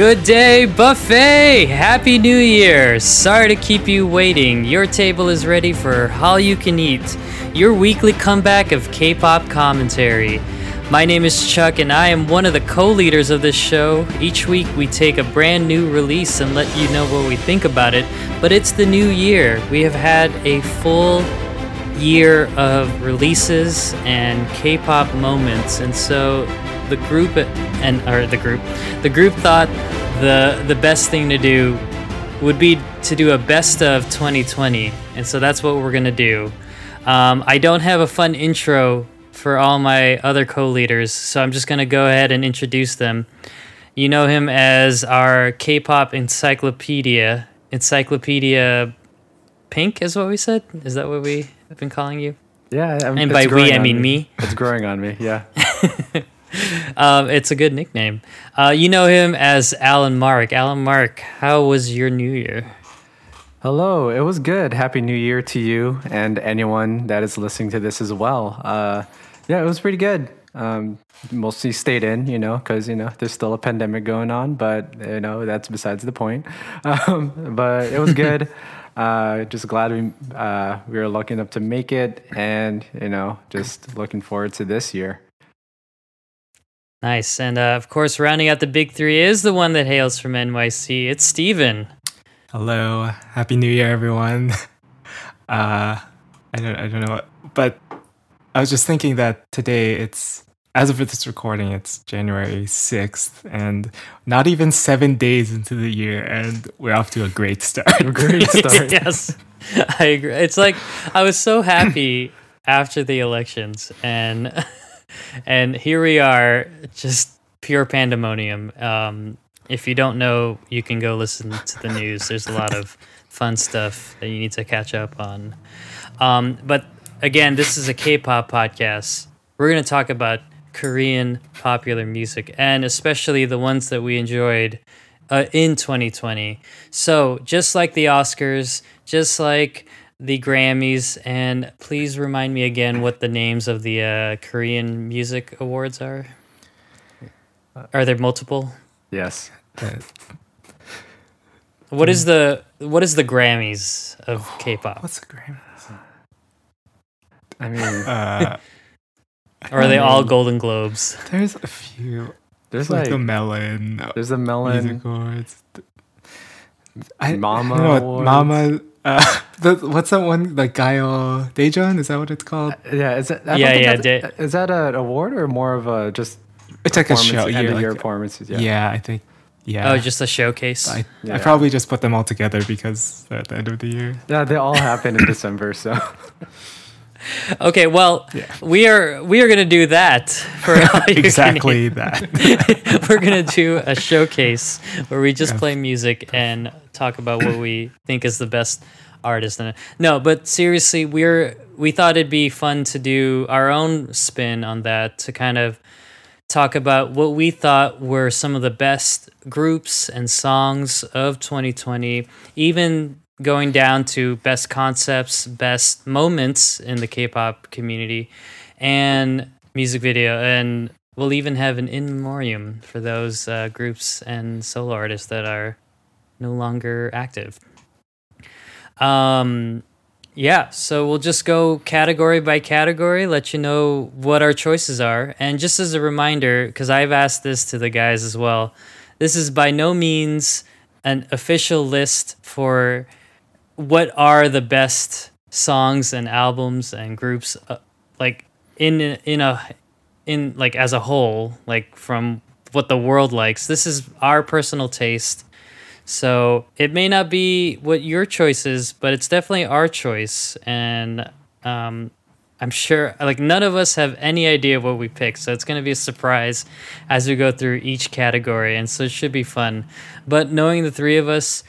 Good day, buffet! Happy New Year! Sorry to keep you waiting. Your table is ready for all you can eat. Your weekly comeback of K pop commentary. My name is Chuck, and I am one of the co leaders of this show. Each week, we take a brand new release and let you know what we think about it. But it's the new year. We have had a full year of releases and K pop moments, and so the group and or the group the group thought the the best thing to do would be to do a best of 2020 and so that's what we're gonna do. Um, i don't have a fun intro for all my other co-leaders so i'm just gonna go ahead and introduce them. You know him as our k-pop encyclopedia encyclopedia pink is what we said? Is that what we have been calling you? Yeah, I'm, and by we i mean me. It's growing on me. Yeah. um, it's a good nickname. Uh, you know him as Alan Mark. Alan Mark, how was your New Year? Hello. It was good. Happy New Year to you and anyone that is listening to this as well. Uh, yeah, it was pretty good. Um, mostly stayed in, you know, because you know there's still a pandemic going on, but you know that's besides the point. Um, but it was good. uh, just glad we uh, we were lucky enough to make it, and you know, just looking forward to this year. Nice. And uh, of course, rounding out the big three is the one that hails from NYC. It's Steven. Hello, happy New Year, everyone. Uh, I don't, I don't know, what, but I was just thinking that today it's as of this recording, it's January sixth, and not even seven days into the year, and we're off to a great start. Great start. yes, I agree. It's like I was so happy after the elections, and and here we are, just pure pandemonium. Um, if you don't know, you can go listen to the news. There's a lot of fun stuff that you need to catch up on. Um, but again, this is a K-pop podcast. We're going to talk about Korean popular music and especially the ones that we enjoyed uh, in 2020. So, just like the Oscars, just like the Grammys, and please remind me again what the names of the uh, Korean music awards are. Are there multiple? Yes. Uh, What is the what is the Grammys of K-pop? What's the Grammys? I mean, Uh, Or are they all Golden Globes? there's a few. there's There's like, like the Melon there's a melon. Music Awards. I, Mama I know Awards. Mama. Uh, the, what's that one? Like Gayo Daejeon? Is that what it's called? Yeah, is it? I Yeah, don't think yeah, that's- Is that an award or more of a just It's like a show. end Yeah, of like- year performances? yeah. Yeah. I think. Yeah. Oh, just a showcase. I, Yeah. I probably just put them all together because they're at the end of the year. Yeah, they all happen in December. So Okay, well, Yeah. we are we are gonna do that for all you can exactly that. We're gonna do a showcase where we just Yeah. play music and talk about what we think is the best artist in it. No, but seriously, we're we thought it'd be fun to do our own spin on that to kind of talk about what we thought were some of the best groups and songs of 2020, even going down to best concepts, best moments in the K-pop community, and music video, and we'll even have an in memoriam for those uh, groups and solo artists that are no longer active. Um, yeah, so we'll just go category by category, let you know what our choices are. And just as a reminder, because I've asked this to the guys as well, this is by no means an official list for what are the best songs and albums and groups uh, like in in a in like as a whole like from what the world likes this is our personal taste so it may not be what your choice is, but it's definitely our choice. And um, I'm sure, like, none of us have any idea what we pick So it's going to be a surprise as we go through each category. And so it should be fun. But knowing the three of us,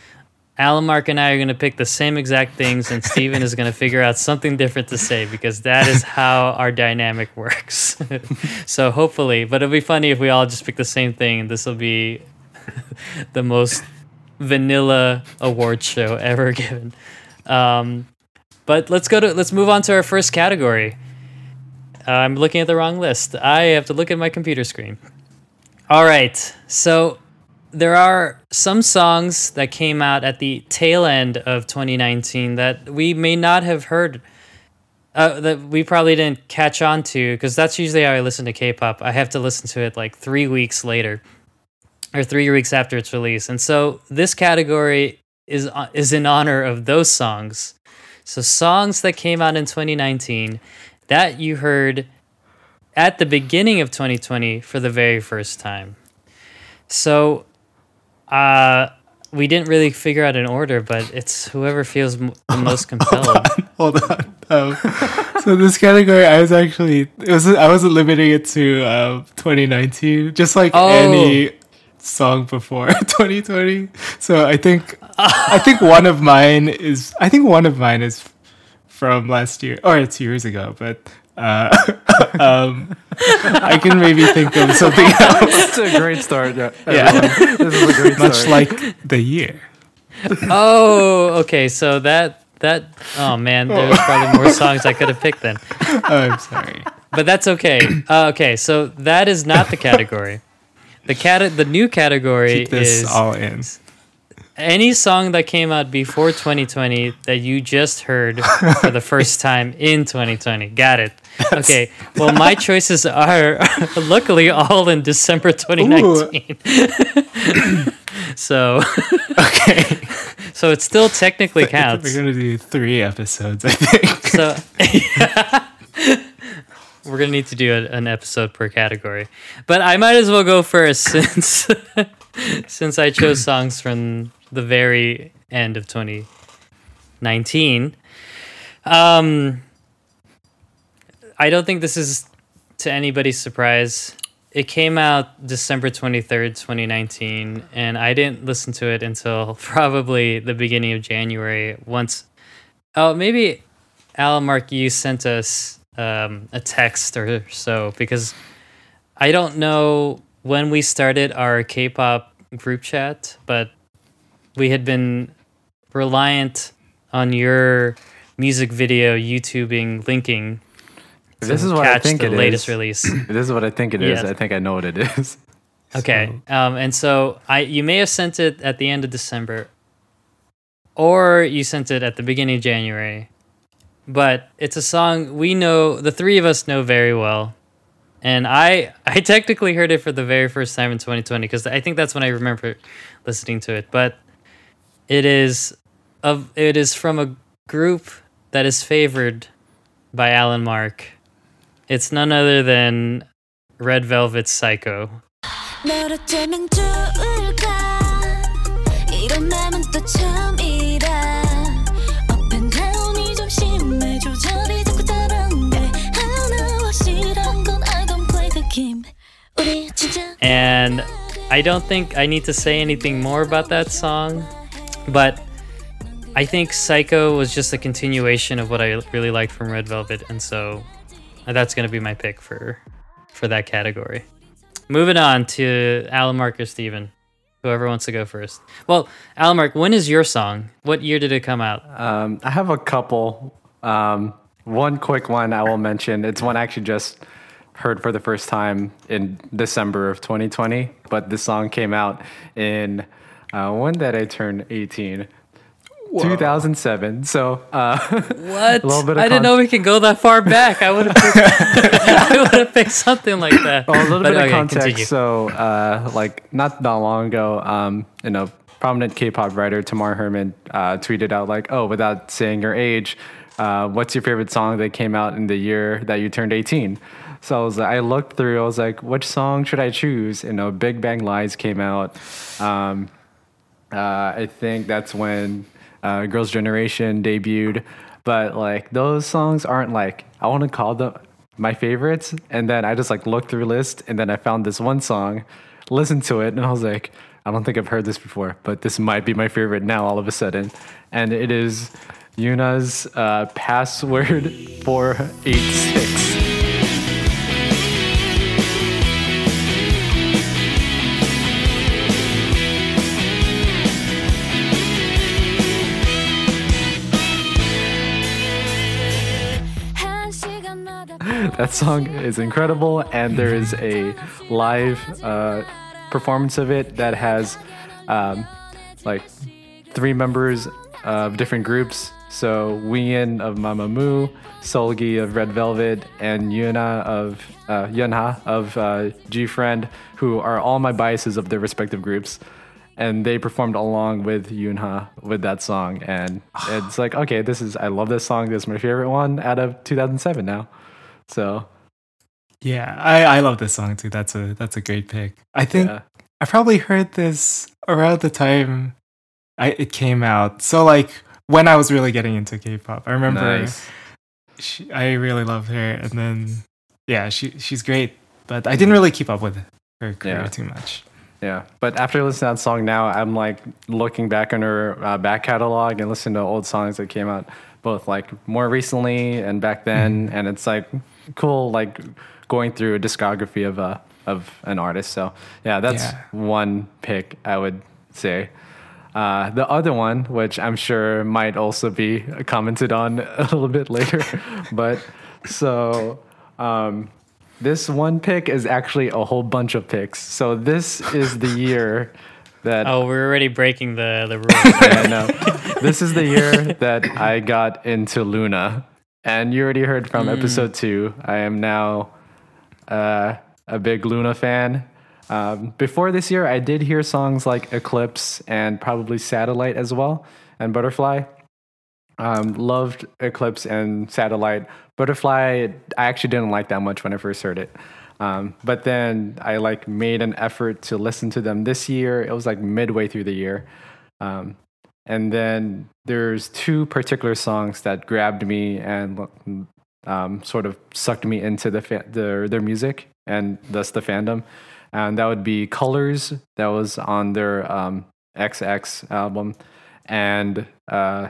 Alan, Mark, and I are going to pick the same exact things, and Steven is going to figure out something different to say because that is how our dynamic works. so hopefully, but it'll be funny if we all just pick the same thing, this will be the most vanilla award show ever given. Um, but let's go to let's move on to our first category. Uh, I'm looking at the wrong list. I have to look at my computer screen. All right, so there are some songs that came out at the tail end of 2019 that we may not have heard uh, that we probably didn't catch on to because that's usually how I listen to K-pop. I have to listen to it like three weeks later or three weeks after its release, and so this category is uh, is in honor of those songs. So songs that came out in 2019 that you heard at the beginning of 2020 for the very first time. So, uh, we didn't really figure out an order, but it's whoever feels m- the most compelled. Hold on. Um, so this category, I was actually it was I wasn't limiting it to uh, 2019, just like Oh. any song before 2020. So I think I think one of mine is I think one of mine is from last year or two years ago, but. Uh, um, I can maybe think of something else, It's a great start. Yeah. Yeah. This is a great much start. like the year. oh, okay. So that that oh man, there's probably more songs I could have picked then, Oh, I'm sorry. but that's okay. Uh, okay, so that is not the category. The cat the new category Keep this is all in. any song that came out before 2020 that you just heard for the first time in 2020. Got it. Okay. Well, my choices are luckily all in December 2019. so, Okay. so it still technically counts. We're gonna do three episodes, I think. So, we're gonna need to do a, an episode per category. But I might as well go first since since I chose songs from the very end of 2019. Um, I don't think this is to anybody's surprise. It came out December 23rd, 2019, and I didn't listen to it until probably the beginning of January. Once, oh, maybe Al Mark, you sent us um, a text or so because I don't know when we started our K-pop group chat, but we had been reliant on your music video YouTubing linking. This is what I think the it latest is. release. This is what I think it is. Yes. I think I know what it is. Okay. Um, and so I you may have sent it at the end of December, or you sent it at the beginning of January. But it's a song we know the three of us know very well, and I I technically heard it for the very first time in 2020 because I think that's when I remember listening to it. But it is of it is from a group that is favored by Alan Mark. It's none other than Red Velvet's Psycho. And I don't think I need to say anything more about that song, but I think Psycho was just a continuation of what I really liked from Red Velvet, and so that's gonna be my pick for for that category. Moving on to Alan Mark or Steven. Whoever wants to go first. Well, Alan Mark, when is your song? What year did it come out? Um, I have a couple. Um, one quick one I will mention. It's one I actually just heard for the first time in December of 2020, but this song came out in uh, when did I turn 18? 2007. So uh, What? little bit of I didn't know we could go that far back. I would have picked, I would have picked something like that. Well, a little But bit of context. continue. So, uh, like not that long ago, um, you know, prominent K-pop writer Tamar Herman uh, tweeted out like, "Oh, without saying your age, uh, what's your favorite song that came out in the year that you turned 18?" So I was, I looked through. I was like, "Which song should I choose?" You know, Big Bang Lies came out. Um, uh, I think that's when uh, Girls' Generation debuted. But like those songs aren't like I want to call them my favorites. And then I just like looked through list, and then I found this one song, listened to it, and I was like, I don't think I've heard this before, but this might be my favorite now. All of a sudden, and it is Yunha's uh, password four eight six. That song is incredible, and there is a live uh, performance of it that has um, like three members of different groups. So Wheein of Mamamoo, Seulgi of Red Velvet, and Yuna of uh, Yunha of uh, G Friend, who are all my biases of their respective groups. And they performed along with Yunha with that song, and it's like, okay, this is I love this song. This is my favorite one out of 2007 now. So Yeah, I, I love this song too. That's a that's a great pick. I think yeah, I probably heard this around the time I it came out. So like when I was really getting into K-pop, I remember nice. she, I really loved her, and then yeah, she she's great. But I didn't really keep up with her career Yeah. too much. Yeah, but after listening to that song now, I'm like looking back on her uh, back catalog and listening to old songs that came out both like more recently and back then, and it's like cool like going through a discography of a of an artist. So yeah, that's Yeah. one pick I would say. Uh, the other one, which I'm sure might also be commented on a little bit later, but so um, this one pick is actually a whole bunch of picks. So this is the year that Oh, we're already breaking the the rules. I know. This is the year that I got into Loona, and you already heard from episode two. I am now uh, a big Loona fan. Um, before this year, I did hear songs like Eclipse and probably Satellite as well, and Butterfly. Um, loved Eclipse and Satellite. Butterfly, I actually didn't like that much when I first heard it. Um, but then I like made an effort to listen to them this year. It was like midway through the year. Um, and then there's two particular songs that grabbed me and um, sort of sucked me into the fa- their their music and thus the fandom. And that would be Colors, that was on their um, XX album, and uh,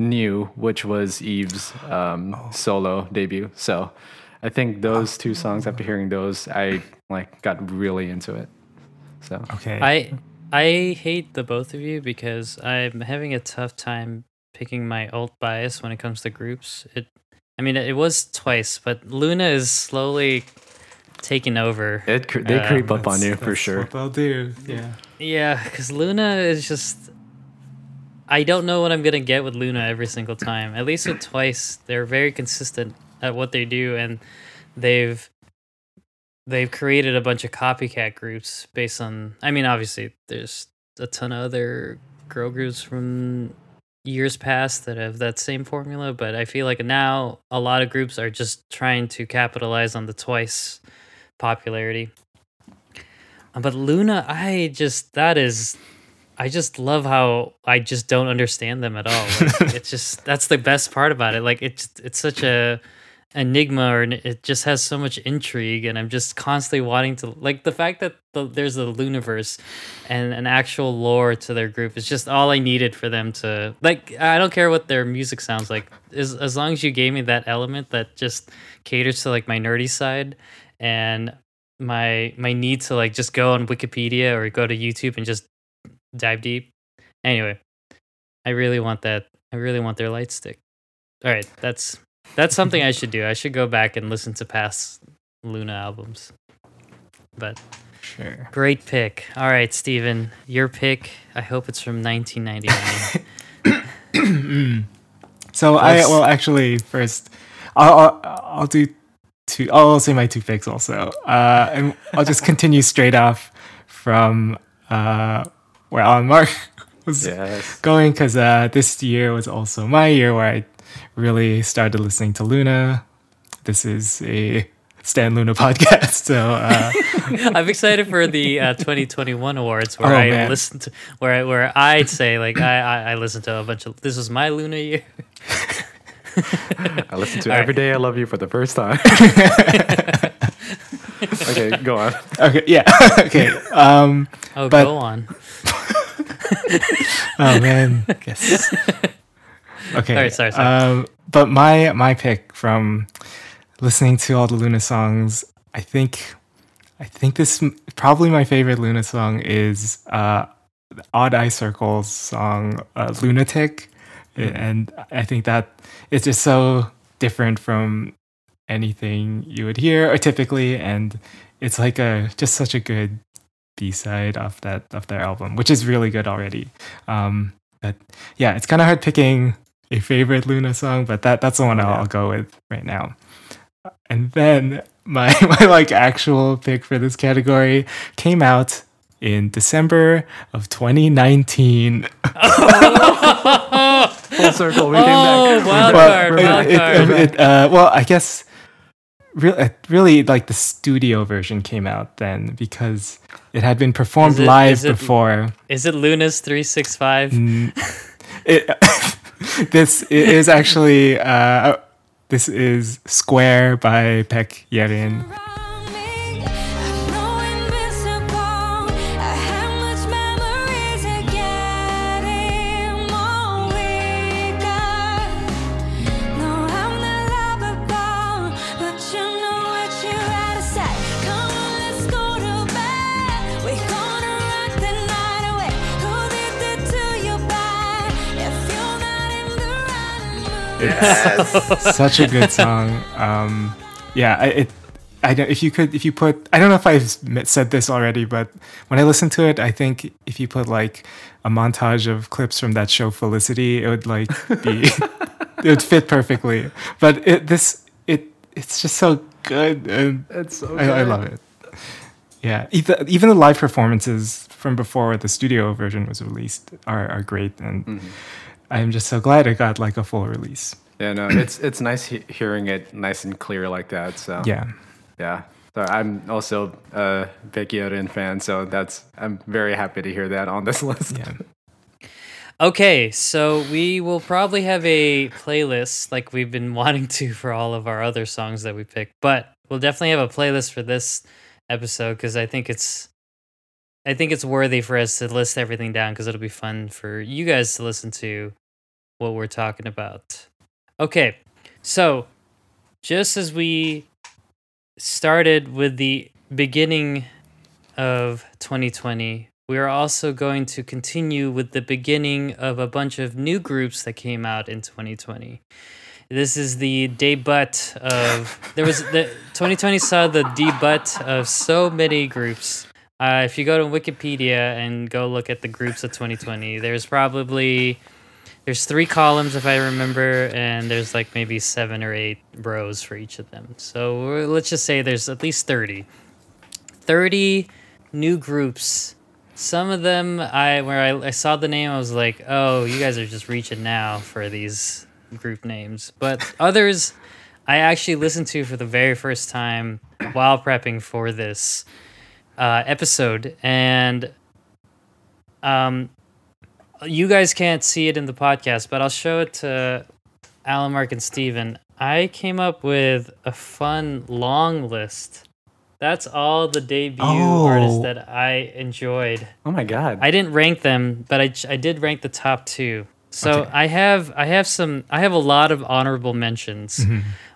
New, which was Yves's um, solo debut. So I think those two songs, after hearing those, I like got really into it. So Okay. I I hate the both of you because I'm having a tough time picking my alt bias when it comes to groups. It I mean it was twice, but Loona is slowly taking over. it cre- they Uh, creep up on you for sure. What they'll do. Yeah. Yeah, because Loona is just. I don't know what I'm gonna get with Loona every single time. At least with Twice, they're very consistent at what they do, and they've they've created a bunch of copycat groups based on. I mean, obviously, there's a ton of other girl groups from years past that have that same formula, but I feel like now a lot of groups are just trying to capitalize on the Twice popularity. Uh, But Loona, I just that is I just love how I just don't understand them at all. Like, it's just that's the best part about it. Like it's it's such a enigma, or it just has so much intrigue, and I'm just constantly wanting to like the fact that the, there's a Loonaverse and an actual lore to their group is just all I needed for them to like. I don't care what their music sounds like, as as long as you gave me that element that just caters to like my nerdy side and my my need to like just go on Wikipedia or go to YouTube and just dive deep. Anyway, I really want that. I really want their light stick. All right, that's that's something I should do. I should go back and listen to past Loona albums. But Sure. great pick. All right, Steven, your pick. I hope it's from 1999. So I Let's- well actually first I'll I'll, I'll do two. I'll say my two picks also, uh, and I'll just continue straight off from uh, where Alan Mark was Yes. going because uh, this year was also my year where I really started listening to Loona. This is a Stan Loona podcast, so uh, I'm excited for the uh, 2021 awards where Oh, I man. listen to where I, where I'd say like I, I I listened to a bunch of this is my Luna year. I listened to All right. Every Day I Love You for the first time. okay, go on. okay, yeah, okay. Um, Oh, But- go on. oh man, yes. Okay. Sorry, sorry, sorry. Um, but my my pick from listening to all the Loona songs, I think, I think this probably my favorite Loona song is uh, Odd Eye Circle's song uh, "Lunatic," and I think that it's just so different from anything you would hear or typically, and it's like a just such a good B side of that of their album, which is really good already. Um, but yeah, it's kind of hard picking a favorite Loona song, but that that's the one I'll, Yeah. I'll go with right now. And then my my like actual pick for this category came out in December of 2019. Full circle. We came Oh, back. wild We're card, back. wild it, card. it- it, uh, well, I guess really, really like the studio version came out then because it had been performed Is it- live is it- before. Is it Loona's 365? Mm, it, this is actually uh, this is Square by Baek Yerin. Right mood. It's such a good song. Um, yeah, I, it. I don't. If you could, if you put, I don't know if I've said this already, but when I listen to it, I think if you put like a montage of clips from that show Felicity, it would like be, it would fit perfectly. But it, this, it, it's just so good, and It's so I, I love it. Yeah, even even the live performances from before the studio version was released are are great, and Mm-hmm. I'm just so glad it got like a full release. Yeah, no, it's it's nice he- hearing it nice and clear like that. So Yeah. yeah. So I'm also a big Yoden fan, so that's I'm very happy to hear that on this list. Yeah. Okay, so we will probably have a playlist like we've been wanting to for all of our other songs that we picked, but we'll definitely have a playlist for this episode because I think it's I think it's worthy for us to list everything down because it'll be fun for you guys to listen to what we're talking about. Okay, so just as we started with the beginning of 2020, we are also going to continue with the beginning of a bunch of new groups that came out in 2020. This is the debut of there was the 2020 saw the debut of so many groups. Uh, if you go to Wikipedia and go look at the groups of 2020, there's probably there's three columns if I remember, and there's like maybe seven or eight rows for each of them. So let's just say there's at least 30. 30 new groups. Some of them I where I, I saw the name, I was like, oh, you guys are just reaching now for these group names. But others I actually listened to for the very first time while prepping for this uh, episode. And um you guys can't see it in the podcast, but I'll show it to Alan, Mark, and Steven. I came up with a fun long list. That's all the debut artists Oh. that I enjoyed. Oh my god. I didn't rank them, but I, I did rank the top two. So Okay. I have I have some I have a lot of honorable mentions,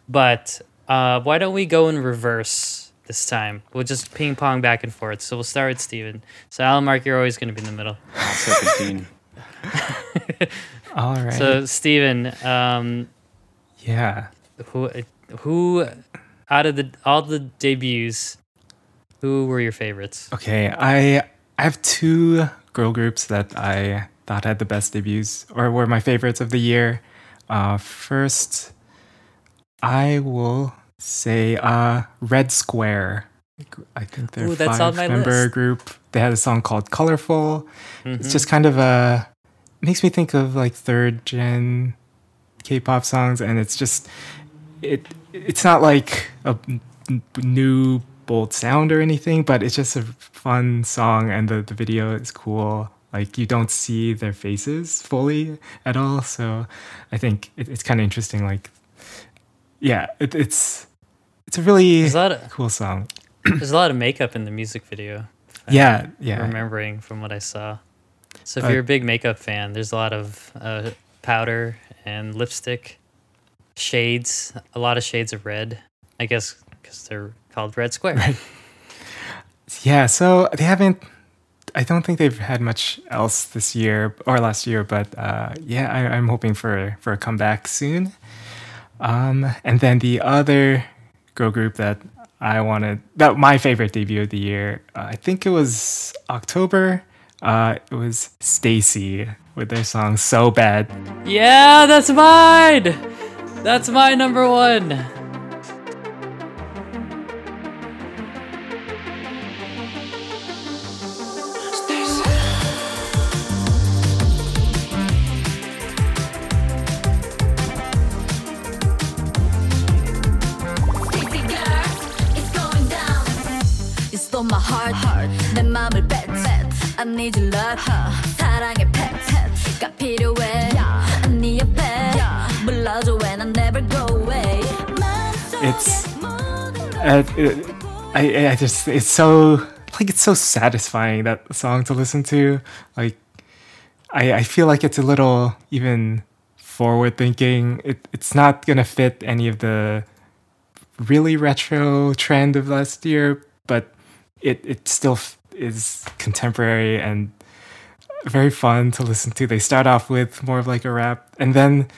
but uh, why don't we go in reverse this time? We'll just ping pong back and forth. So we'll start with Steven. So Alan Mark, you're always going to be in the middle. 17. All right. So Steven, um, yeah. who who out of the all the debuts, who were your favorites? Okay. I I have two girl groups that I thought had the best debuts or were my favorites of the year. Uh, first, I will say uh, Red Square. I think they're Ooh, a that's on five my member list. group. They had a song called Colorful. Mhm. It's just kind of a makes me think of like third gen K-pop songs, and it's just it. It's not like a new bold sound or anything, but it's just a fun song, and the the video is cool. Like you don't see their faces fully at all, so I think it, it's kind of interesting. Like, yeah, it, it's it's a really There's a lot of cool song. there's a lot of makeup in the music video. Yeah, yeah. remembering from what I saw. So if But- you're a big makeup fan, there's a lot of uh, powder and lipstick shades, a lot of shades of red. I guess because they're called Red Square. Right. Yeah, so they haven't. I don't think they've had much else this year or last year, but uh, yeah, I, I'm hoping for for a comeback soon. Um, and then the other girl group that I wanted that my favorite debut of the year. Uh, I think it was October. Uh, it was STAYC with their song "So Bad." Yeah, that's mine. That's my number one. It, I I just it's so like it's so satisfying that song to listen to. Like I I feel like it's a little even forward thinking. It it's not gonna fit any of the really retro trend of last year, but it it still f- is contemporary and very fun to listen to. They start off with more of like a rap, and then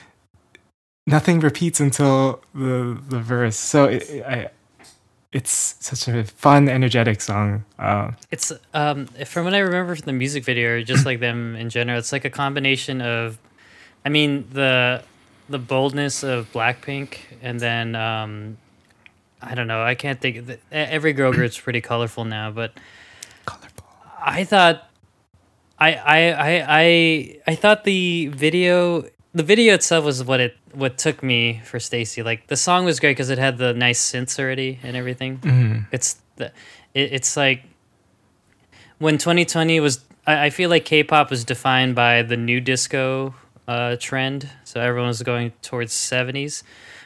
nothing repeats until the the verse. So it, I, it's such a fun, energetic song. Uh, It's um from what I remember from the music video, just like them in general, it's like a combination of, I mean the the boldness of Blackpink, and then um, I don't know, I can't think. Every girl group's pretty colorful now, but colorful. I thought, I I I I I thought the video. The video itself was what it what took me for STAYC. Like the song was great because it had the nice synths already and everything. Mhm. It's the it, it's like when 2020 was. I, I feel like K-pop was defined by the new disco uh, trend, so everyone was going towards 70s,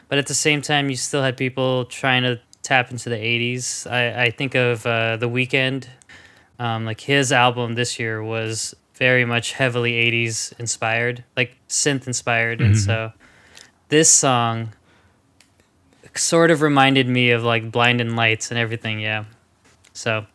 but at the same time, you still had people trying to tap into the 80s. I I think of uh, the Weeknd, um, like his album this year was very much heavily 80s inspired, like synth inspired, and mm-hmm. so this song sort of reminded me of like Blinding Lights and everything. Yeah. So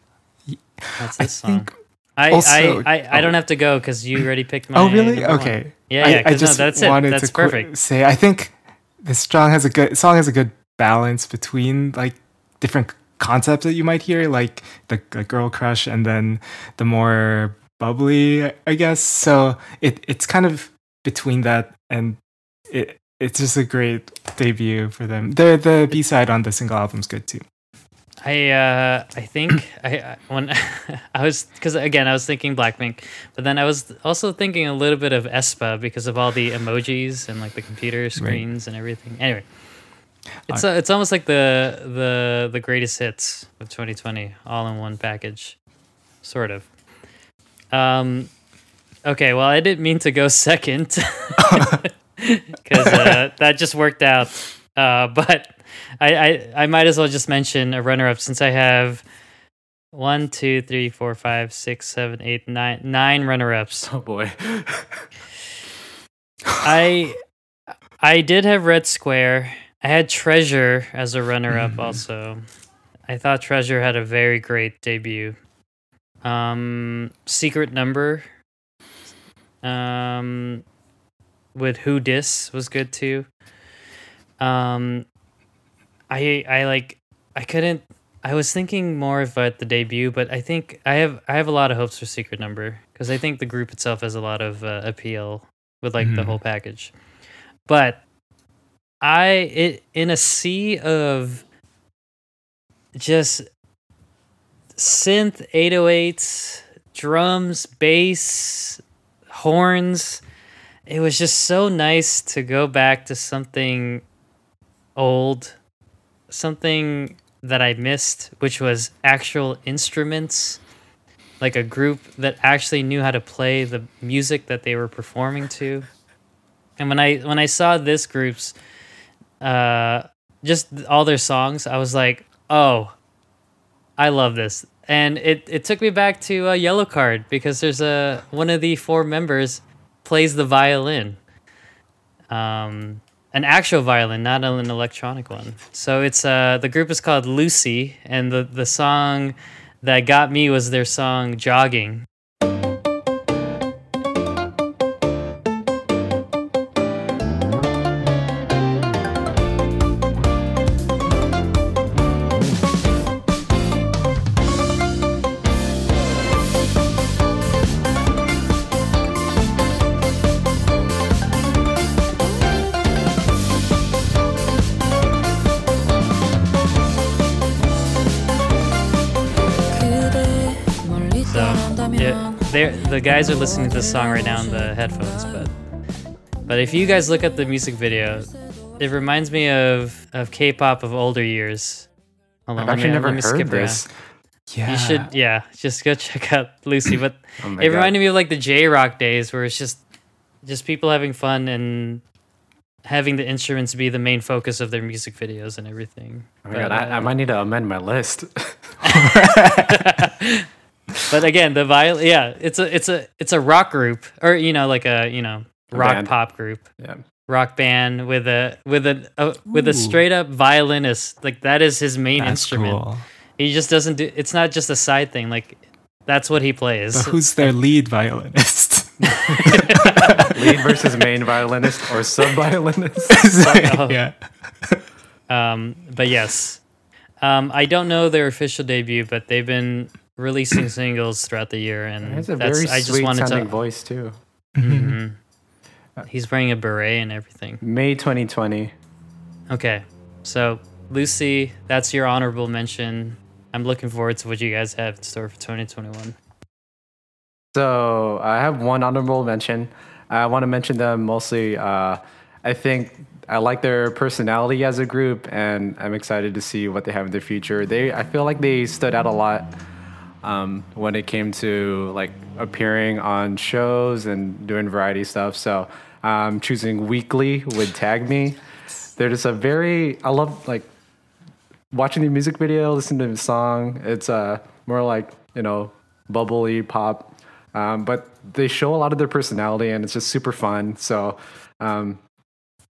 that's I this song. I, also- I, I, I don't oh. have to go because you already picked my. Oh, really? number one. Okay. Yeah, I- yeah. I, 'cause no, just that's it. wanted That's to perfect. say I think this song has a good song has a good balance between like different concepts that you might hear, like the, the girl crush, and then the more bubbly, I guess. So it it's kind of between that, and it it's just a great debut for them. The the B side on the single album's good too. I uh I think I when I was because again I was thinking Blackpink, but then I was also thinking a little bit of aespa because of all the emojis and like the computer screens and everything. Anyway, it's uh, it's almost like the the the greatest hits of 2020 all in one package, sort of. Um, okay, well I didn't mean to go second because uh, that just worked out. Uh, but I, I I might as well just mention a runner up since I have one, two, three, four, five, six, seven, eight, nine, nine runner ups. Oh boy. I I did have Red Square. I had Treasure as a runner up Mhm. also. I thought Treasure had a very great debut. Um Secret Number um with Who Dis was good too. Um I I like I couldn't I was thinking more about the debut, but I think I have I have a lot of hopes for Secret Number because I think the group itself has a lot of uh, appeal with like the Mhm. whole package. But I it in a sea of just synth 808s, drums, bass, horns. It was just so nice to go back to something old, something that I missed, which was actual instruments, like a group that actually knew how to play the music that they were performing to. And when I when I saw this group's uh just all their songs, I was like, "Oh, I love this." And it it took me back to uh, Yellowcard because there's a one of the four members plays the violin. Um an actual violin, not an electronic one. So it's uh the group is called Lucy and the the song that got me was their song Jogging. The guys are listening to this song right now in the headphones, but but if you guys look at the music video, it reminds me of of K-pop of older years. Hold on, I've actually me- never let me skip heard this. around. Yeah. You should, yeah, just go check out Lucy. But Oh it God. reminded me of like the J Rock days, where it's just just people having fun and having the instruments be the main focus of their music videos and everything. Oh my God, I, I uh, might need to amend my list. but again, the viol, yeah, it's a it's a it's a rock group, or you know, like a you know rock band. pop group, yeah. rock band with a with a, a with a straight up violinist. Like that is his main That's instrument. cool. He just doesn't do. It's not just a side thing. Like that's what he plays. But who's their lead violinist? Lead versus main violinist or sub violinist. Oh. yeah. Um, but yes, um, I don't know their official debut, but they've been releasing singles throughout the year, and has a that's very I just sweet wanted sounding to. voice too. Mhm. He's wearing a beret and everything. May 2020. Okay, so Lucy, that's your honorable mention. I'm looking forward to what you guys have in store for 2021. So I have one honorable mention. I want to mention them mostly. Uh, I think I like their personality as a group, and I'm excited to see what they have in the future. They, I feel like they stood out a lot um, when it came to like appearing on shows and doing variety stuff. So I'm choosing Weekly would Tag Me. They're just a very. I love like watching the music video, listening to the song. It's uh more like you know bubbly pop, um, but they show a lot of their personality, and it's just super fun. So. Um,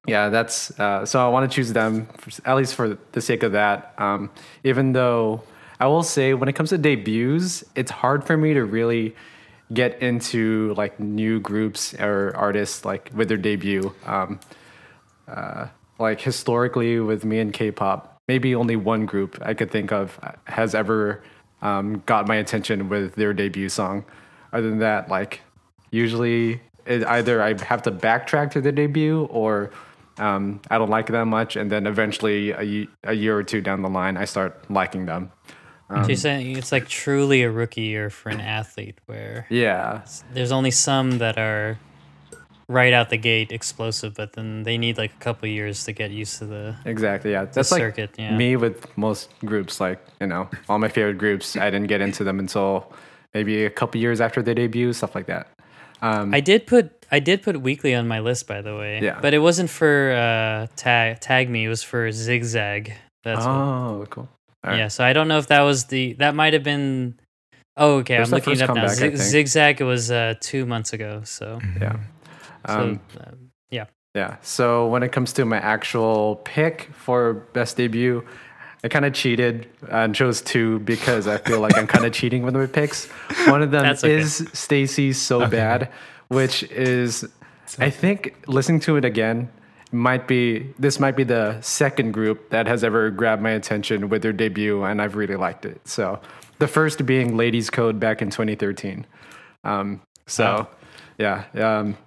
yeah, that's uh, so. I want to choose them for, at least for the sake of that. Um, even though I will say, when it comes to debuts, it's hard for me to really get into like new groups or artists like with their debut. Um, uh, like historically, with me and K-pop, maybe only one group I could think of has ever um, got my attention with their debut song. Other than that, like usually it, either I have to backtrack to the debut or um, I don't like them much, and then eventually a, a year or two down the line, I start liking them. So you're saying it's like truly a rookie year for an athlete, where Yeah, there's only some that are right out the gate explosive, but then they need like a couple years to get used to the exactly. Yeah, that's like circuit. Yeah. me with most groups. Like you know, all my favorite groups, I didn't get into them until maybe a couple years after they debut, stuff like that. Um, I did put I did put weekly on my list by the way. Yeah. But it wasn't for uh tag tag me, it was for zigzag. That's what, oh, cool. All right. yeah, so I don't know if that was the that might have been Oh, okay. There's I'm looking it up now. comeback, I Zig- think. Zigzag it was uh 2 months ago, so, Yeah. so Um, uh, yeah. Yeah. So when it comes to my actual pick for best debut, I kind of cheated and chose two because I feel like I'm kind of cheating with my picks. One of them okay. is STAYC's So Bad, which is, I think, listening to it again might be this might be the second group that has ever grabbed my attention with their debut, and I've really liked it. So the first being Ladies Code back in 2013. Um, so Wow. yeah. Um,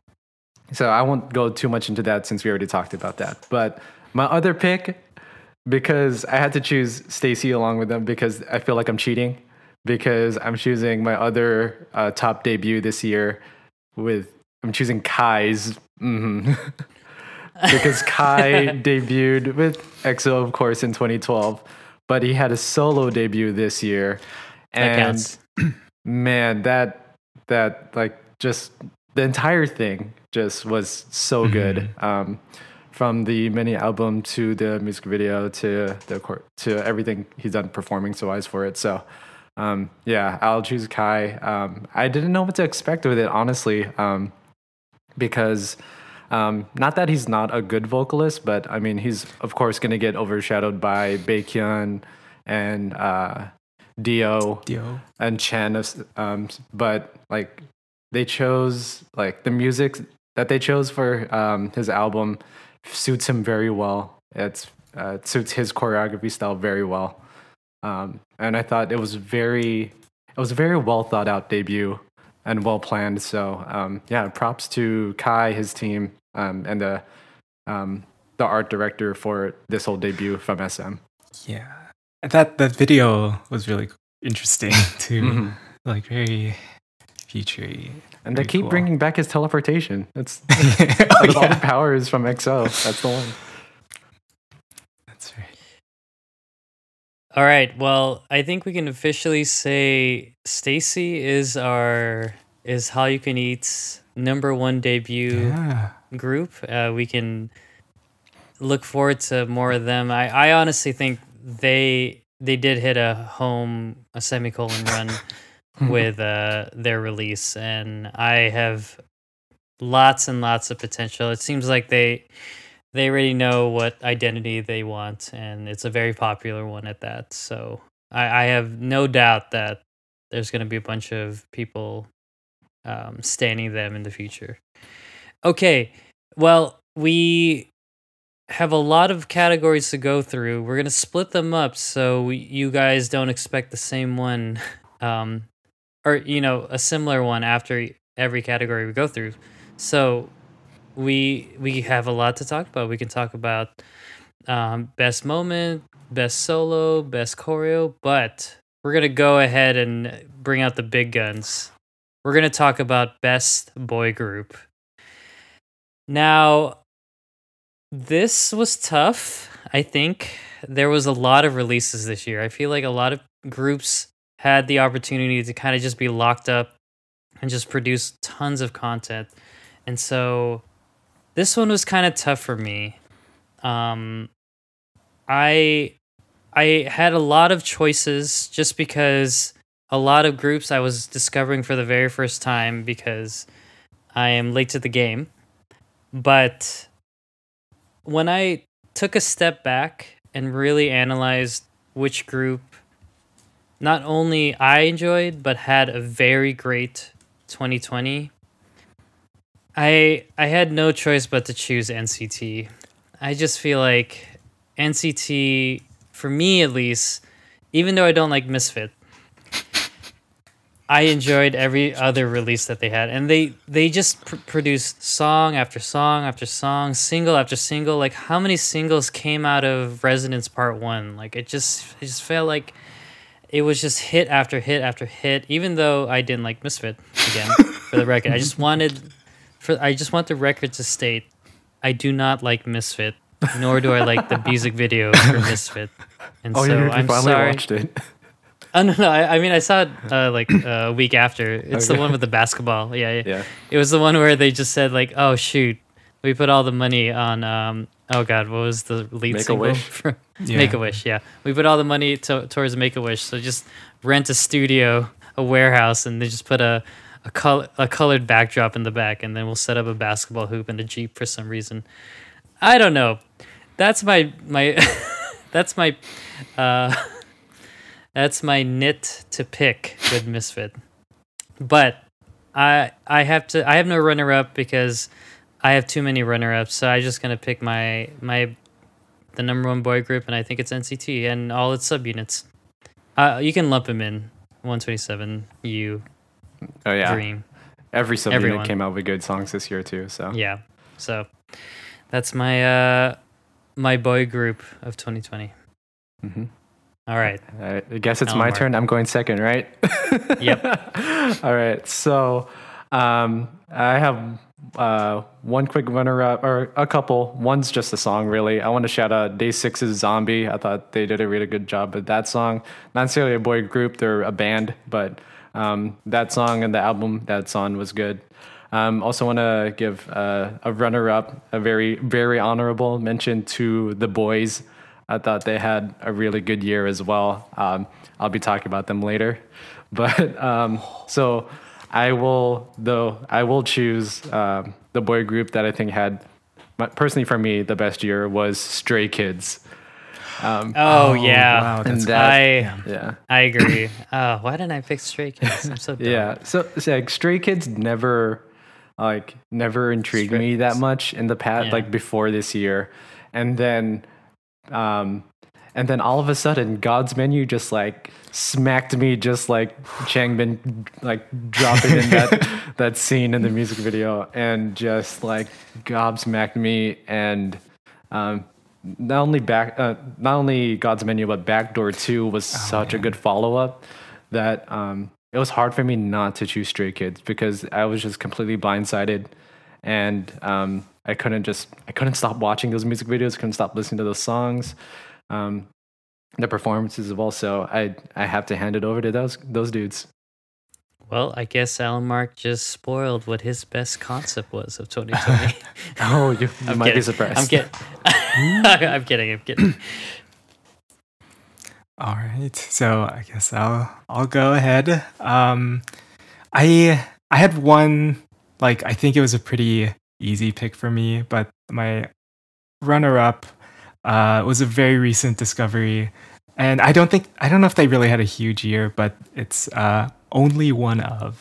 so I won't go too much into that since we already talked about that. But my other pick, because I had to choose STAYC along with them because I feel like I'm cheating because I'm choosing my other uh, top debut this year with I'm choosing Kai's. hmm because Kai debuted with EXO, of course, in 2012, but he had a solo debut this year, and counts. man, that that like just the entire thing just was so good. Um, from the mini album to the music video to the to everything he's done performing so wise for it. So um, yeah, I'll choose Kai. Um, I didn't know what to expect with it honestly, um, because um, not that he's not a good vocalist, but I mean he's of course going to get overshadowed by Baekhyun and uh, Dio Dio. and Chen, um, but like they chose like the music that they chose for um, his album suits him very well. It's uh, it suits his choreography style very well, um, and I thought it was very it was a very well thought out debut and well planned. So um, yeah, props to Kai, his team, um, and the um, the art director for this whole debut from SM. Yeah. That that video was really interesting too. Mhm. Like very Petrie. And they keep cool. bringing back his teleportation. It's out of all the powers from EXO. That's the one. That's right. All right. Well, I think we can officially say STAYC is our is How You Can Eat's number one debut Yeah. group. Uh, we can look forward to more of them. I, I honestly think they they did hit a home a semicolon run with uh, their release, and I have lots and lots of potential. It seems like they they already know what identity they want, and it's a very popular one at that. So I, I have no doubt that there's going to be a bunch of people um, standing them in the future. Okay, well, we have a lot of categories to go through. We're gonna split them up so we, you guys don't expect the same one, um, or you know, a similar one after every category we go through. So we we have a lot to talk about. We can talk about um, best moment, best solo, best choreo, but we're gonna go ahead and bring out the big guns. We're gonna talk about best boy group. Now, this was tough. I think there was a lot of releases this year. I feel like a lot of groups had the opportunity to kind of just be locked up and just produce tons of content. And so this one was kind of tough for me. Um I I had a lot of choices just because a lot of groups I was discovering for the very first time because I am late to the game. But when I took a step back and really analyzed which group not only I enjoyed but had a very great 2020, I I had no choice but to choose NCT. I just feel like NCT for me at least, even though I don't like Misfit, I enjoyed every other release that they had, and they they just pr- produced song after song after song, single after single. Like how many singles came out of Resonance Part One? Like it just it just felt like it was just hit after hit after hit. Even though I didn't like Misfit again, for the record, I just wanted for I just want the record to state I do not like Misfit, nor do I like the music video for Misfit, and Oh, so you, I'm finally sorry. watched it. Oh no, no. I, I mean, I saw it uh, like uh, a week after. It's the one with the basketball. Yeah, yeah, Yeah. It was the one where they just said like, "Oh shoot, we put all the money on." Um, oh god, what was the lead Make a? Wish? Yeah. Make a wish. Yeah, we put all the money to, towards Make a Wish. So just rent a studio, a warehouse, and they just put a a, col- a colored backdrop in the back, and then we'll set up a basketball hoop and a jeep for some reason. I don't know. That's my my. that's my. Uh, that's my nit to pick with Misfit. But I I have to I have no runner up because I have too many runner ups. So I'm just gonna pick my my the number one boy group, and I think it's NCT and all its subunits. Uh, you can lump them in 127 U Oh yeah. Dream. Every Everyone. came out with good songs this year too. So Yeah. So that's my uh my boy group of 2020. Mhm. All right. I guess it's Now my turn. I'm going second, right? Yep. All right. So um, I have uh, one quick runner up, or a couple. One's just a song, really. I want to shout out Day Six's Zombie. I thought they did a really good job with that song. Not necessarily a boy group, they're a band, but um, that song and the album that's on was good. Um, also, want to give uh, a runner up, a very, very honorable mention to The Boyz. I thought they had a really good year as well. Um, I'll be talking about them later. But um, so I will, though, I will choose um, the boy group that I think had, personally for me, the best year was Stray Kids. Oh, yeah. Wow, And that- I Yeah. I agree. Oh, why didn't I pick Stray Kids? I'm so dumb. Yeah. So, so, like Stray Kids never like never intrigued Stray me that much in the past Yeah. like before this year. And then um and then all of a sudden God's menu just like smacked me just like Changbin like dropping in that that scene in the music video and just like gobsmacked me and um not only back uh, not only God's menu but Backdoor 2 was such a good follow up that um it was hard for me not to choose Stray Kids because I was just completely blindsided, and um, I couldn't just I couldn't stop watching those music videos, couldn't stop listening to those songs, um, the performances of also. I I have to hand it over to those those dudes. Well, I guess Alan Mark just spoiled what his best concept was of 2020. Oh, you, you might kidding. be surprised. I'm kidding. I'm kidding. I'm kidding. All right, so I guess I'll I'll go ahead. Um, I I had one like I think it was a pretty easy pick for me, but my runner up uh, was a very recent discovery, and I don't think I don't know if they really had a huge year, but it's uh, OnlyOneOf.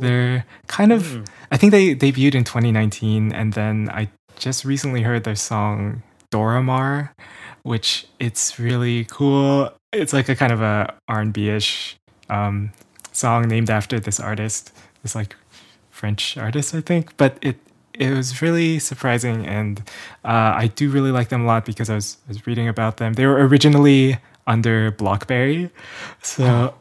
They're kind of Hmm. I think they debuted in 2019, and then I just recently heard their song dOra maar, which it's really cool. It's like a kind of a R&B ish um, song named after this artist, this like French artist, I think. But it it was really surprising, and uh, I do really like them a lot because I was I was reading about them. They were originally under Blockberry, so.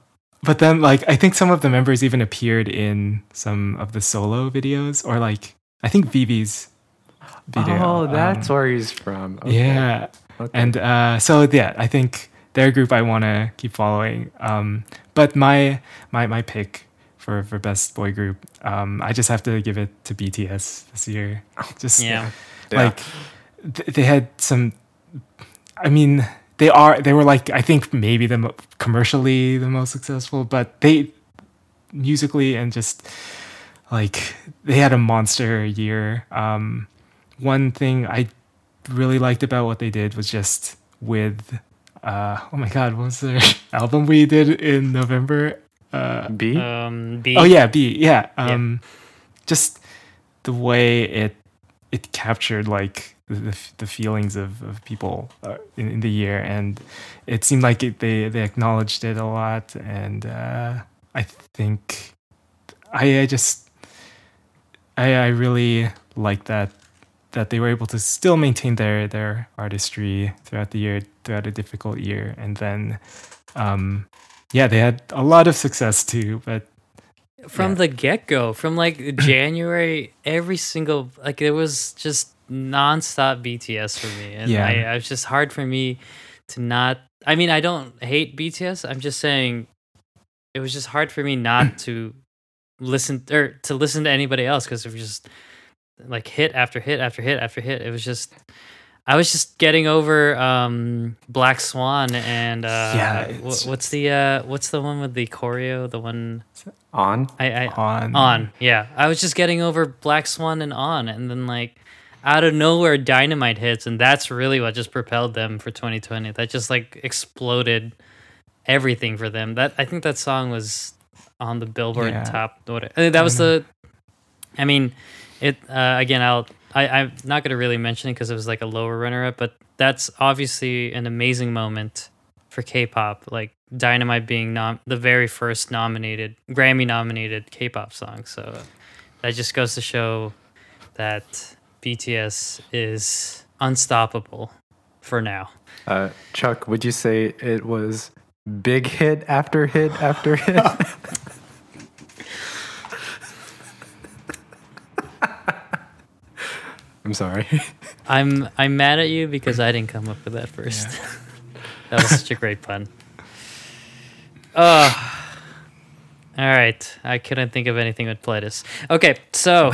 But then, like, I think some of the members even appeared in some of the solo videos, or like, I think Vivi's video. oh, that's um, where he's from. Okay. yeah. Okay. And uh, so yeah, I think they're a group I want to keep following. Um, but my my my pick for for best boy group, um, I just have to give it to BTS this year. Just Yeah. Yeah. like th- they had some. I mean, they are they were like I think maybe the mo- commercially the most successful, but they musically and just like they had a monster year. Um, one thing I really liked about what they did was just with uh, oh my god, what was their album we did in November? Uh, BE. Um, BE. Oh yeah, BE. Yeah. Um, just the way it it captured like the the, the feelings of, of people uh, in, in the year, and it seemed like it, they they acknowledged it a lot, and uh, I think I I just I I really like that that they were able to still maintain their their artistry throughout the year throughout a difficult year, and then. Um, yeah, they had a lot of success too, but from Yeah. the get go, from like January, every single like it was just nonstop BTS for me, and Yeah. I, I was just hard for me to not. I mean, I don't hate BTS. I'm just saying it was just hard for me not to listen or to listen to anybody else because it was just like hit after hit after hit after hit. It was just. I was just getting over um, Black Swan and uh, Yeah, it's what's the uh, what's the one with the choreo? The one On. I, I on on yeah i was just getting over black swan and on and then like out of nowhere dynamite hits and that's really what just propelled them for 2020 that just like exploded everything for them that i think that song was on the billboard Yeah. top what that was the i mean it uh, again i'll I, i'm not going to really mention it because it was like a lower runner up but that's obviously an amazing moment for K-pop, like Dynamite being nom- the very first nominated Grammy nominated K-pop song. So that just goes to show that BTS is unstoppable for now. Uh, Chuck, would you say it was big hit after hit after hit? sorry. I'm I'm mad at you because I didn't come up with that first. that was such a great pun. Oh. All right. I couldn't think of anything with Pledis. Okay, so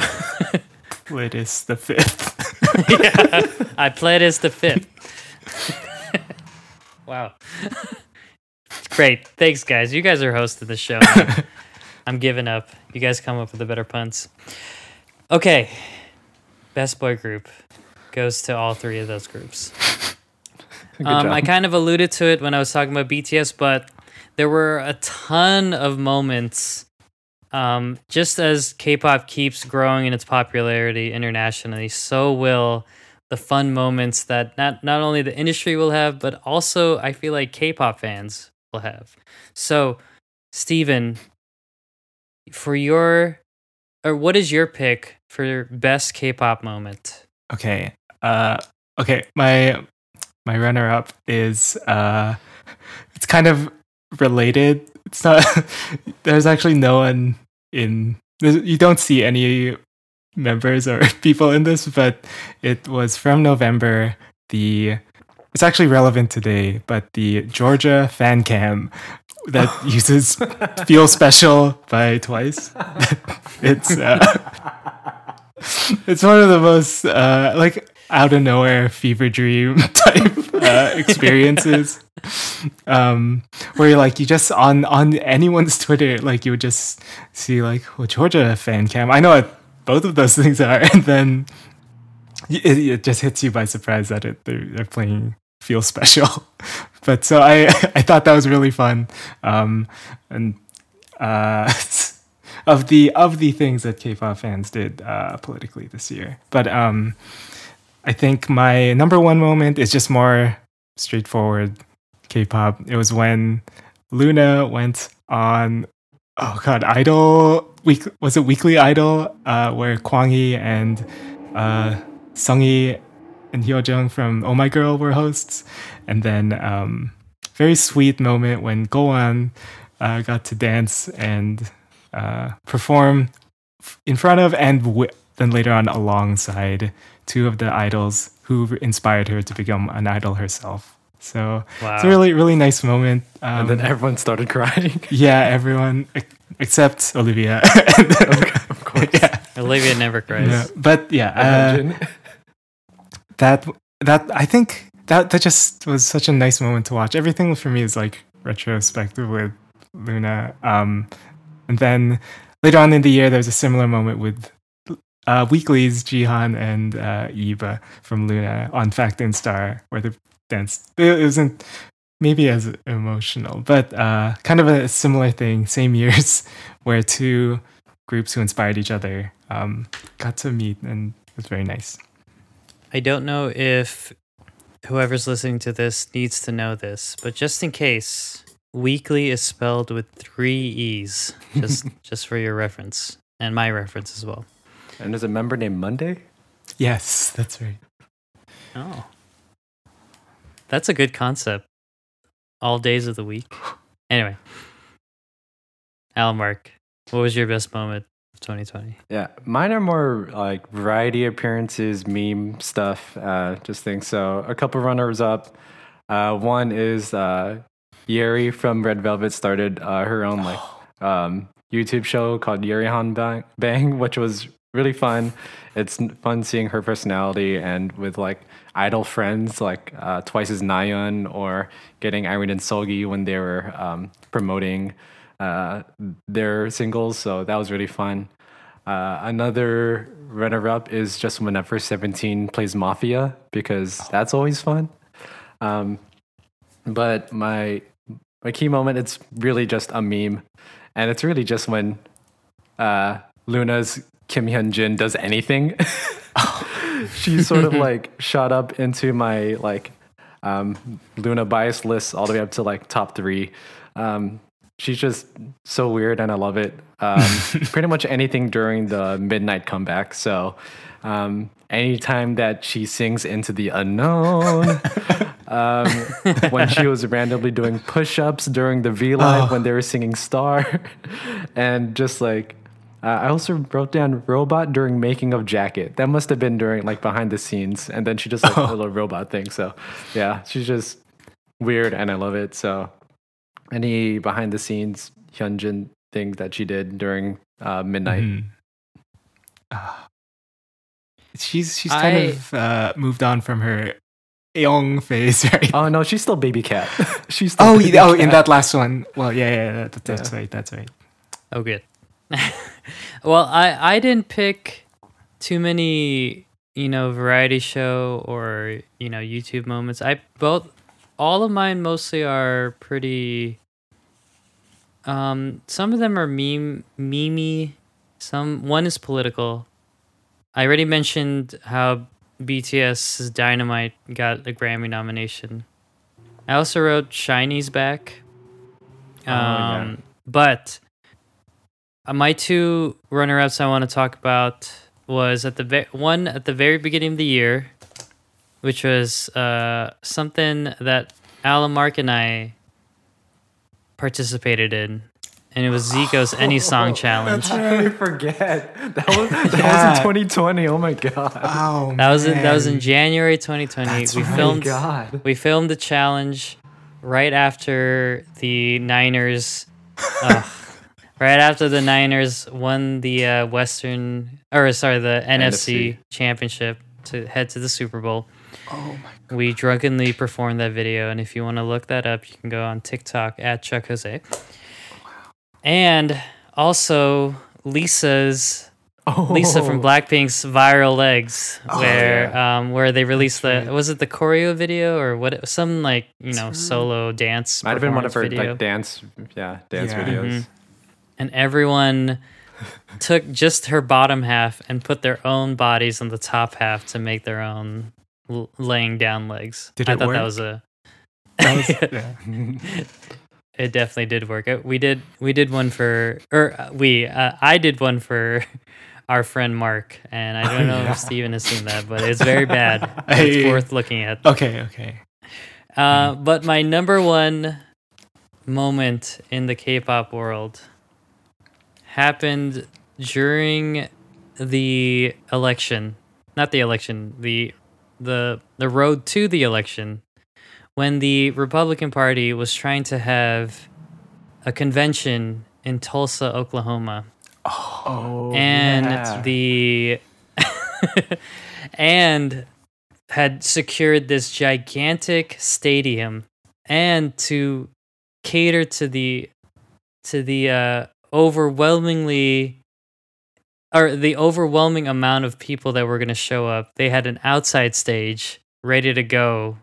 it is the fifth. yeah, I played as the fifth. wow. Great. Thanks, guys. You guys are hosting the show. I'm giving up. You guys come up with the better puns. Okay. Best boy group goes to all three of those groups. Um. I kind of alluded to it when I was talking about BTS, but there were a ton of moments. Um, just as K-pop keeps growing in its popularity internationally, so will the fun moments that not not only the industry will have, but also I feel like K-pop fans will have. So, Steven, for your or what is your pick for best K-pop moment? okay. Uh, okay. My my runner up is uh, it's kind of related it's not. there's actually no one in. You don't see any members or people in this, but it was from November. The it's actually relevant today, but the Georgia fan cam that uses "Feel Special" by Twice. it's uh, it's one of the most uh, like out of nowhere fever dream type uh, experiences um where you're like you just on on anyone's twitter like you would just see like well georgia fan cam i know what both of those things are and then it, it just hits you by surprise that it they're, they're playing feel special. But so i i thought that was really fun. Um and uh of the of the things that k-pop fans did uh politically this year. But um I think my number one moment is just more straightforward K-pop. It was when Loona went on oh god, Idol week was it Weekly Idol uh, where Kwang Hee and uh, Sung Hee and Hyo Jung from Oh My Girl were hosts, and then um, very sweet moment when Go Won uh, got to dance and uh, perform in front of and wi- then later on alongside two of the idols who inspired her to become an idol herself. So it's a really really nice moment. Um, and then everyone started crying. yeah, everyone except Olivia. of course. yeah, Olivia never cries. yeah, but yeah, uh, Imagine. That that I think that that just was such a nice moment to watch. Everything for me is like retrospective with Loona. Um, and then later on in the year, there was a similar moment with uh, Weeekly's Jihan and uh, Eva from Loona on Fact and Star, where the dance it wasn't maybe as emotional, but uh, kind of a similar thing. Same years, where two groups who inspired each other um, got to meet, and it was very nice. I don't know if whoever's listening to this needs to know this, but just in case, weekly is spelled with three E's. Just just for your reference. And my reference as well. and there's a member named Monday. Yes, that's right. Oh. That's a good concept. All days of the week. Anyway. Al Mark, what was your best moment of 2020? Yeah, mine are more like variety appearances, meme stuff, uh, just things. So a couple runners up. Uh, one is uh, Yeri from Red Velvet started uh, her own like um, YouTube show called Yeri Han Bang, Bang, which was really fun. It's fun seeing her personality and with like idol friends like uh, Twice as Nayeon or getting Irene and Seulgi when they were um, promoting uh, their singles. So that was really fun. Uh, another runner up is just whenever 17 plays Mafia because that's always fun. Um, but my my key moment it's really just a meme, and it's really just when uh, Loona's Kim Hyun Jin does anything. she sort of like shot up into my like um, Luna bias list all the way up to like top three. Um, she's just so weird and I love it. Um, pretty much anything during the midnight comeback. So um, anytime that she sings into the unknown, um, when she was randomly doing push-ups during the V Live when they were singing Star, and just like. Uh, I also wrote down robot during making of jacket. That must have been during like behind the scenes, and then she just like a little robot thing. So, yeah, she's just weird, and I love it. So, any behind the scenes Hyunjin things that she did during uh, midnight. Mhm. Ah. she's she's kind I- of uh, moved on from her young phase, right? Oh no, she's still baby cat. she's still Oh, baby yeah, oh, in that last one. Well, yeah, yeah, that, that's Yeah. right. That's right. Oh, good. well, I I didn't pick too many, you know, variety show or you know YouTube moments. I both, all of mine mostly are pretty. Um, some of them are meme, memey. Some one is political. I already mentioned how BTS's Dynamite got a Grammy nomination. I also wrote SHINee's back. Oh, yeah. Um, but uh, my two runner-ups I want to talk about was at the ve- one at the very beginning of the year, which was uh, something that Alan Mark and I participated in, and it was Zico's Any Song Challenge. I forget. That was that Yeah. was in 2020. Oh my god. Oh, That was in, that was in. January 2020. That's we right. filmed god. we filmed the challenge right after the Niners. ugh, right after the Niners won the uh, Western or sorry the NFC, NFC. championship to head to the Super Bowl. Oh my. We drunkenly performed that video, and if you want to look that up, you can go on TikTok at Chuck Jose. Wow. And also Lisa's Oh. Lisa from Blackpink's "Viral Legs," Oh, where um where they released That's the right. was it the choreo video or what? Some like you know That's right. solo dance. Might have been one of her performance video. like dance, yeah, dance Yeah. videos. Mhm. and everyone took just her bottom half and put their own bodies on the top half to make their own l- laying down legs. Did I thought that was a. That was, it definitely did work. Uh, We did we did one for or uh, we uh, I did one for our friend Mark, and I don't Oh, know yeah. if Steven has seen that, but it's very bad. It's worth looking at. Okay, okay. Uh, but my number one moment in the K-pop world happened during the election, not the election, the the the road to the election, when the Republican Party was trying to have a convention in Tulsa, Oklahoma Oh, and yeah. the and had secured this gigantic stadium and to cater to the to the uh overwhelmingly or the overwhelming amount of people that were going to show up they had an outside stage ready to go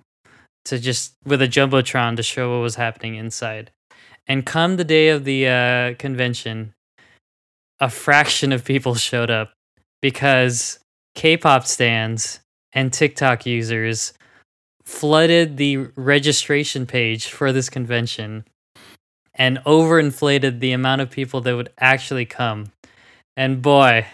to just with a jumbotron to show what was happening inside and come the day of the uh, convention a fraction of people showed up because K-pop stands and TikTok users flooded the registration page for this convention and overinflated the amount of people that would actually come. And boy,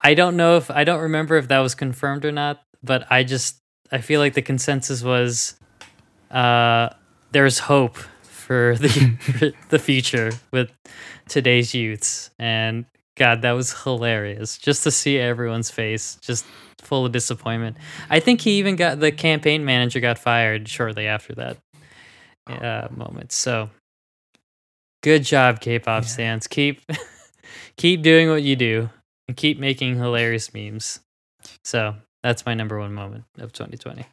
I don't know if I don't remember if that was confirmed or not, but I just I feel like the consensus was uh there's hope for the for the future with today's youths. And god that was hilarious. Just to see everyone's face just full of disappointment. I think he even got the campaign manager got fired shortly after that uh, moment. So good job k-pop Yeah. stands keep keep doing what you do and keep making hilarious memes so that's my number one moment of 2020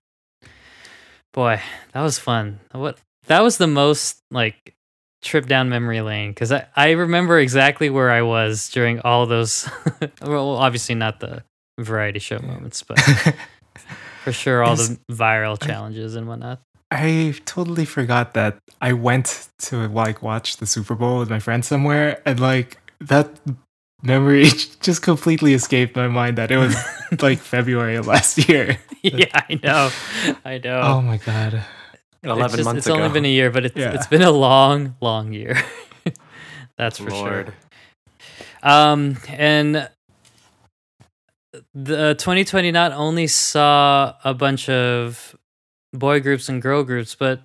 boy that was fun what that was the most like trip down memory lane because I, I remember exactly where I was during all those. well, obviously not the variety show moments, but for sure all the viral challenges and whatnot. I totally forgot that I went to like watch the Super Bowl with my friends somewhere, and like that memory just completely escaped my mind that it was like February of last year. yeah, I know, I know. Oh my god. It's 11 just- months It's ago. only been a year, but it's Yeah. it's been a long, long year. That's for Lord. sure. Um, and the 2020 not only saw a bunch of boy groups and girl groups, but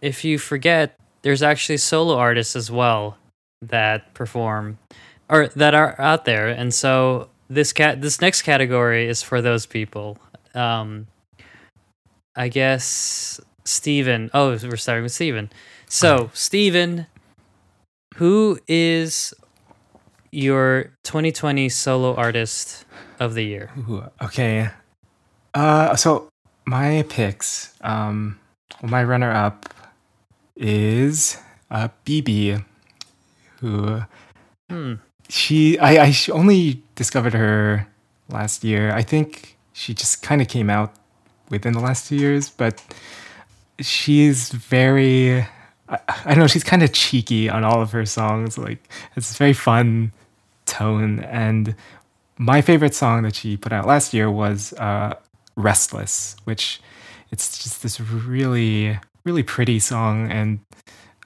if you forget, there's actually solo artists as well that perform or that are out there. And so this cat this next category is for those people. Um I guess Steven. Oh, we're starting with Steven. So, Steven, who is your 2020 solo artist of the year? Ooh, okay. Uh, so my picks, um, my runner up is uh, BIBI, who Hmm. she I, I only discovered her last year. I think she just kind of came out within the last two years, but she's very I, I don't know, she's kind of cheeky on all of her songs. Like it's a very fun tone and my favorite song that she put out last year was uh, Restless, which it's just this really, really pretty song. And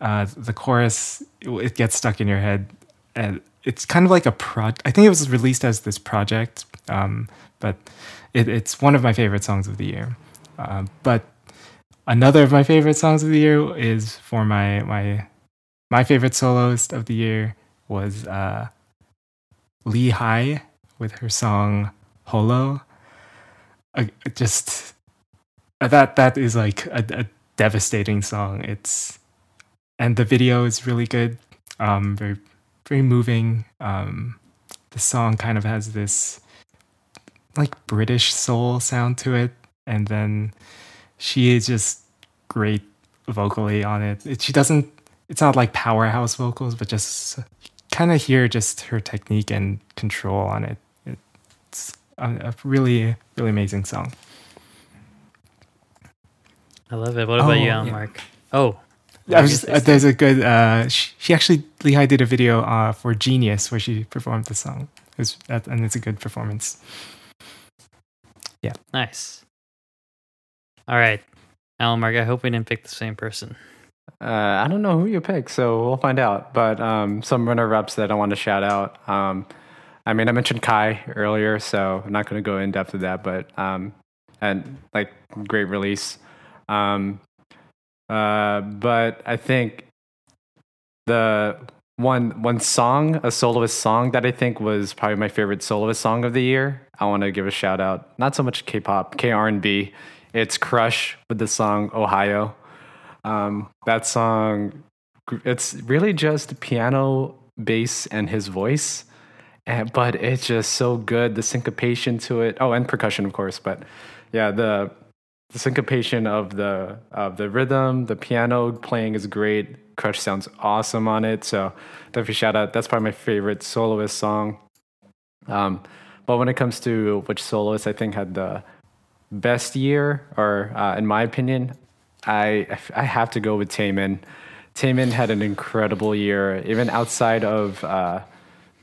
uh, the chorus, it, gets stuck in your head. And it's kind of like a pro. I think it was released as this project, um, but it, it's one of my favorite songs of the year. Uh, but another of my favorite songs of the year is for my my my favorite soloist of the year was uh, Lee Hi with her song "Holo." Uh, just uh, that that is like a, a devastating song. It's and the video is really good. Um, very very moving. Um, the song kind of has this like British soul sound to it, and then she is just great vocally on it. it she doesn't. It's not like powerhouse vocals, but just kind of hear just her technique and control on it. It's a, a really really amazing song. I love it. What about Oh, you, Alan yeah. Mark? Oh, I was just, uh, there's a good. Uh, she, she actually Lee Hi did a video uh, for Genius where she performed the song. It was, that, and it's a good performance. Yeah. Nice. All right, Alan Mark. I hope we didn't pick the same person. Uh, I don't know who you pick, so we'll find out. But um, some runner-ups that I want to shout out. Um, I mean, I mentioned Kai earlier, so I'm not going to go in depth with that. But um, and like great release. Um, uh, but I think the one one song, a soloist song that I think was probably my favorite soloist song of the year. I want to give a shout out. Not so much K-pop, K-R&B. It's Crush with the song Ohio. Um, that song, it's really just piano, bass, and his voice. And, but it's just so good. The syncopation to it. Oh, and percussion, of course. But yeah, the the syncopation of the of the rhythm, the piano playing is great. Crush sounds awesome on it. So definitely shout out. That's probably my favorite soloist song. Um, but when it comes to which soloist I think had the best year, or uh, in my opinion, I I have to go with Taemin. Taemin had an incredible year, even outside of uh,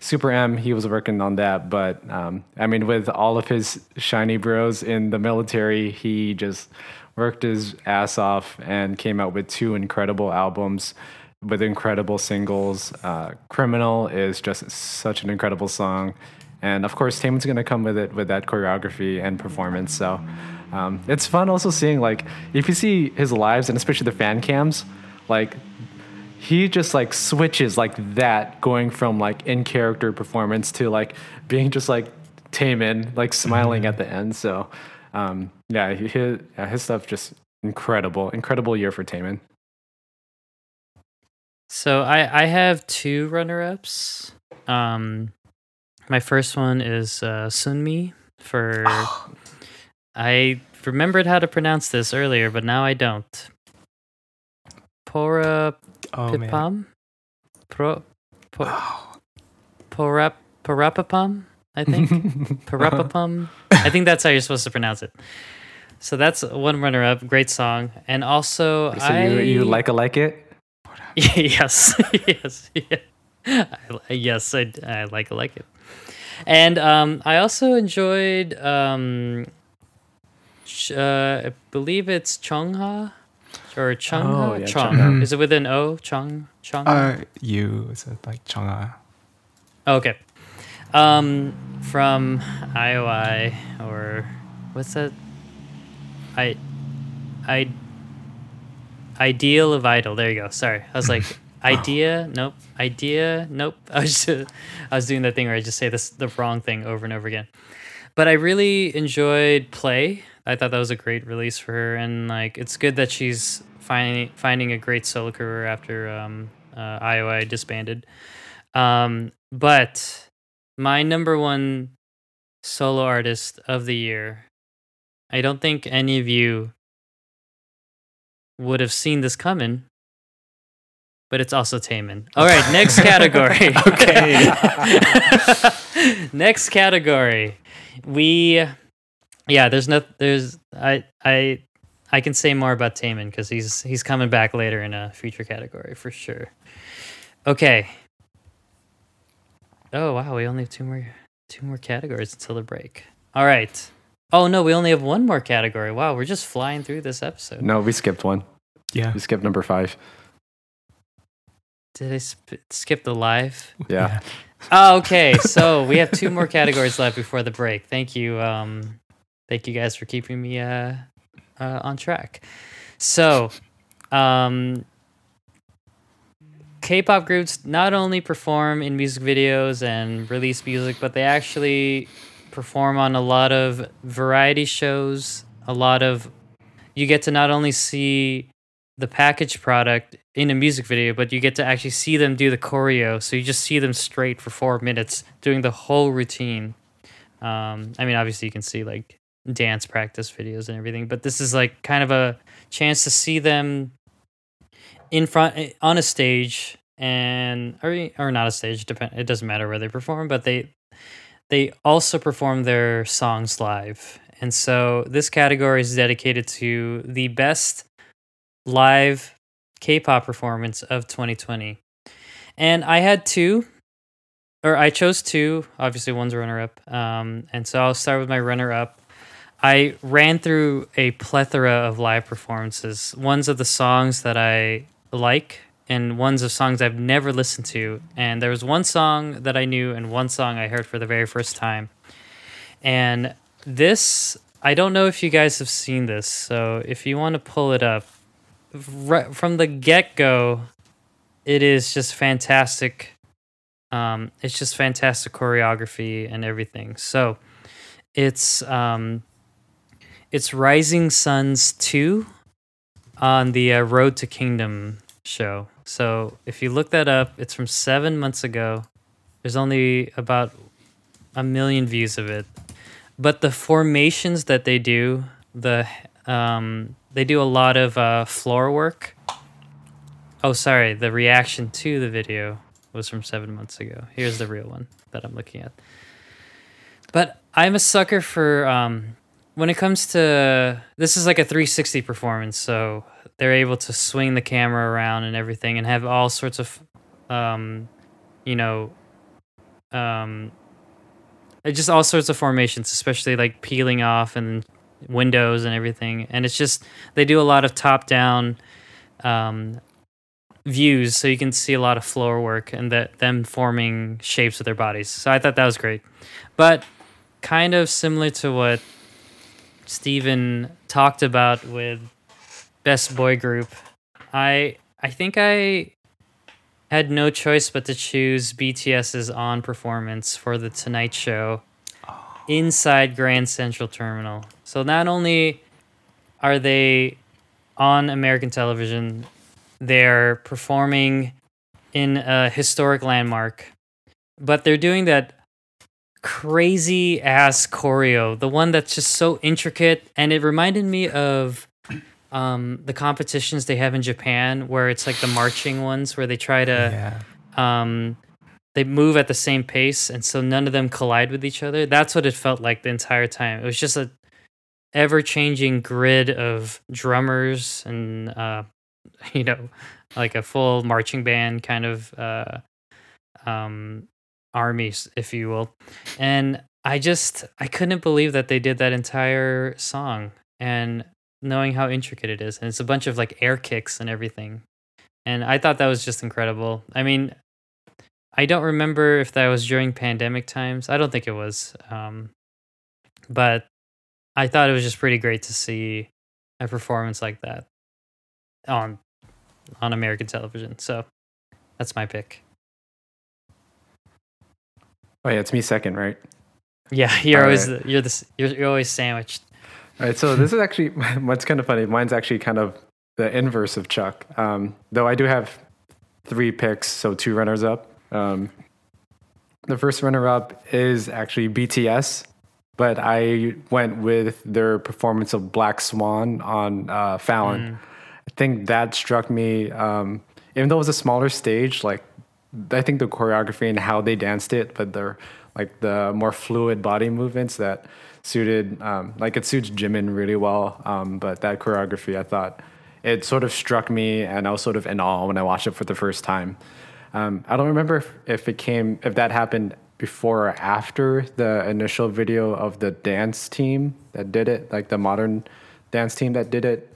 Super M. He was working on that, but um, I mean, with all of his SHINee bros in the military, he just worked his ass off and came out with two incredible albums with incredible singles. Uh, Criminal is just such an incredible song. And of course, Taemin's going to come with it with that choreography and performance. So um, it's fun also seeing, like, if you see his lives and especially the fan cams, like, he just like switches like that, going from like in character performance to like being just like Taemin, like smiling at the end. So, um, yeah, his, yeah, his stuff just incredible, incredible year for Taemin. So I I have two runner ups. Um, my first one is uh, Sunmi for. I remembered how to pronounce this earlier, but now I don't. Pora Oh. Pipam? Pro, po, Oh, porap, Parapapam, I think. Parapapam. I think that's how you're supposed to pronounce it. So that's one runner up. Great song. And also, So I. you, you like a like it? yes. yes. Yeah. I, yes, I, I like I like it. And um, I also enjoyed, um, uh, I believe it's Chongha or Chongha. Oh, yeah, Chong. Chongha. Is it with an O? Chong. Chong. uh, you is it like Chonga? Okay. Um, from IOI or what's that? I, I, ideal of idol. There you go. Sorry, I was like idea. Nope. Idea. Nope. I was just, I was doing that thing where I just say this the wrong thing over and over again. But I really enjoyed play. I thought that was a great release for her, and like it's good that she's finding finding a great solo career after um, uh, IOI disbanded. Um, but my number one solo artist of the year, I don't think any of you would have seen this coming, but it's also Taemin. All right, next category. okay. next category. We, yeah, there's no, there's, I, I, I can say more about Taemin because he's he's coming back later in a future category for sure. Okay. Oh wow, we only have two more two more categories until the break. All right. Oh no, we only have one more category. Wow, we're just flying through this episode. No, we skipped one. Yeah. We skipped number five. Did I sp- skip the live? Yeah. Oh, okay. So we have two more categories left before the break. Thank you. Um, thank you guys for keeping me uh, uh, on track. So, um, K-pop groups not only perform in music videos and release music, but they actually perform on a lot of variety shows. A lot of you get to not only see the packaged product in a music video, but you get to actually see them do the choreo. So you just see them straight for four minutes doing the whole routine. Um, I mean, obviously you can see like dance practice videos and everything, but this is like kind of a chance to see them in front eh, on a stage and or or not a stage. Depend. It doesn't matter where they perform, but they they also perform their songs live. And so this category is dedicated to the best live K-pop performance of 2020. And I had two or I chose two. Obviously, one's runner up. Um, and so I'll start with my runner up. I ran through a plethora of live performances, ones of the songs that I like and ones of songs I've never listened to. And there was one song that I knew and one song I heard for the very first time. And this, I don't know if you guys have seen this. So if you want to pull it up, right from the get go, it is just fantastic. Um, it's just fantastic choreography and everything. So it's um, it's Rising Suns 2 on the uh, Road to Kingdom show. So if you look that up, it's from seven months ago. There's only about a million views of it. But the formations that they do, the um, they do a lot of uh, floor work. Oh, sorry, the reaction to the video was from seven months ago. Here's the real one that I'm looking at. But I'm a sucker for um, when it comes to this is like a 360 performance so they're able to swing the camera around and everything and have all sorts of um you know um just all sorts of formations especially like peeling off and windows and everything. And it's just they do a lot of top down um views so you can see a lot of floor work and that them forming shapes with their bodies. So i thought that was great. But kind of similar to what Steven talked about with best boy group, I I think I had no choice but to choose BTS's on performance for the Tonight Show inside Grand Central Terminal. So not only are they on American television, they're performing in a historic landmark, but they're doing that crazy ass choreo, the one that's just so intricate, and it reminded me of um, the competitions they have in Japan, where it's like the marching ones, where they try to Yeah. um, they move at the same pace, and so none of them collide with each other. That's what it felt like the entire time. It was just a ever changing grid of drummers and uh, you know, like a full marching band kind of uh, um, armies, if you will. And I just I couldn't believe that they did that entire song and knowing how intricate it is. And it's a bunch of like air kicks and everything. And I thought that was just incredible. I mean, I don't remember if that was during pandemic times. I don't think it was. Um, but I thought it was just pretty great to see a performance like that on on American television. So that's my pick. Oh yeah, it's me second, right? Yeah, you're All always right. the, you're the you're, you're always sandwiched. All right, so this is actually what's kind of funny. Mine's actually kind of the inverse of Chuck. Um, though I do have three picks, so two runners up. Um, the first runner up is actually BTS, but I went with their performance of Black Swan on uh, Fallon. I think that struck me, um, even though it was a smaller stage, like I think the choreography and how they danced it, but they're like the more fluid body movements that suited, um, like it suits Jimin really well. Um, but that choreography, I thought it sort of struck me, and I was sort of in awe when I watched it for the first time. Um, I don't remember if, if it came, if that happened before or after the initial video of the dance team that did it, like the modern dance team that did it.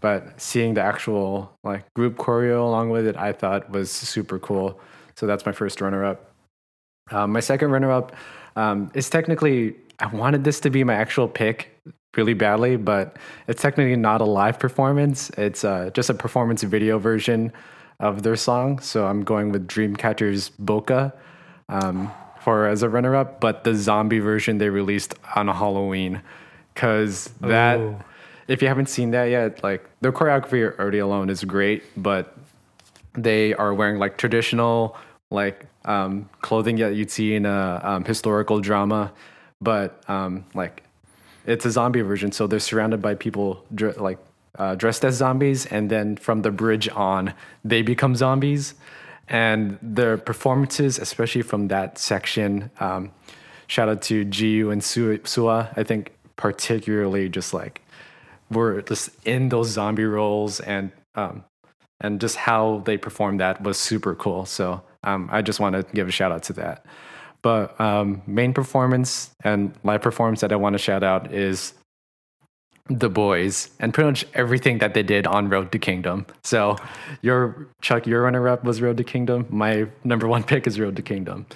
But seeing the actual like group choreo along with it, I thought was super cool. So that's my first runner up. Um, my second runner up um, is technically, I wanted this to be my actual pick really badly, but it's technically not a live performance. It's uh, just a performance video version of their song. So I'm going with Dreamcatcher's Boca um, for as a runner up, but the zombie version they released on Halloween. Because that, Ooh. If you haven't seen that yet, like the choreography already alone is great, but they are wearing like traditional like um, clothing that you'd see in a um, historical drama, but um, like it's a zombie version, so they're surrounded by people dre- like uh, dressed as zombies, and then from the bridge on, they become zombies, and their performances, especially from that section, um, shout out to Jiu and Su- Sua, I think particularly just like were just in those zombie roles and um, and just how they performed that was super cool. So um, I just want to give a shout out to that. But um, main performance and live performance that I want to shout out is the Boyz and pretty much everything that they did on Road to Kingdom. So your Chuck, your runner up was Road to Kingdom. My number one pick is Road to Kingdom.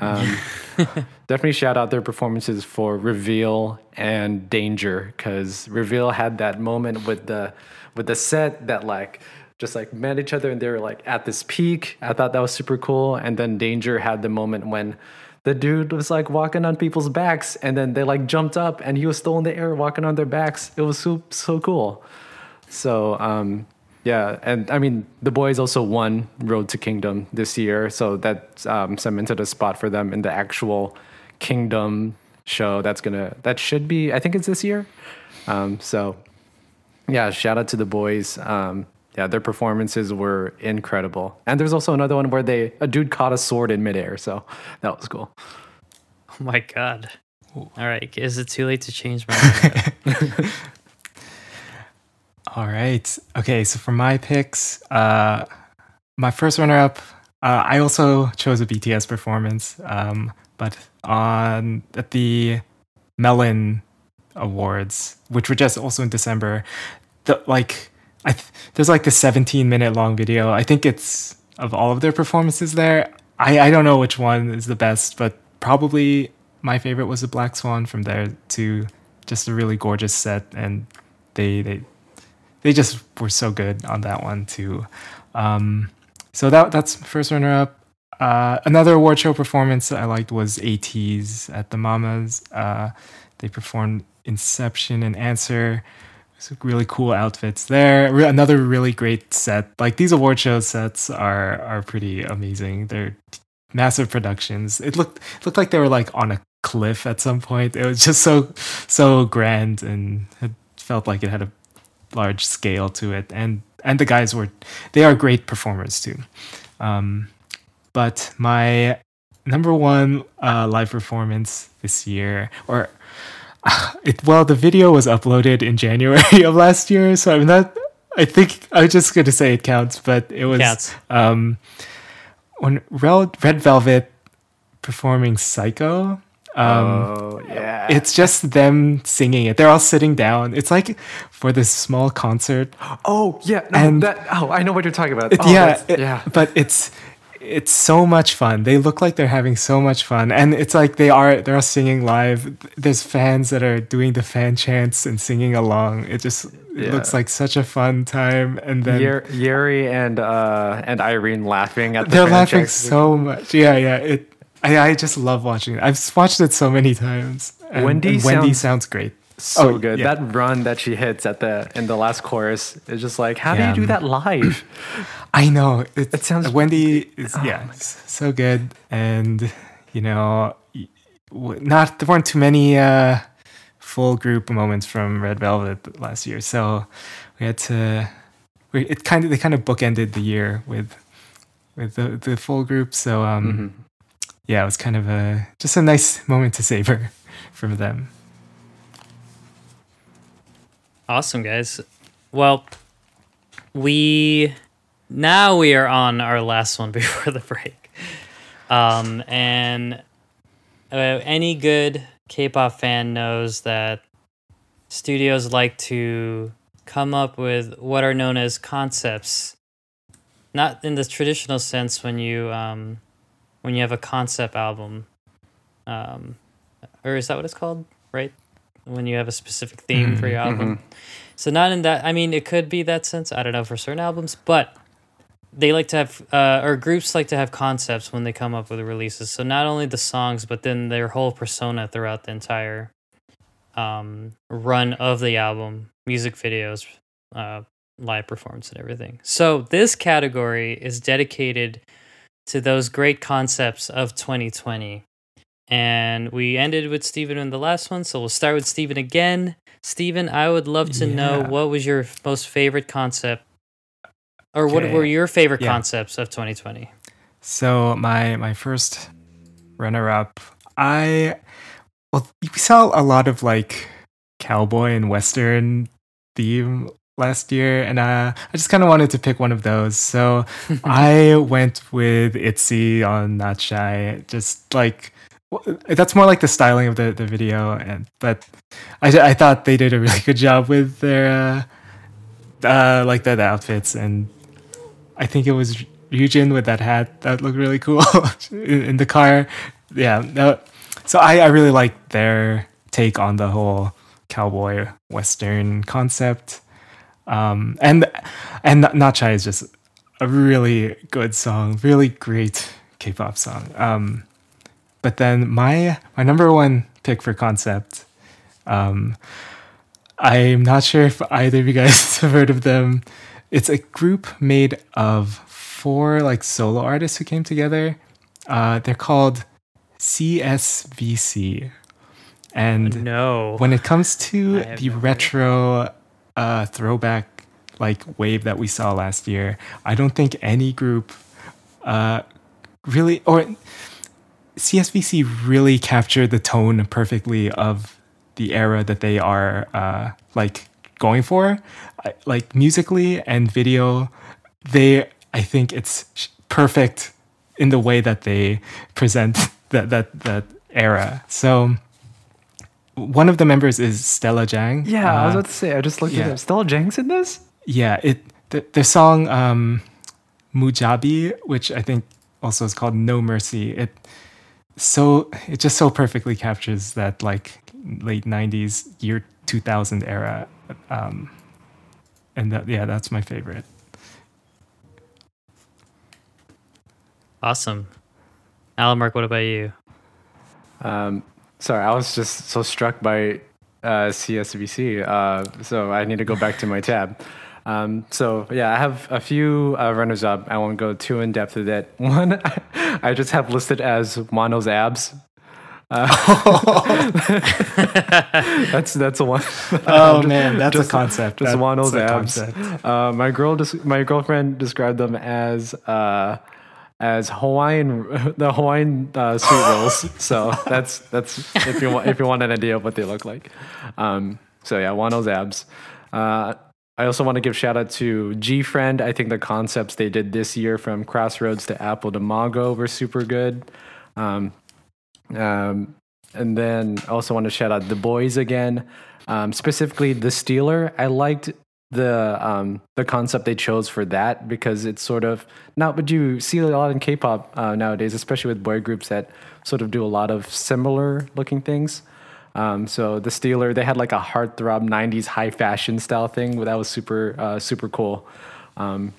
Um, definitely shout out their performances for Reveal and Danger because Reveal had that moment with the with the set that like just like met each other and they were like at this peak. I thought that was super cool. And then Danger had the moment when the dude was like walking on people's backs and then they like jumped up and he was still in the air walking on their backs. It was so so cool. So um yeah, and I mean the Boyz also won Road to Kingdom this year, so that um, cemented a spot for them in the actual Kingdom show. That's gonna that should be I think it's this year. Um, so yeah, shout out to the Boyz. Um, yeah, their performances were incredible. And there's also another one where they a dude caught a sword in midair, so that was cool. Oh my god. All right, is it too late to change my mind? All right. Okay, so for my picks, uh, my first runner up, uh, I also chose a BTS performance, um, but on at the Melon Awards, which were just also in December, the like I th- there's like the 17 minute long video. I think it's of all of their performances there. I I don't know which one is the best, but probably my favorite was the Black Swan from there to just a really gorgeous set and they they they just were so good on that one too. Um, so that that's first runner up. Uh, another award show performance that I liked was ATEEZ at the Mamas. Uh, they performed Inception and Answer. Some really cool outfits there. Re- another really great set. Like these award show sets are are pretty amazing. They're massive productions. It looked it looked like they were like on a cliff at some point. It was just so so grand and it felt like it had a large scale to it and and the guys were they are great performers too um but my number one uh live performance this year or it well the video was uploaded in january of last year so i'm not i think I was just gonna say it counts but it was Counts. um when red velvet performing psycho um oh yeah. it's just them singing it. They're all sitting down. It's like for this small concert. oh yeah. No, and- that oh I know what you're talking about. It- Oh, yeah, it- yeah. But it's it's so much fun. They look like they're having so much fun, and it's like they are they're all singing live. There's fans that are doing the fan chants and singing along. It just it Yeah. looks like such a fun time. And then Yeri and uh and Irene laughing at the they're laughing checks. so much. Yeah, yeah. It. I, I just love watching it. I've watched it so many times. And, Wendy and Wendy sounds- sounds great. so Oh, good. yeah. That run that she hits at the in the last chorus is just like, how Yeah. do you do that live? I know it, It sounds- Wendy is Oh yeah so good, and you know, not there weren't too many uh, full group moments from Red Velvet last year, so we had to. We, it kind of they kind of bookended the year with with the the full group, so um, Mm-hmm. Yeah, it was kind of a just a nice moment to savor from them. Awesome, guys. Well, we now we are on our last one before the break. Um, and uh, any good K-pop fan knows that studios like to come up with what are known as concepts. Not in the traditional sense when you um, when you have a concept album, um, or is that what it's called? Right, when you have a specific theme for your album. So not in that. I mean, it could be that sense. I don't know for certain albums, but they like to have uh, or groups like to have concepts when they come up with releases. So not only the songs, but then their whole persona throughout the entire um, run of the album, music videos, uh, live performance, and everything. So this category is dedicated to those great concepts of 2020. And we ended with Stephen in the last one, so we'll start with Stephen again. Stephen, I would love to know what was your most favorite concept or what were your favorite Yeah. concepts of 2020? So my my first runner up, I well we saw a lot of like cowboy and western theme last year, and uh, I just kind of wanted to pick one of those. So I went with Itzy on Not Shy, just like that's more like the styling of the, the video, and but I, I thought they did a really good job with their uh, uh like the, the outfits, and I think it was Ryujin with that hat that looked really cool in, in the car. Yeah, no, so I I really liked their take on the whole cowboy western concept. Um, and and Not Shy is just a really good song, really great K-pop song. Um, but then my my number one pick for concept, um, I'm not sure if either of you guys have heard of them. It's a group made of four like solo artists who came together. Uh, they're called CSVC, and no. when it comes to the retro uh, throwback like wave that we saw last year, I don't think any group uh, really or CSVC really captured the tone perfectly of the era that they are uh, like going for, like musically and video. They, I think it's perfect in the way that they present that that that era. So one of the members is Stella Jang. Yeah, I was Uh, about to say. I just looked yeah. at it. Stella Jang's in this? yeah, it the, the song um Mujabi, which I think also is called No Mercy, it so it just so perfectly captures that like late 90s year 2000 era um and that yeah, that's my favorite. Awesome. Alamark, what about you? Um, sorry, I was just so struck by uh, CSVC. Uh, so I need to go back to my tab. Um, so yeah, I have a few uh, runners up. I won't go too in depth with it. One, I just have listed as Wonho's abs. Uh, that's that's the one. Oh man, that's just- a concept. Just That's Wonho's a abs. concept. Uh, my girl, des- my girlfriend described them as uh, as Hawaiian, the Hawaiian uh, sweet rolls. So that's that's if you want if you want an idea of what they look like. Um, so yeah, Wonho's abs. Uh, I also want to give shout out to G Friend. I think the concepts they did this year from Crossroads to Apple to Mago were super good. Um, um, and then I also want to shout out the Boyz again, um, specifically the Stealer. I liked the um, the concept they chose for that because it's sort of not what you see a lot in K-pop uh, nowadays, especially with boy groups that sort of do a lot of similar looking things. Um, so the Stealer, they had like a heartthrob '90s high fashion style thing that was super uh, super cool. Um,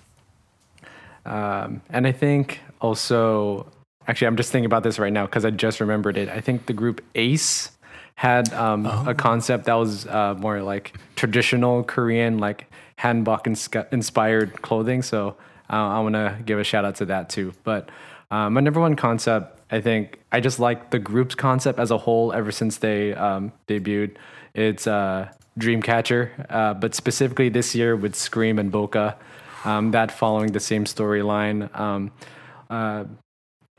um, and I think also, actually, I'm just thinking about this right now because I just remembered it. I think the group Ace had um, a concept that was uh, more like traditional Korean, like hanbok inspired clothing. So uh, I want to give a shout out to that too. But uh, my number one concept, I think, I just like the group's concept as a whole ever since they um, debuted. It's uh, Dreamcatcher, uh, but specifically this year with Scream and Boca, um, that following the same storyline.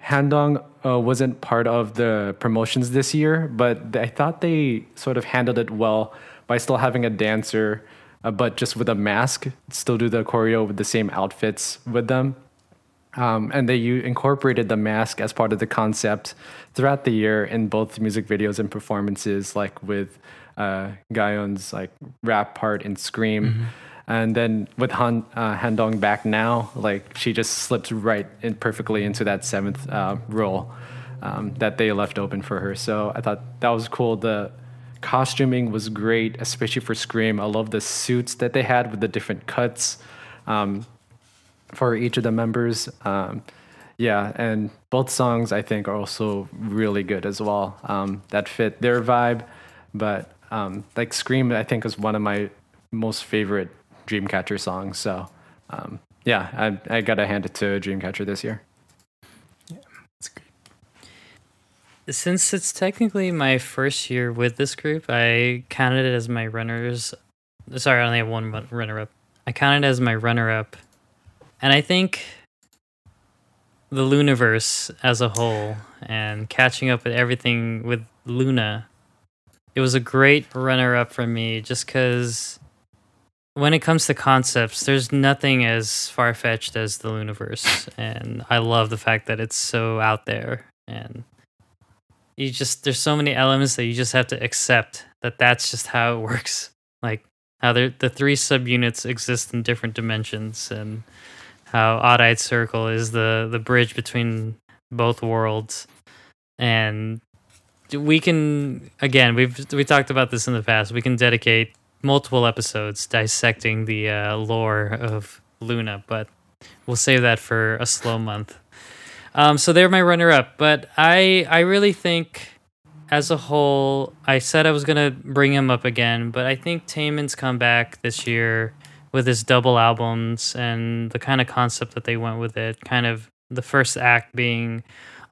Handong uh, wasn't part of the promotions this year, but I thought they sort of handled it well by still having a dancer, uh, but just with a mask, still do the choreo with the same outfits with them. Um, and they incorporated the mask as part of the concept throughout the year in both music videos and performances, like with uh, like rap part in Scream. And then with Han uh, Handong back now, like she just slipped right in perfectly into that seventh uh, role um, that they left open for her. So I thought that was cool. The costuming was great, especially for Scream. I love the suits that they had with the different cuts. Um, for each of the members. Um, yeah, and both songs I think are also really good as well. Um, that fit their vibe, but um, like "Scream" I think is one of my most favorite Dreamcatcher songs. So um, yeah, I I gotta hand it to Dreamcatcher this year. It's great. Since it's technically my first year with this group, I counted it as my runners. Sorry, I only have one runner-up. I counted as my runner-up, and I think the Loonaverse as a whole and catching up with everything with Loona, it was a great runner-up for me. Just because when it comes to concepts, there's nothing as far-fetched as the Loonaverse, and I love the fact that it's so out there and you just there's so many elements that you just have to accept that that's just how it works. Like how the the three subunits exist in different dimensions and how odd-eyed circle is the the bridge between both worlds and we can again we've we talked about this in the past we can dedicate multiple episodes dissecting the uh, lore of Loona but we'll save that for a slow month um, so they're my runner-up, but I I really think as a whole, I said I was gonna bring him up again, but I think Taemin's come back this year with his double albums and the kind of concept that they went with it. Kind of the first act being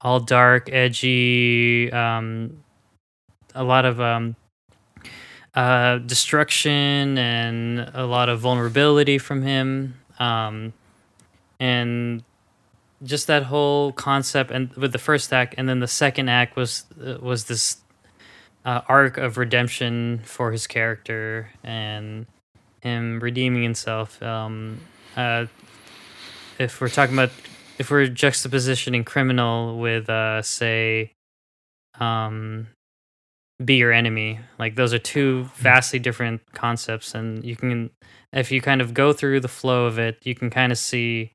all dark, edgy, um, a lot of um, uh, destruction and a lot of vulnerability from him. Um, and just that whole concept and with the first act and then the second act was uh, was this uh, arc of redemption for his character and him redeeming himself um uh if we're talking about if we're juxtapositioning criminal with uh say um be your enemy like those are two vastly different concepts and you can if you kind of go through the flow of it you can kind of see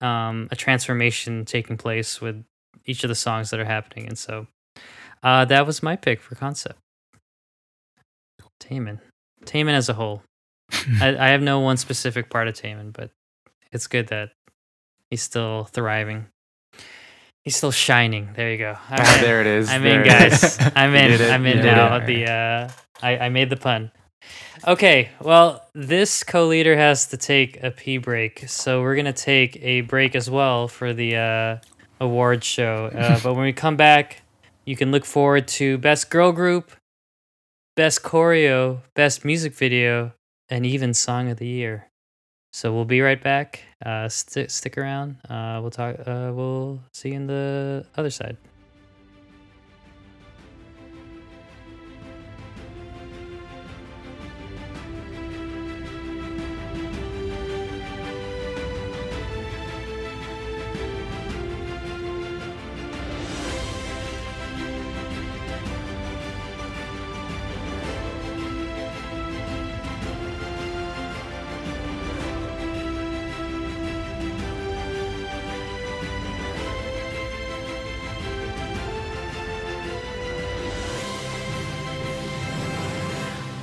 um, a transformation taking place with each of the songs that are happening. And so uh, that was my pick for concept. Taemin. Taemin as a whole. I, I have no one specific part of Taemin, but it's good that he's still thriving. He's still shining. There you go. I'm Ah, in. there it is. I'm in, There it guys. I'm in. I'm in now. The uh, I, I made the pun. Okay, well, this co-leader has to take a pee break, so we're gonna take a break as well for the uh, award show. Uh, but when we come back, you can look forward to best girl group, best choreo, best music video, and even song of the year. So we'll be right back. Uh, st- stick around. Uh, we'll talk. Uh, we'll see you in the other side.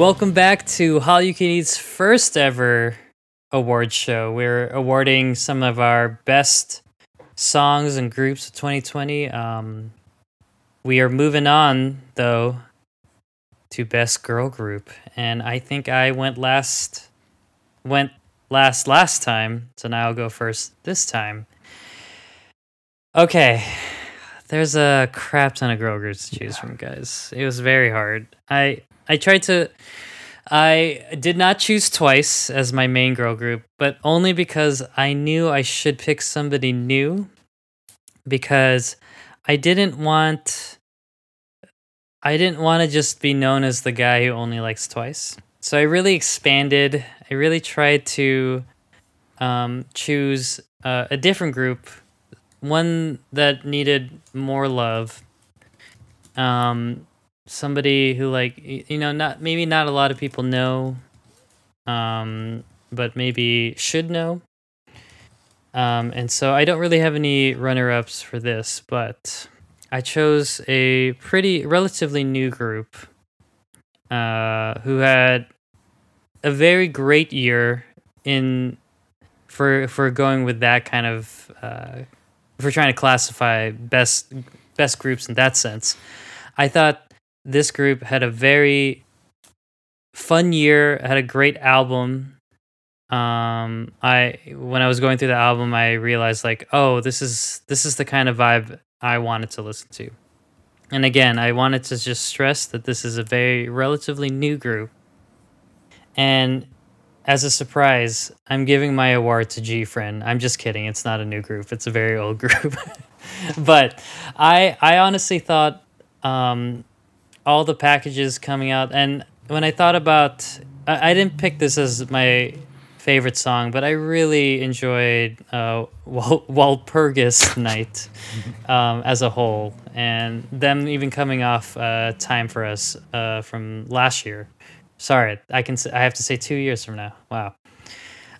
Welcome back to All You Can Eat's first ever award show. We're awarding some of our best songs and groups of 2020. Um, we are moving on, though, to best girl group, and I think I went last. Went last last time, so now I'll go first this time. Okay, there's a crap ton of girl groups to choose from, guys. It was very hard. I I tried to. I did not choose Twice as my main girl group, but only because I knew I should pick somebody new. Because I didn't want. I didn't want to just be known as the guy who only likes Twice. So I really expanded. I really tried to um, choose uh, a different group, one that needed more love. Um, somebody who like you know not maybe not a lot of people know um but maybe should know. Um and so i don't really have any runner-ups for this but i chose a pretty relatively new group uh who had a very great year in for for going with that kind of uh, we're trying to classify best best groups in that sense, I thought this group had a very fun year. Had a great album. Um, I when I was going through the album, I realized like, oh, this is this is the kind of vibe I wanted to listen to. And again, I wanted to just stress that this is a very relatively new group. And as a surprise, I'm giving my award to G Friend. I'm just kidding. It's not a new group. It's a very old group. but I I honestly thought um, all the packages coming out, and when I thought about, I, I didn't pick this as my favorite song, but I really enjoyed uh, Wal- Walpurgis Night um, as a whole, and them even coming off uh, Time for Us uh, from last year. Sorry, I can. I have to say two years from now. Wow.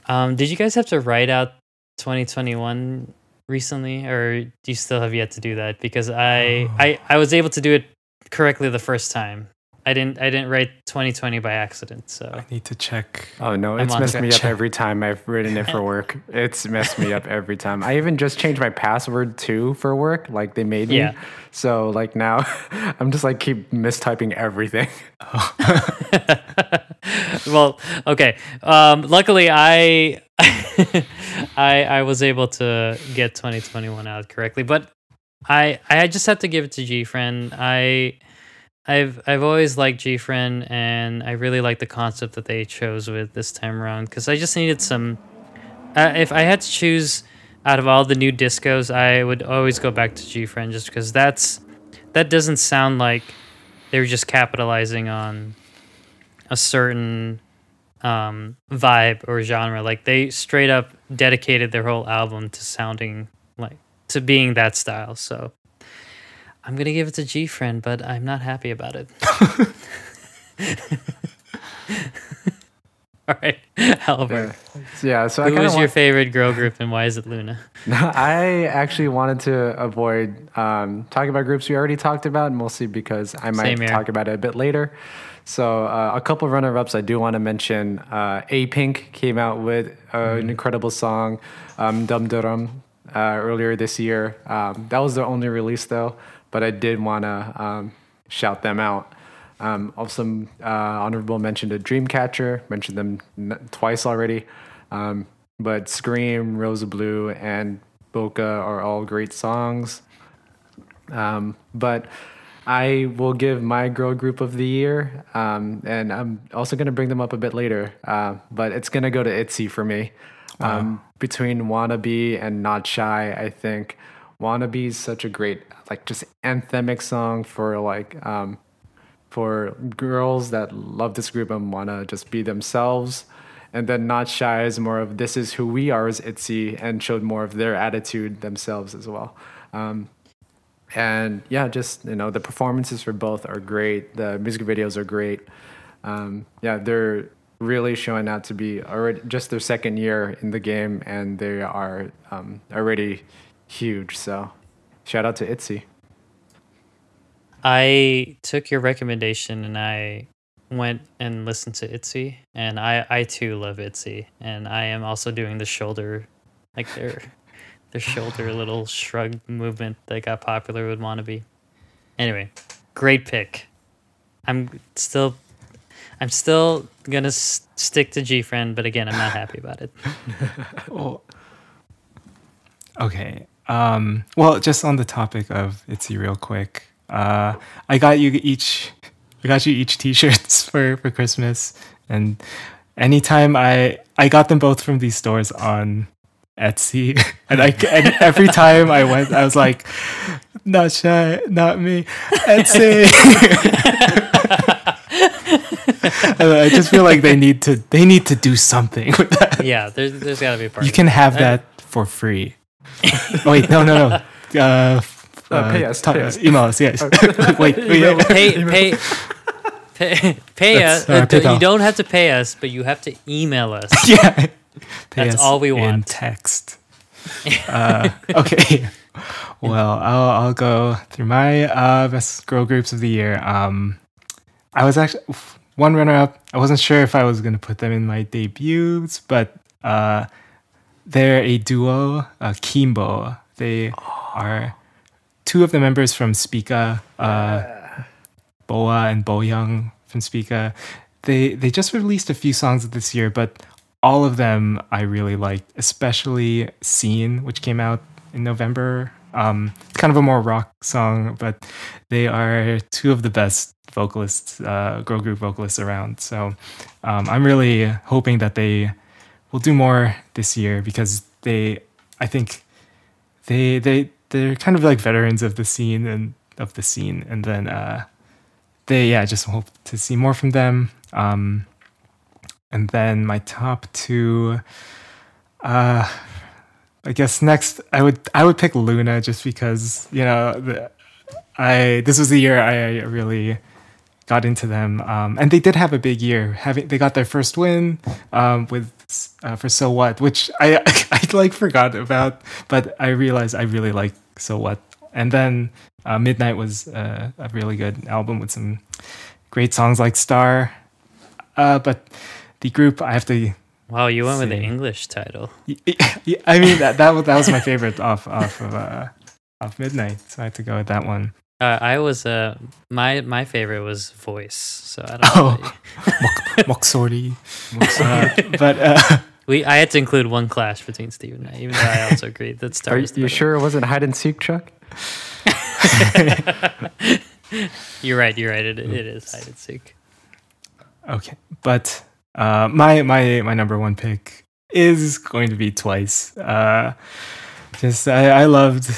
Um, did you guys have to write out 2021 recently, or do you still have yet to do that? Because I, I, I was able to do it correctly the first time. I didn't. I didn't write 2020 by accident. So I need to check. Oh no, it's messed track. me up every time I've written it for work. It's messed me up every time. I even just changed my password too for work, like they made me. Yeah. So like now, I'm just like keep mistyping everything. well, okay. Um, luckily, I, I, I was able to get 2021 out correctly, but I, I just have to give it to G Friend. I, I've, I've always liked G Friend, and I really like the concept that they chose with this time around because I just needed some. Uh, if I had to choose out of all the new discos, I would always go back to G Friend just because that's that doesn't sound like they were just capitalizing on a certain um, vibe or genre. Like they straight up dedicated their whole album to sounding to being that style. So I'm gonna give it to G Friend, but I'm not happy about it. All right, Albert. Yeah. So I Who of your favorite girl group and why is it Loona? I actually wanted to avoid um, talking about groups we already talked about, mostly because I might talk about it a bit later. So uh, a couple runner-ups I do want to mention. Uh, Apink came out with uh, an incredible song, um, Dumhdurum, uh, earlier this year. Um, that was their only release though, but I did want to um, shout them out. Um, also, uh, honorable mention to Dreamcatcher. Mentioned them n- twice already. Um, but Scream, R.o.S.E BLUE, and Boca are all great songs. Um, but I will give my girl group of the year, um, and I'm also going to bring them up a bit later. Uh, but it's going to go to Itzy for me. Um, between Wannabe and Not Shy, I think Wannabe is such a great, like, just anthemic song for like um, for girls that love this group and want to just be themselves. And then Not Shy is more of this is who we are as ITZY and showed more of their attitude themselves as well. Um, and yeah, just, you know, the performances for both are great. The music videos are great. Um, yeah, they're really showing out to be already just their second year in the game and they are um, already huge. So shout out to ITZY. I took your recommendation and I went and listened to Itzy, and I I too love Itzy, and I am also doing the shoulder, like their their shoulder little shrug movement that got popular with Wannabe. Anyway, great pick. I'm still. I'm still gonna s- stick to G Friend, but again, I'm not happy about it. Well, okay. Um, well, just on the topic of Itzy, real quick. Uh, I got you each. I got you each T-shirts for for Christmas, and anytime I I got them both from these stores on Etsy, and I and every time I went, I was like, not shy, not me, Etsy. And I just feel like they need to they need to do something with that. Yeah, there's there's gotta be a part. You can have that for free. wait, no, no, no. Uh, f- Uh, pay us, ta- pay us. Email us, yes. wait, wait. pay pay pay, pay us. Uh, Uh, you don't have to pay us, but you have to email us. yeah. Pay That's us all we in want. text. Uh, okay. Well, I'll, I'll go through my uh, best girl groups of the year. Um, I was actually one runner up. I wasn't sure if I was going to put them in my debuts, but uh, they're a duo, uh, Kimbo. They are two of the members from Spica, uh, Boa and Bohyung from Spica. They they just released a few songs this year, but all of them I really liked, especially Scene, which came out in November. Um, it's kind of a more rock song, but they are two of the best vocalists, uh, girl group vocalists around. So um, I'm really hoping that they will do more this year because they, I think, they they they're kind of like veterans of the scene and of the scene, and then uh, they yeah, just hope to see more from them. Um, and then my top two, uh, I guess next I would I would pick Loona just because you know the, I this was the year I really got into them, um, and they did have a big year. Having they got their first win um, with uh, for So What, which I I like forgot about, but I realized I really like So What. And then uh, Midnight was uh, a really good album with some great songs like Star. Uh, but the group I have to. Wow, you went with the English title. I mean that that was, that was my favorite off off of uh, off Midnight, so I had to go with that one. Uh, I was uh my my favorite was voice. So I don't know. Oh. about you. Moksori. Uh, but uh, We I had to include one clash between Steve and I, even though I also agreed that Star Are is the you better. sure it wasn't hide and seek, Chuck? You're right. You're right. It, it is hide and seek. Okay, but uh, my my my number one pick is going to be Twice. Uh, just I, I loved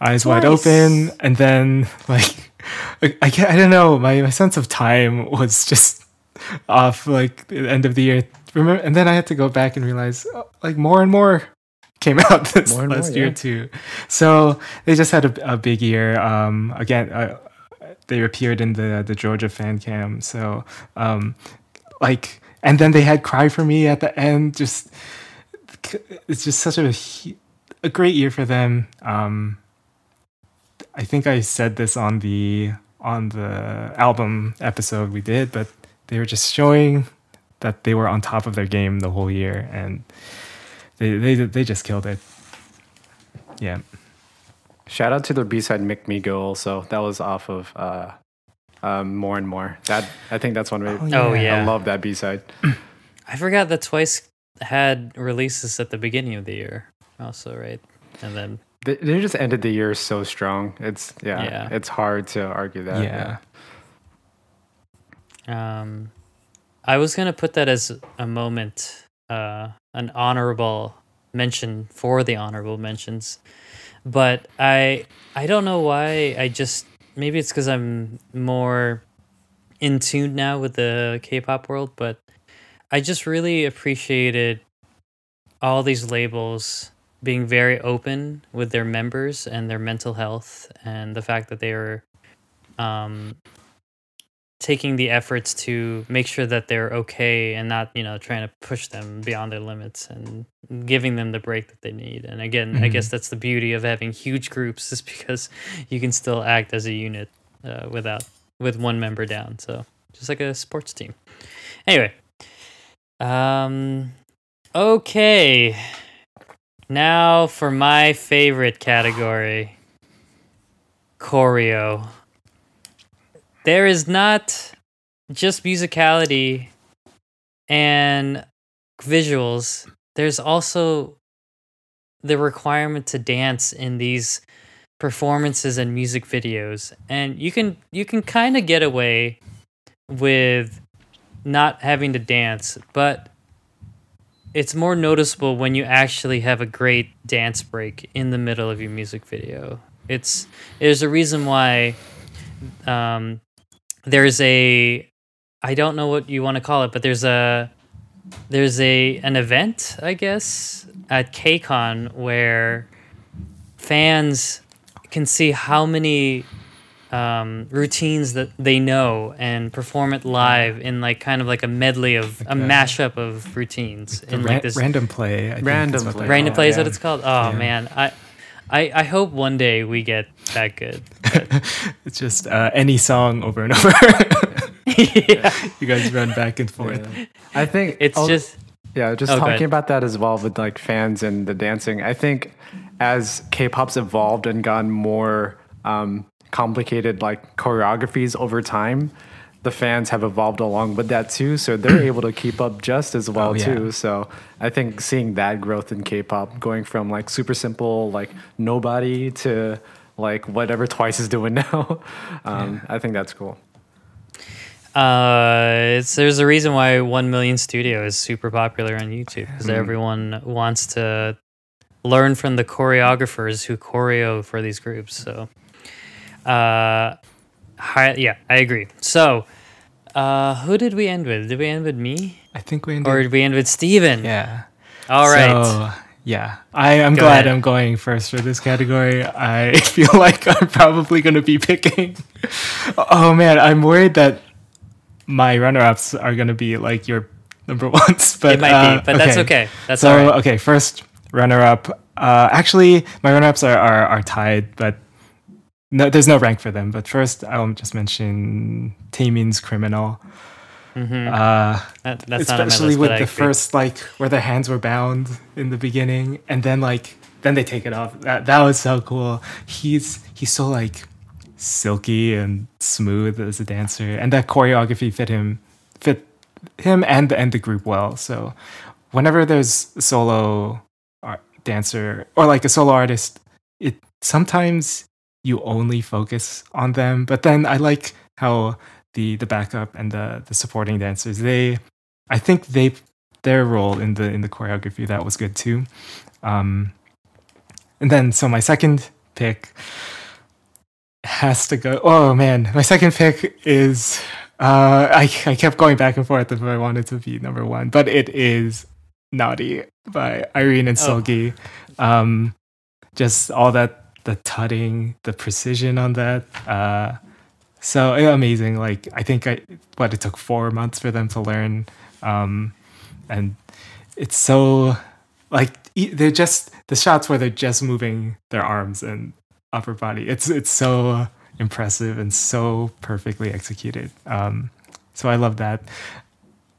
Eyes Wide Open, and then like I I, I don't know my my sense of time was just off like the end of the year. Remember, and then I had to go back and realize oh, like more and more came out this More last more, year yeah. too. So they just had a, a big year. Um, again, uh, they appeared in the the Georgia fan cam. So um, like, and then they had "Cry for Me" at the end. Just it's just such a a great year for them. Um, I think I said this on the on the album episode we did, but they were just showing that they were on top of their game the whole year, and they they they just killed it. Yeah. Shout out to their B side "Make Me Go" also. That was off of uh, um, "More and More." That I think that's one of my. Oh, yeah. I love that B side. I forgot that Twice had releases at the beginning of the year, also, right? And then They, they just ended the year so strong. It's yeah, Yeah. It's hard to argue that. yeah. Um, I was gonna put that as a moment, uh, an honorable mention for the honorable mentions, but I I don't know why. I just maybe it's because I'm more in tune now with the K-pop world, but I just really appreciated all these labels being very open with their members and their mental health and the fact that they are um, taking the efforts to make sure that they're okay and not you know trying to push them beyond their limits and giving them the break that they need. And again i guess that's the beauty of having huge groups is because you can still act as a unit uh, without with one member down. So just like a sports team. Anyway um okay now for my favorite category choreo. There is not just musicality and visuals there's also the requirement to dance in these performances and music videos. And you can you can kind of get away with not having to dance but it's more noticeable when you actually have a great dance break in the middle of your music video. It's there's a reason why um, there's a I don't know what you want to call it, but there's a there's a an event, I guess, at KCON where fans can see how many um, routines that they know and perform it live in like kind of like a medley of a Like a- mashup of routines The in ra- like this random play. I think Random play. random call it, play is yeah. what it's called. Oh Yeah. man, I, I I hope one day we get that good. It's just uh, any song over and over. yeah. you guys run back and forth. I think It's al- just Yeah, just Oh, talking about that as well with like fans and the dancing. I think as K-pop's evolved and gone more um, complicated like choreographies over time, the fans have evolved along with that too. So they're able to keep up just as well Oh, yeah. too. So I think seeing that growth in K-pop, going from like super simple like nobody to like whatever Twice is doing now, um, I think that's cool. Uh, it's there's a reason why One Million Studio is super popular on YouTube because Hmm. everyone wants to learn from the choreographers who choreo for these groups. So, uh, hi, yeah, I agree. So, uh, who did we end with? Did we end with me I think we ended. or did we end with Steven? yeah. All right. So, yeah, I am Go glad ahead. I'm going first for this category. I feel like I'm probably going to be picking. oh man, I'm worried that my runner-ups are going to be like your number ones. But it might uh, be, but that's okay. That's so all right. okay, first runner-up. Uh, actually, my runner-ups are, are are tied, but no, there's no rank for them. But first, I'll just mention Taemin's "Criminal." Mhm. Uh, That- that's not especially list, with the first like where their hands were bound in the beginning and then like then they take it off that that was so cool he's he's so like silky and smooth as a dancer and that choreography fit him fit him and and the group well so whenever there's a solo art dancer or like a solo artist it sometimes you only focus on them. But then i like how the the backup and the the supporting dancers they i think they their role in the in the choreography that was good too. Um and then so my second pick has to go oh man my second pick is uh i i kept going back and forth if i wanted to be number one but it is naughty by irene and Oh. Um just all that the tutting the precision on that uh so amazing like i think i what it took four months for them to learn um and it's so like they're just the shots where they're just moving their arms and upper body it's it's so impressive and so perfectly executed um so i love that.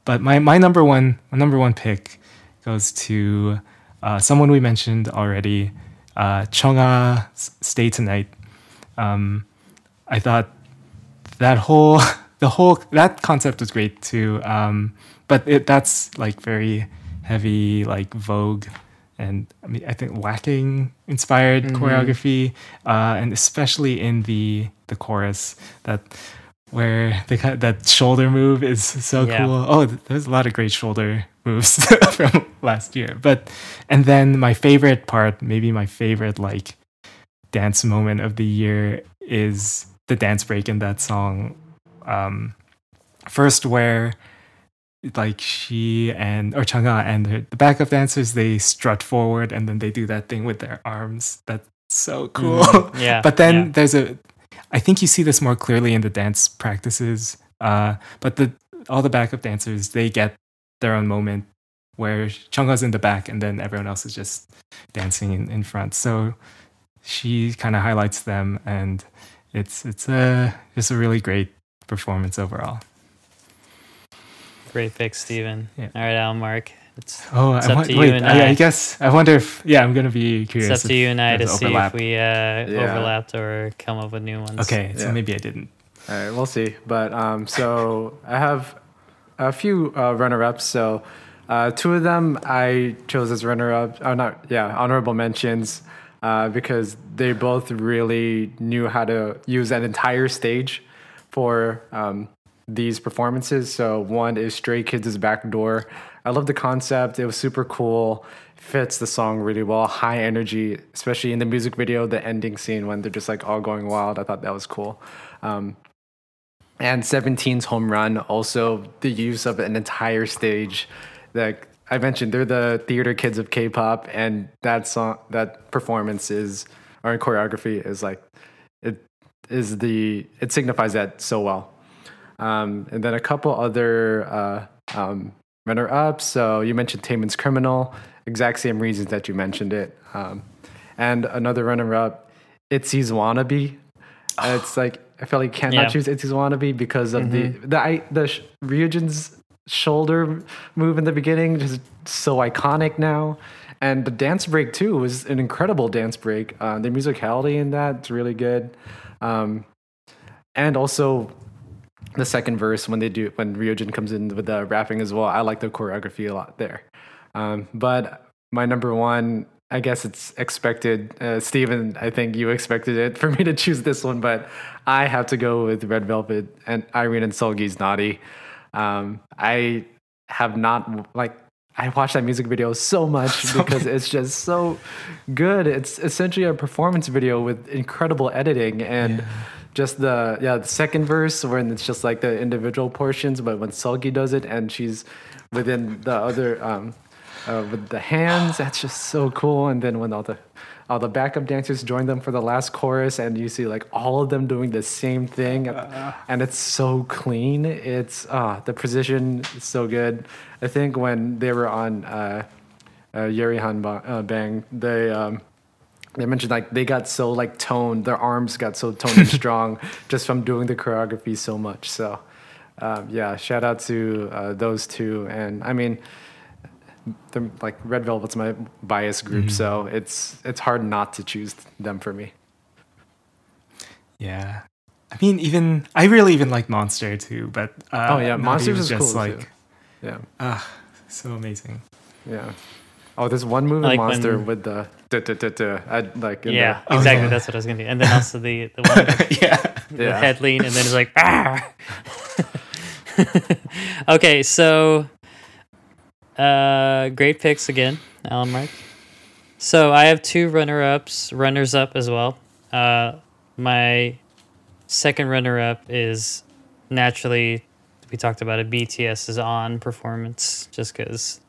But my my number one my number one pick goes to uh, someone we mentioned already uh Chungha stay tonight. Um i thought that whole the whole that concept was great too um but it that's like very heavy like vogue and i mean i think waacking inspired choreography uh and especially in the the chorus that where the that shoulder move is so Yeah. cool. Oh there's a lot of great shoulder moves from last year but and then my favorite part maybe my favorite like dance moment of the year is the dance break in that song. Um, first, where like she and or Chungha and the, the backup dancers they strut forward and then they do that thing with their arms. That's so cool. Mhm. Yeah. but then yeah. there's a, I think you see this more clearly in the dance practices. Uh, but the all the backup dancers they get their own moment where Chungha's in the back and then everyone else is just dancing in, in front. So she kind of highlights them and it's it's a just a really great performance overall. Great pick, Steven. Yeah. All right, Al Mark. It's, Oh, It's I up want, to you wait, and I, I. I guess I wonder if yeah, I'm gonna be curious. it's up to if you and I to see overlap. if we uh, Yeah. overlapped or come up with new ones. Okay, so Yeah. maybe I didn't. All right, we'll see. But um, so I have a few uh, runner-ups. So uh, two of them I chose as runner-up. Oh, not yeah, honorable mentions uh, because they both really knew how to use an entire stage for um, these performances. So one is Stray Kids' Back Door. I love the concept. It was super cool. Fits the song really well. High energy, especially in the music video, the ending scene when they're just like all going wild. I thought that was cool. Um, and 17's home run also the use of an entire stage like i mentioned they're the theater kids of k-pop and that song that performance is or choreography is like it is the it signifies that so well. Um, and then a couple other uh, um, runner-ups. So you mentioned Taemin's criminal exact same reasons that you mentioned it. Um, and another runner-up itzy's wannabe. It's like I felt like you can't Yeah. choose Itzy's Wannabe because of the the I the Ryujin's shoulder move in the beginning, just so iconic now. And the dance break too was an incredible dance break. Uh, the musicality in that's really good. Um, and also the second verse when they do when Ryujin comes in with the rapping as well. I like the choreography a lot there. Um, but my number one, I guess it's expected. Uh, Steven, I think you expected it for me to choose this one, but I have to go with Red Velvet and Irene and Seulgi's Naughty. Um, I have not like I watched that music video so much because it's just so good. It's essentially a performance video with incredible editing and just the yeah the second verse when it's just like the individual portions, but when Seulgi does it and she's within the other um, uh, with the hands, that's just so cool. And then when all the the backup dancers join them for the last chorus, and you see like all of them doing the same thing, and it's so clean. It's ah the precision is so good. I think when they were on uh, uh, Yuri Han uh, Bang, they um, they mentioned like they got so like toned, their arms got so toned and strong just from doing the choreography so much. So um, yeah, shout out to uh, those two. And I mean, they're, like Red Velvet's my bias group, so it's it's hard not to choose them for me. Yeah. I mean, even I really even like Monster too, but uh, Oh, yeah, Monster was is just cool, too. like Yeah, ah, so amazing. yeah. Oh, there's one movie like monster when- with the duh, duh, duh, duh, I, like in Yeah, Oh, exactly. yeah. That's what I was gonna do. And then also the the one with yeah. the Yeah. head lean, and then it's like ah. okay, so uh, great picks again, Alan Mark. So I have two runner ups, runners up as well. Uh, my second runner up is naturally we talked about it. BTS is on performance just because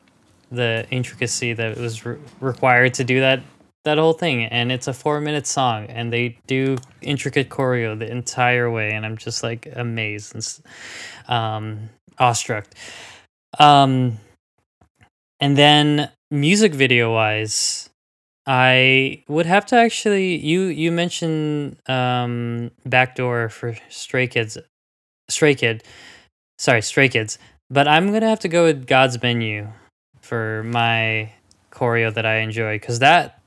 the intricacy that was re- required to do that that whole thing and it's a four minute song and they do intricate choreo the entire way and i'm just like amazed and um awestruck um and then music video wise i would have to actually you you mentioned um backdoor for stray kids stray kid sorry stray kids but i'm gonna have to go with god's menu for my choreo that i enjoy because that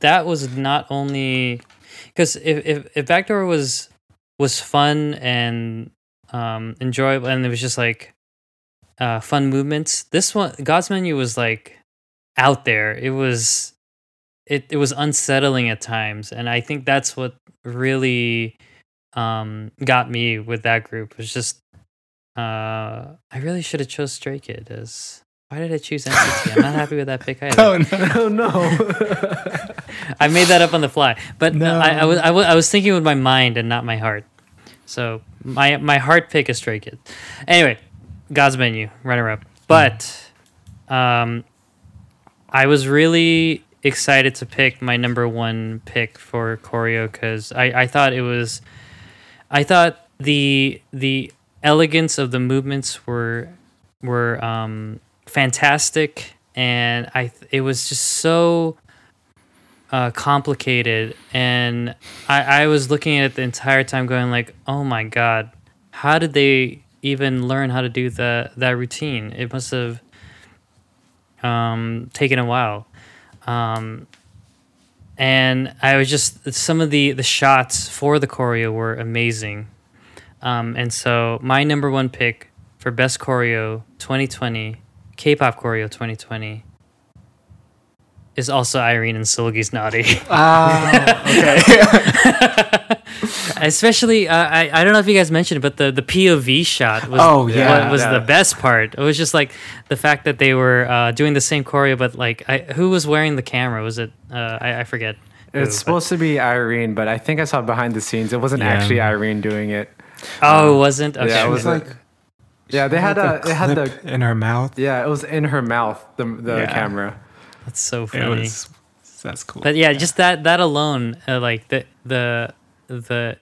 that was not only because if, if if backdoor was was fun and um enjoyable and it was just like uh fun movements this one god's menu was like out there it was it, it was unsettling at times and i think that's what really um got me with that group was just uh i really should have chose stray kid as why did i choose nct i'm not happy with that pick either Oh no. no. I made that up on the fly, but No. I, I was I was I was thinking with my mind and not my heart. So my my heart pick is Stray Kid. Anyway, God's Menu runner up, but um, I was really excited to pick my number one pick for choreo because I I thought it was I thought the the elegance of the movements were were um, fantastic, and I it was just so uh, complicated, and I I was looking at it the entire time, going like, oh my god, how did they even learn how to do the that routine? It must have um, taken a while. Um, and I was just some of the the shots for the choreo were amazing. Um, and so my number one pick for best choreo 2020, K-pop choreo 2020, is also Irene and Seulgi's Naughty. Ah, okay. Especially, uh, I I don't know if you guys mentioned it, but the the POV shot was Oh, yeah. wa- was Yeah. the best part. It was just like the fact that they were uh, doing the same choreo, but like I, who was wearing the camera? Was it uh, I, I forget. who, It's but- supposed to be Irene, but I think I saw behind the scenes. It wasn't Yeah. actually Irene doing it. Oh, it wasn't. Okay. Yeah, it was like like yeah. They had a they had the in her mouth. yeah. It was in her mouth the the Yeah. camera. That's so It funny. was that's cool. But yeah, just that that alone, uh, like the the the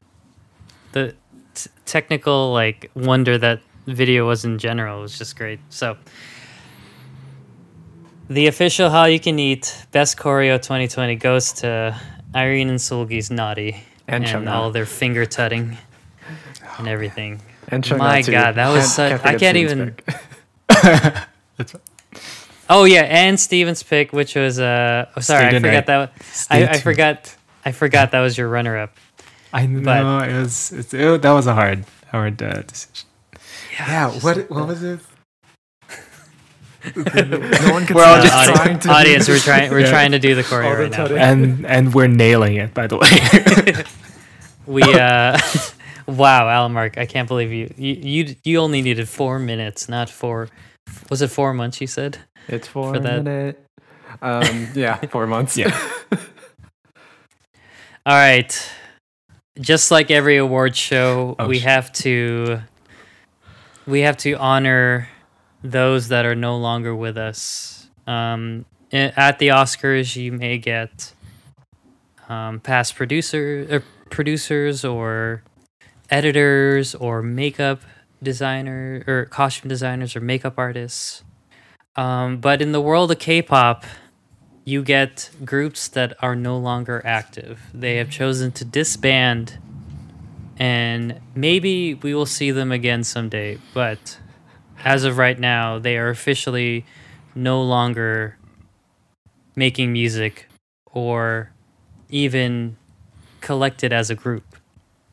the t- technical like wonder that video was in general was just great. So the official how you can eat best choreo 2020 goes to Irene and Seulgi's Naughty And and, all their finger tutting and everything. And My. God, that was such. I can't even. pick. That's Oh yeah, and Steven's pick, which was uh, oh, sorry, I forgot tonight. that. Stay I, I forgot. I forgot that was your runner-up. I know it was. It's, it, that was a hard, hard uh, decision. Yeah. What? What was it? no one can We're all just Uh, trying to audience, we're trying. We're Yeah. trying to do the choreo All the right now. And and we're nailing it. By the way. We uh, wow, Alan Mark, I can't believe you. You you you only needed four minutes, not four. Was it four months? You said. It's for, for that. minute. Um, yeah, four months. Yeah. All right. Just like every award show, Oh, we shit. have to we have to honor those that are no longer with us. Um, at the Oscars, you may get um, past producer or producers or editors or makeup designer or costume designers or makeup artists. Um, but in the world of K-pop, you get groups that are no longer active. They have chosen to disband, and maybe we will see them again someday. But as of right now, they are officially no longer making music or even collected as a group.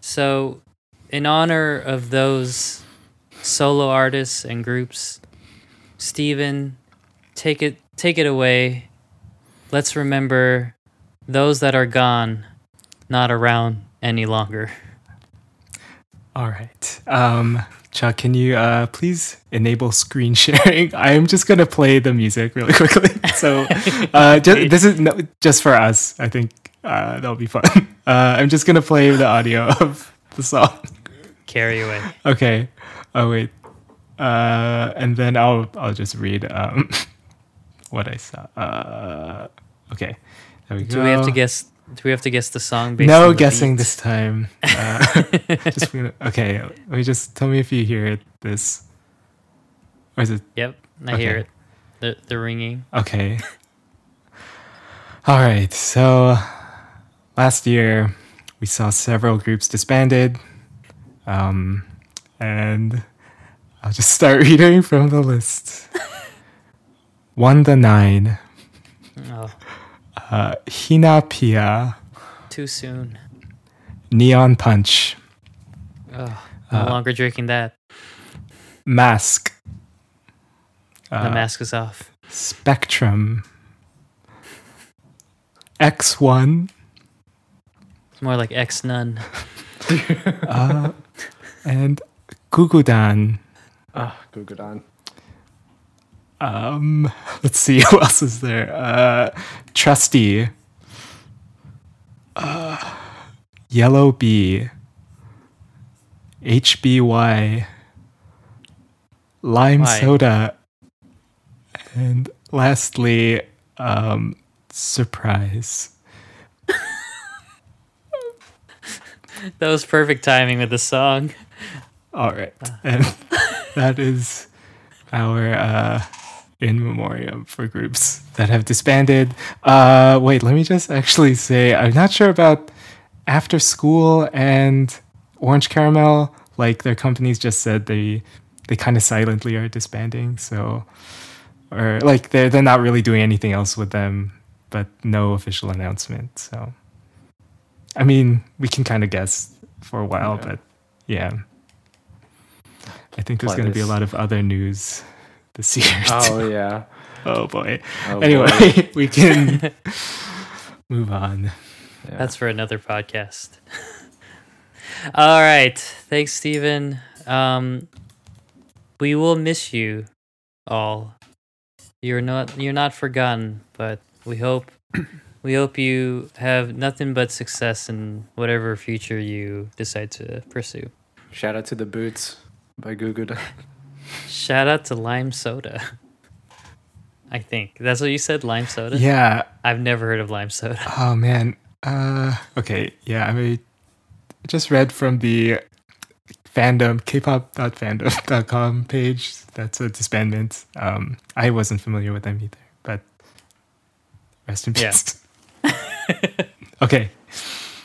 So, in honor of those solo artists and groups, Steven, take it take it away let's remember those that are gone, not around any longer. All right. Um, Chuck, can you uh, please enable screen sharing? I'm just gonna play the music really quickly. So, uh, ju- this is no, just for us. I think uh, that'll be fun. Uh, I'm just gonna play the audio of the song. Carry away. Okay. Oh wait. Uh, and then I'll I'll just read um, what I saw. Uh, okay. There we go. Do we have to guess? Do we have to guess the song? No the guessing beats? this time. Uh, just okay. Let me just tell me if you hear it. This or is it Yep, I hear it. The the ringing. okay? All right. So last year we saw several groups disbanded, um, and I'll just start reading from the list. One the nine, Oh, uh, HINAPIA, too soon. Neon Punch, Oh, no Uh, longer drinking that. Mask, The uh, mask is off. Spectrum, X1, It's more like X nun. uh, and Gugudan. Ah, Gugudan. Um, let's see who else is there. Uh, Trusty, uh, Yellow Bee, HBY, Lime Why? Soda, and lastly, um, Surprise. That was perfect timing with the song. All right, and that is our uh, in memoriam for groups that have disbanded. Uh, wait, let me just actually say I'm not sure about After School and Orange Caramel. Like their companies just said they they kind of silently are disbanding. So, or like they're they're not really doing anything else with them, but no official announcement. So, I mean, we can kind of guess for a while, Yeah. but yeah. I think there's going to be a lot of other news this year. Oh yeah. oh boy. Oh, anyway, boy. we can move on. Yeah. That's for another podcast. All right. Thanks, Stephen. Um, we will miss you all. You're not you're not forgotten, but we hope we hope you have nothing but success in whatever future you decide to pursue. Shout out to the Boots by Gugudan. Shout out to Lime Soda. I think that's what you said, Lime Soda. Yeah. I've never heard of Lime Soda. Oh man. Uh okay, yeah, I mean just read from the fandom kpop.fandom.com page. That's a disbandment. Um I wasn't familiar with them either, but rest in Yeah. peace. okay.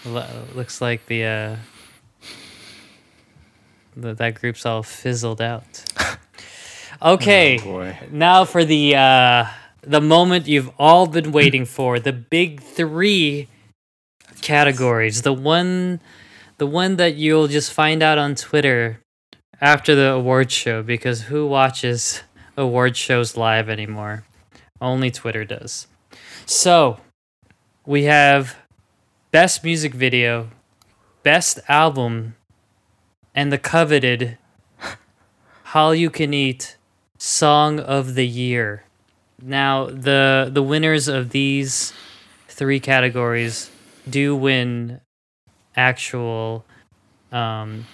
Lo- looks like the uh the, that group's all fizzled out Okay, Oh, boy. now for the uh, the moment you've all been waiting for, the big three categories. The one, the one that you'll just find out on Twitter after the award show because who watches award shows live anymore? Only Twitter does. So we have best music video, best album, and the coveted All You Can Eat Song of the Year. Now, the the winners of these three categories do win actual um,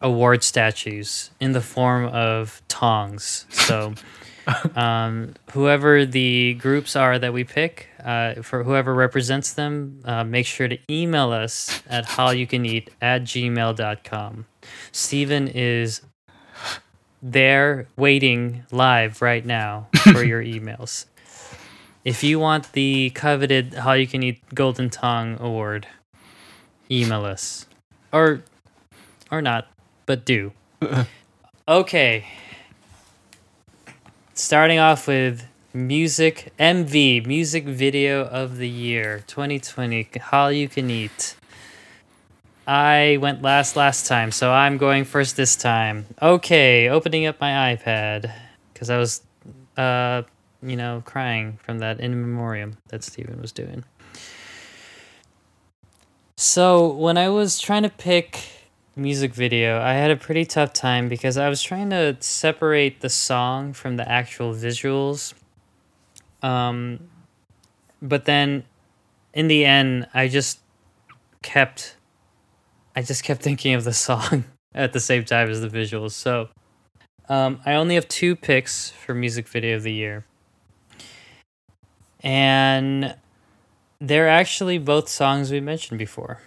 award statues in the form of tongs. So, um, whoever the groups are that we pick, uh, for whoever represents them, uh, make sure to email us at howyoukanaeat at gmail.com. Steven is there waiting live right now for your emails. If you want the coveted How You Can Eat Golden Tongue award, email us. Or or not, but do. Okay. Starting off with music MV, music video of the year 2020, How You Can Eat. I went last last time, so I'm going first this time. Okay, opening up my iPad because I was, uh, you know, crying from that in memoriam that Steven was doing. So when I was trying to pick music video, I had a pretty tough time because I was trying to separate the song from the actual visuals. Um, but then in the end, I just kept I just kept thinking of the song at the same time as the visuals. So um, I only have two picks for music video of the year. And they're actually both songs we mentioned before.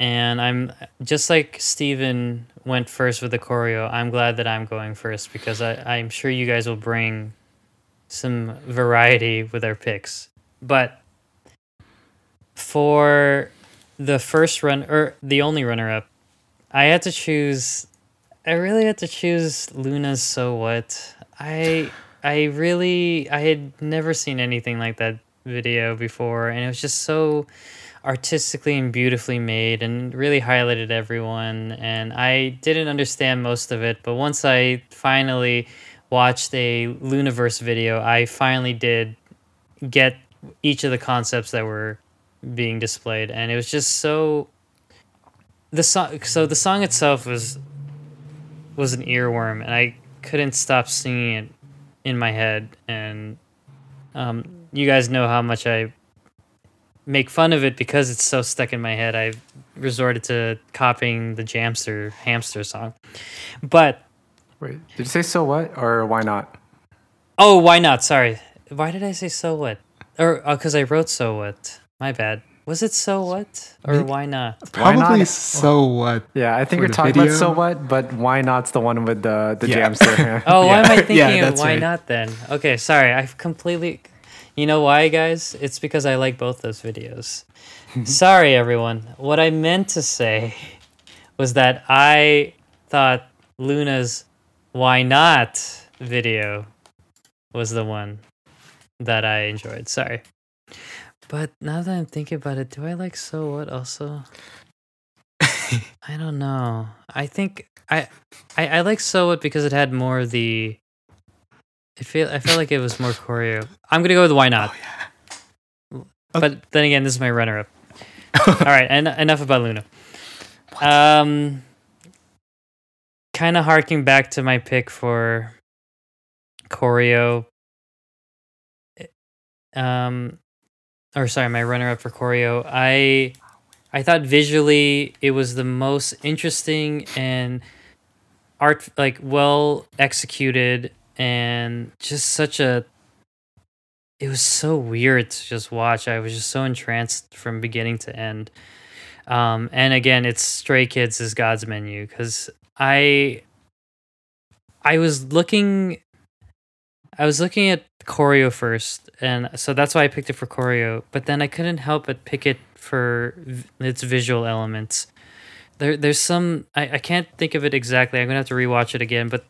And I'm just like Steven went first with the choreo, I'm glad that I'm going first because I, I'm sure you guys will bring some variety with our picks. But for the first run or the only runner up, I had to choose I really had to choose Loona's So What. I I really I had never seen anything like that video before and it was just so artistically and beautifully made and really highlighted everyone and I didn't understand most of it, but once I finally watched a Loonaverse video, I finally did get each of the concepts that were being displayed and it was just so the song so the song itself was was an earworm and i couldn't stop singing it in my head and um, you guys know how much i make fun of it because it's so stuck in my head i resorted to copying the jamster hamster song but Wait, did you say so what or why not? oh why not sorry why did i say so what or uh, because i wrote so what my bad was it so what or Maybe- why not Why not? Probably so what? Yeah, I think For you're the talking about so what, but why not's the one with the the Yeah. jamster. Oh, why am I thinking Yeah, of why right. not then? Okay, sorry. I've completely. You know why, guys? It's because I like both those videos. sorry, everyone. What I meant to say was that I thought Loona's Why Not video was the one that I enjoyed. Sorry. But now that I'm thinking about it, do I like So What also? I don't know. I think I I, I like So What because it had more of the. I feel I felt like it was more choreo. I'm gonna go with Why Not. But then again, this is my runner up. All right, and enough about Loona. Um, kind of harking back to my pick for choreo. Um, or sorry, my runner up for choreo. I I thought visually it was the most interesting and art like well executed and just such a it was so weird to just watch. I was just so entranced from beginning to end. Um, and again, it's Stray Kids is God's menu because I I was looking I was looking at choreo first, and so that's why I picked it for choreo. But then I couldn't help but pick it for v- its visual elements. There, there's some I, I can't think of it exactly. I'm gonna have to rewatch it again. But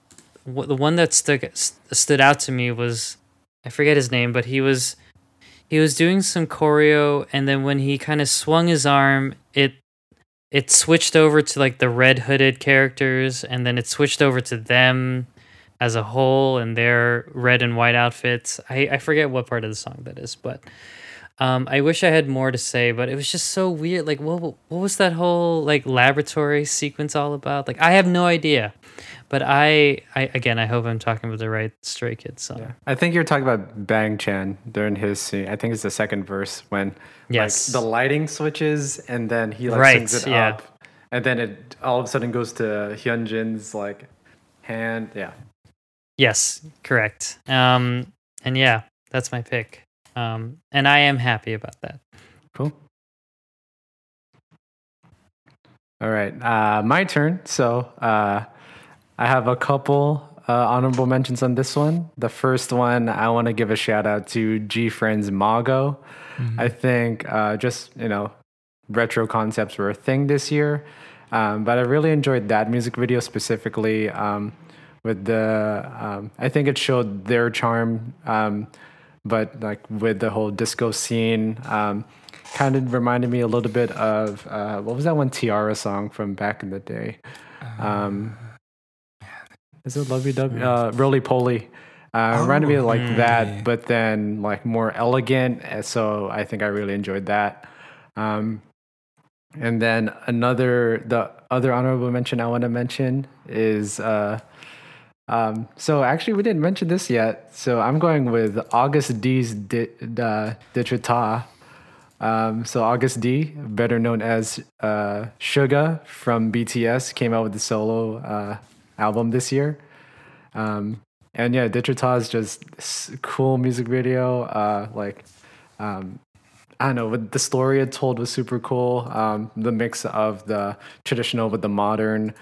the one that stuck st- stood out to me was I forget his name, but he was he was doing some choreo, and then when he kind of swung his arm, it it switched over to like the red hooded characters, and then it switched over to them as a whole and their red and white outfits. I, I forget what part of the song that is, but um, I wish I had more to say, but it was just so weird. Like, what what was that whole like laboratory sequence all about? Like, I have no idea. But I, I again, I hope I'm talking about the right Stray Kids song. I think you're talking about Bang Chan during his scene. I think it's the second verse when Yes. like the lighting switches and then he like Right, sings it yeah. up, and then it all of a sudden goes to Hyunjin's like hand. Yeah, Yes, correct. Um, and yeah, that's my pick. Um, and I am happy about that. cool. All right, uh, my turn. So uh, I have a couple uh, honorable mentions on this one. The first one, I want to give a shout out to GFriend's Mago. I think uh, just you know retro concepts were a thing this year, um, but I really enjoyed that music video specifically. Um, with the, um, I think it showed their charm, um, but like with the whole disco scene, um, kind of reminded me a little bit of uh, what was that one T-ara song from back in the day? Um, is it Lovey Dovey? Uh, Roly Poly. Uh, reminded me of like Oh, that, but then like more elegant. uh, So I think I really enjoyed that. Um, and then another, the other honorable mention I want to mention is, uh, um, so actually we didn't mention this yet. So I'm going with August D's Di- uh. Um, so August D, better known as uh, Suga from BTS, came out with the solo uh, album this year. Um, and yeah, Daechwita is just cool music video. Uh, like, um, I don't know, the story it told was super cool. Um, the mix of the traditional with the modern.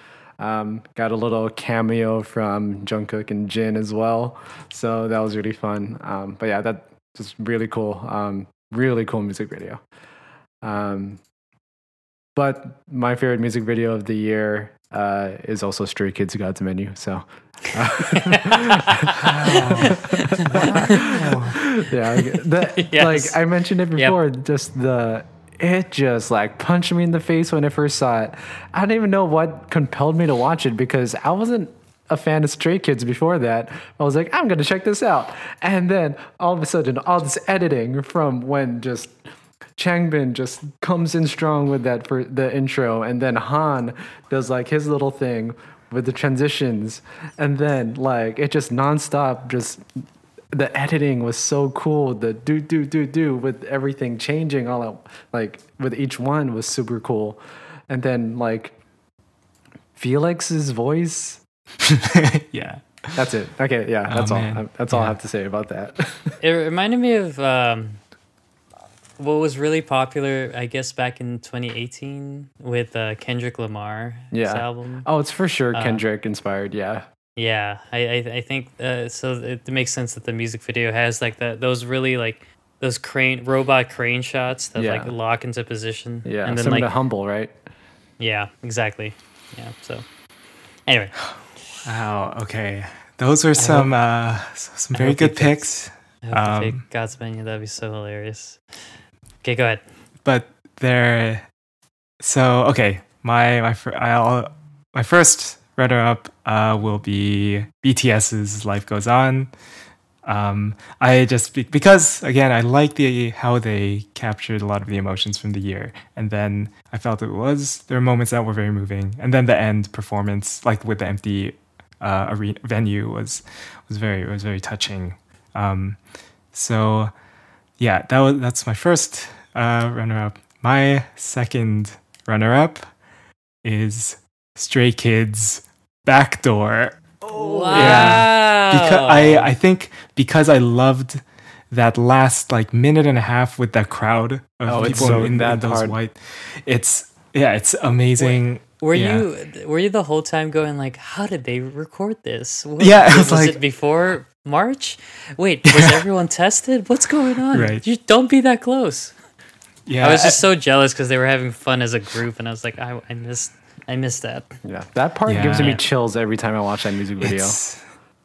Um, got a little cameo from Jungkook and Jin as well, so that was really fun. Um, but yeah, that just really cool. Um, really cool music video. Um, but my favorite music video of the year uh, is also Stray Kids God's Menu. So yeah, the, Yes. like I mentioned it before, just the it just like punched me in the face when I first saw it. I don't even know what compelled me to watch it because I wasn't a fan of Stray Kids before that. I was like, I'm gonna check this out, and then all of a sudden, all this editing from when just Changbin just comes in strong with that for the intro, and then Han does like his little thing with the transitions, and then like it just nonstop. Just the editing was so cool. The do do do do with everything changing all out, like with each one was super cool, and then like Felix's voice. yeah. That's it. Okay, yeah, that's all. man. That's all I have to say about that. It reminded me of um, what was really popular, I guess, back in 2018 with uh, Kendrick Lamar's Yeah. album. oh, it's for sure Uh, Kendrick inspired. Yeah. Yeah, I I, I think uh, so. It makes sense that the music video has like that those really like those crane robot crane shots that like lock into position. Yeah, and then similar like to Humble, right? yeah, exactly. Yeah. So anyway, Wow. Okay. Those were some uh, some very hope good picked- picks. I hope you Um, God's menu. That'd be so hilarious. Okay, go ahead. but they're so okay. My my fir- I'll, my first runner up uh, will be BTS's "Life Goes On." Um, I just because again I like the how they captured a lot of the emotions from the year, and then I felt it was there were moments that were very moving, and then the end performance, like with the empty uh, arena venue, was was very was very touching. Um, so yeah, that was that's my first uh, runner up. My second runner up is Stray Kids Backdoor. Wow. Because I I think because I loved that last like minute and a half with that crowd of Oh, people so in, that in those hard. white. It's yeah, it's amazing. Were Yeah. you were you the whole time going like, how did they record this? What- Yeah, it was, was like- it before March? Wait, was everyone tested? What's going on? Right. You don't be that close. Yeah, I was just so jealous because they were having fun as a group, and I was like, I, I missed I missed that. Yeah, that part gives Yeah. me chills every time I watch that music video. It's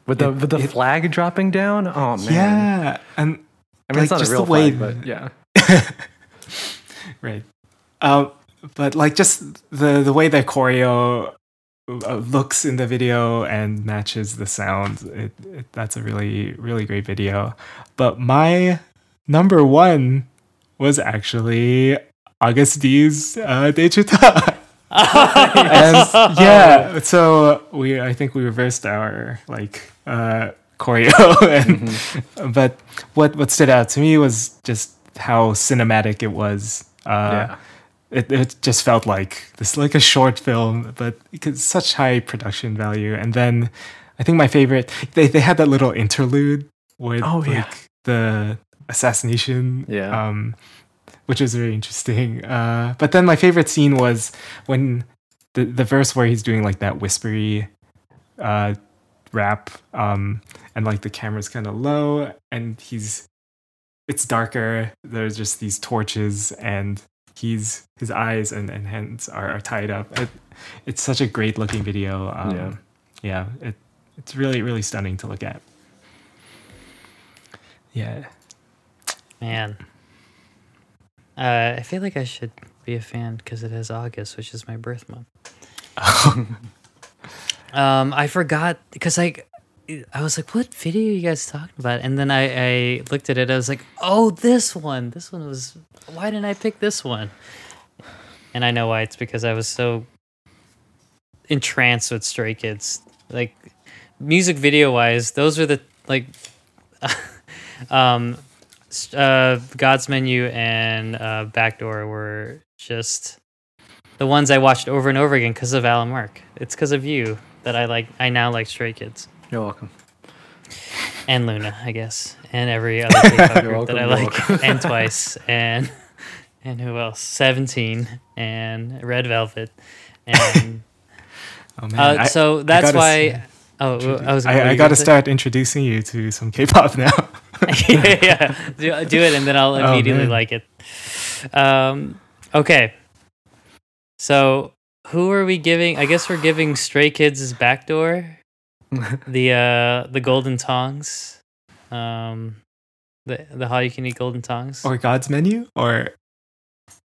with the It- with the it- flag dropping down. Oh man, Yeah, and I mean it's like, not a just real the way- flag, but yeah. right. Um, but like just the the way the choreo uh, looks in the video and matches the sound, it, it that's a really really great video. But my number one was actually August D's uh, Daechwita. and yeah, so we I think we reversed our like uh choreo and but what what stood out to me was just how cinematic it was. Uh Yeah. it, it just felt like this like a short film, but it's such high production value. And then I think my favorite they, they had that little interlude with Oh, like yeah. the assassination. Yeah. Um which was very interesting. Uh but then my favorite scene was when the the verse where he's doing like that whispery uh rap um and like the camera's kind of low and he's it's darker there's just these torches and he's his eyes and, and hands are, are tied up it, it's such a great looking video um Yeah. yeah, it it's really really stunning to look at yeah Man. Uh, I feel like I should be a fan because it has August, which is my birth month. um, I forgot because like I was like, "What video are you guys talking about?" And then I, I looked at it. I was like, "Oh, this one. This one was. Why didn't I pick this one?" And I know why. It's because I was so entranced with Stray Kids. Like music video wise, those are the like. um uh, God's Menu and uh, Backdoor were just the ones I watched over and over again because of Alan Mark. It's because of you that I like. I now like Stray Kids You're welcome. and Loona, I guess, and every other K-pop group that I like, and Twice, and and who else? Seventeen and Red Velvet, and oh man uh, I- so that's gotta why. s- Oh, I was. I, I gotta start introducing you to some K-pop now. yeah, yeah. Do, do it, and then I'll Oh, immediately man. like it. Um, okay. So, who are we giving? I guess we're giving Stray Kids' backdoor, the uh, the golden tongs, um, the the how you can eat golden tongs. or God's menu, or oh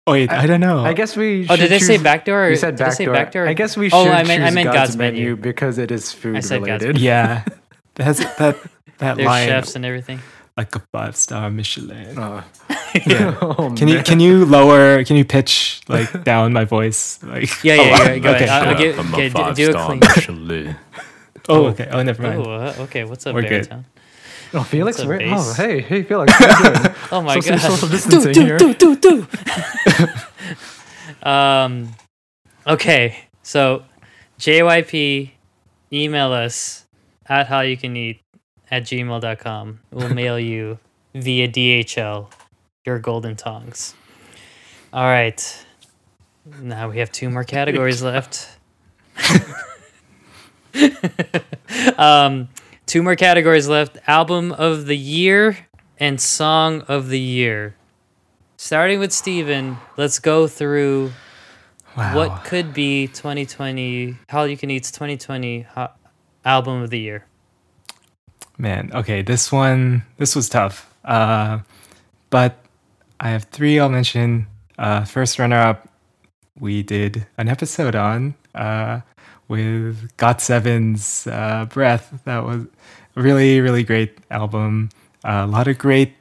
wait, I, I- don't know. I guess we. oh, did should they say backdoor? Or You said did I say backdoor. backdoor? I guess we should Oh, I meant- I choose meant God's, God's menu, Menu. because it is food said God's related. yeah, that's that that They're line chefs and everything. like a five star Michelin. Uh, Yeah. oh, Can you can you lower? Can you pitch like down my voice? Like Yeah, yeah, oh, yeah. Go okay. ahead. I'll, I'll give, okay, do, five do a star clean. Michelin. Oh, okay. Oh, never mind. Oh, uh, okay. What's up, We're good. Oh, Felix, where- oh, hey, hey, Felix, how you doing? Oh my social, god. social do, distancing do, here. do, do, do. um, okay. So, JYP, email us at how you can eat at gmail.com. We'll mail you via DHL your golden tongs. All right. Now we have two more categories left. um, two more categories left album of the year and song of the year. Starting with Steven, let's go through Wow. what could be 2020, How You Can Eat's 2020 ho- album of the year. Man, okay, this one this was tough. Uh but I have three I'll mention. Uh first runner up we did an episode on uh with GOT7's uh Breath. That was really, really great album. Uh, a lot of great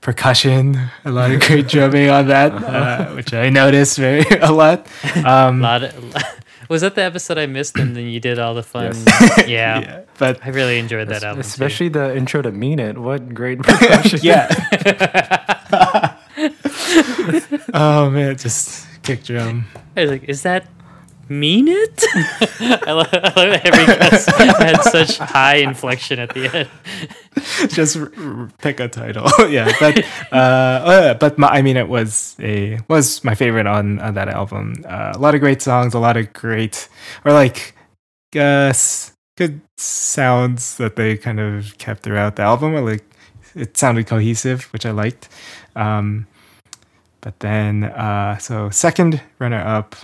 percussion, a lot of great drumming on that, uh, which I noticed very a lot. Um, lot of, was that the episode I missed and then you did all the fun? Yes. Yeah. yeah, but I really enjoyed that album. too. Especially the intro to Mean It. What great percussion! yeah. oh man, just kick drum. I was like, is that mean it? I love, I love that every guest had such high inflection at the end. just r- r- pick a title. yeah, but uh, oh, yeah, but my, I mean, it was a was my favorite on, on that album. Uh, a lot of great songs, a lot of great or like uh, good sounds that they kind of kept throughout the album. Or like it sounded cohesive, which I liked. Um, but then, uh, so second runner up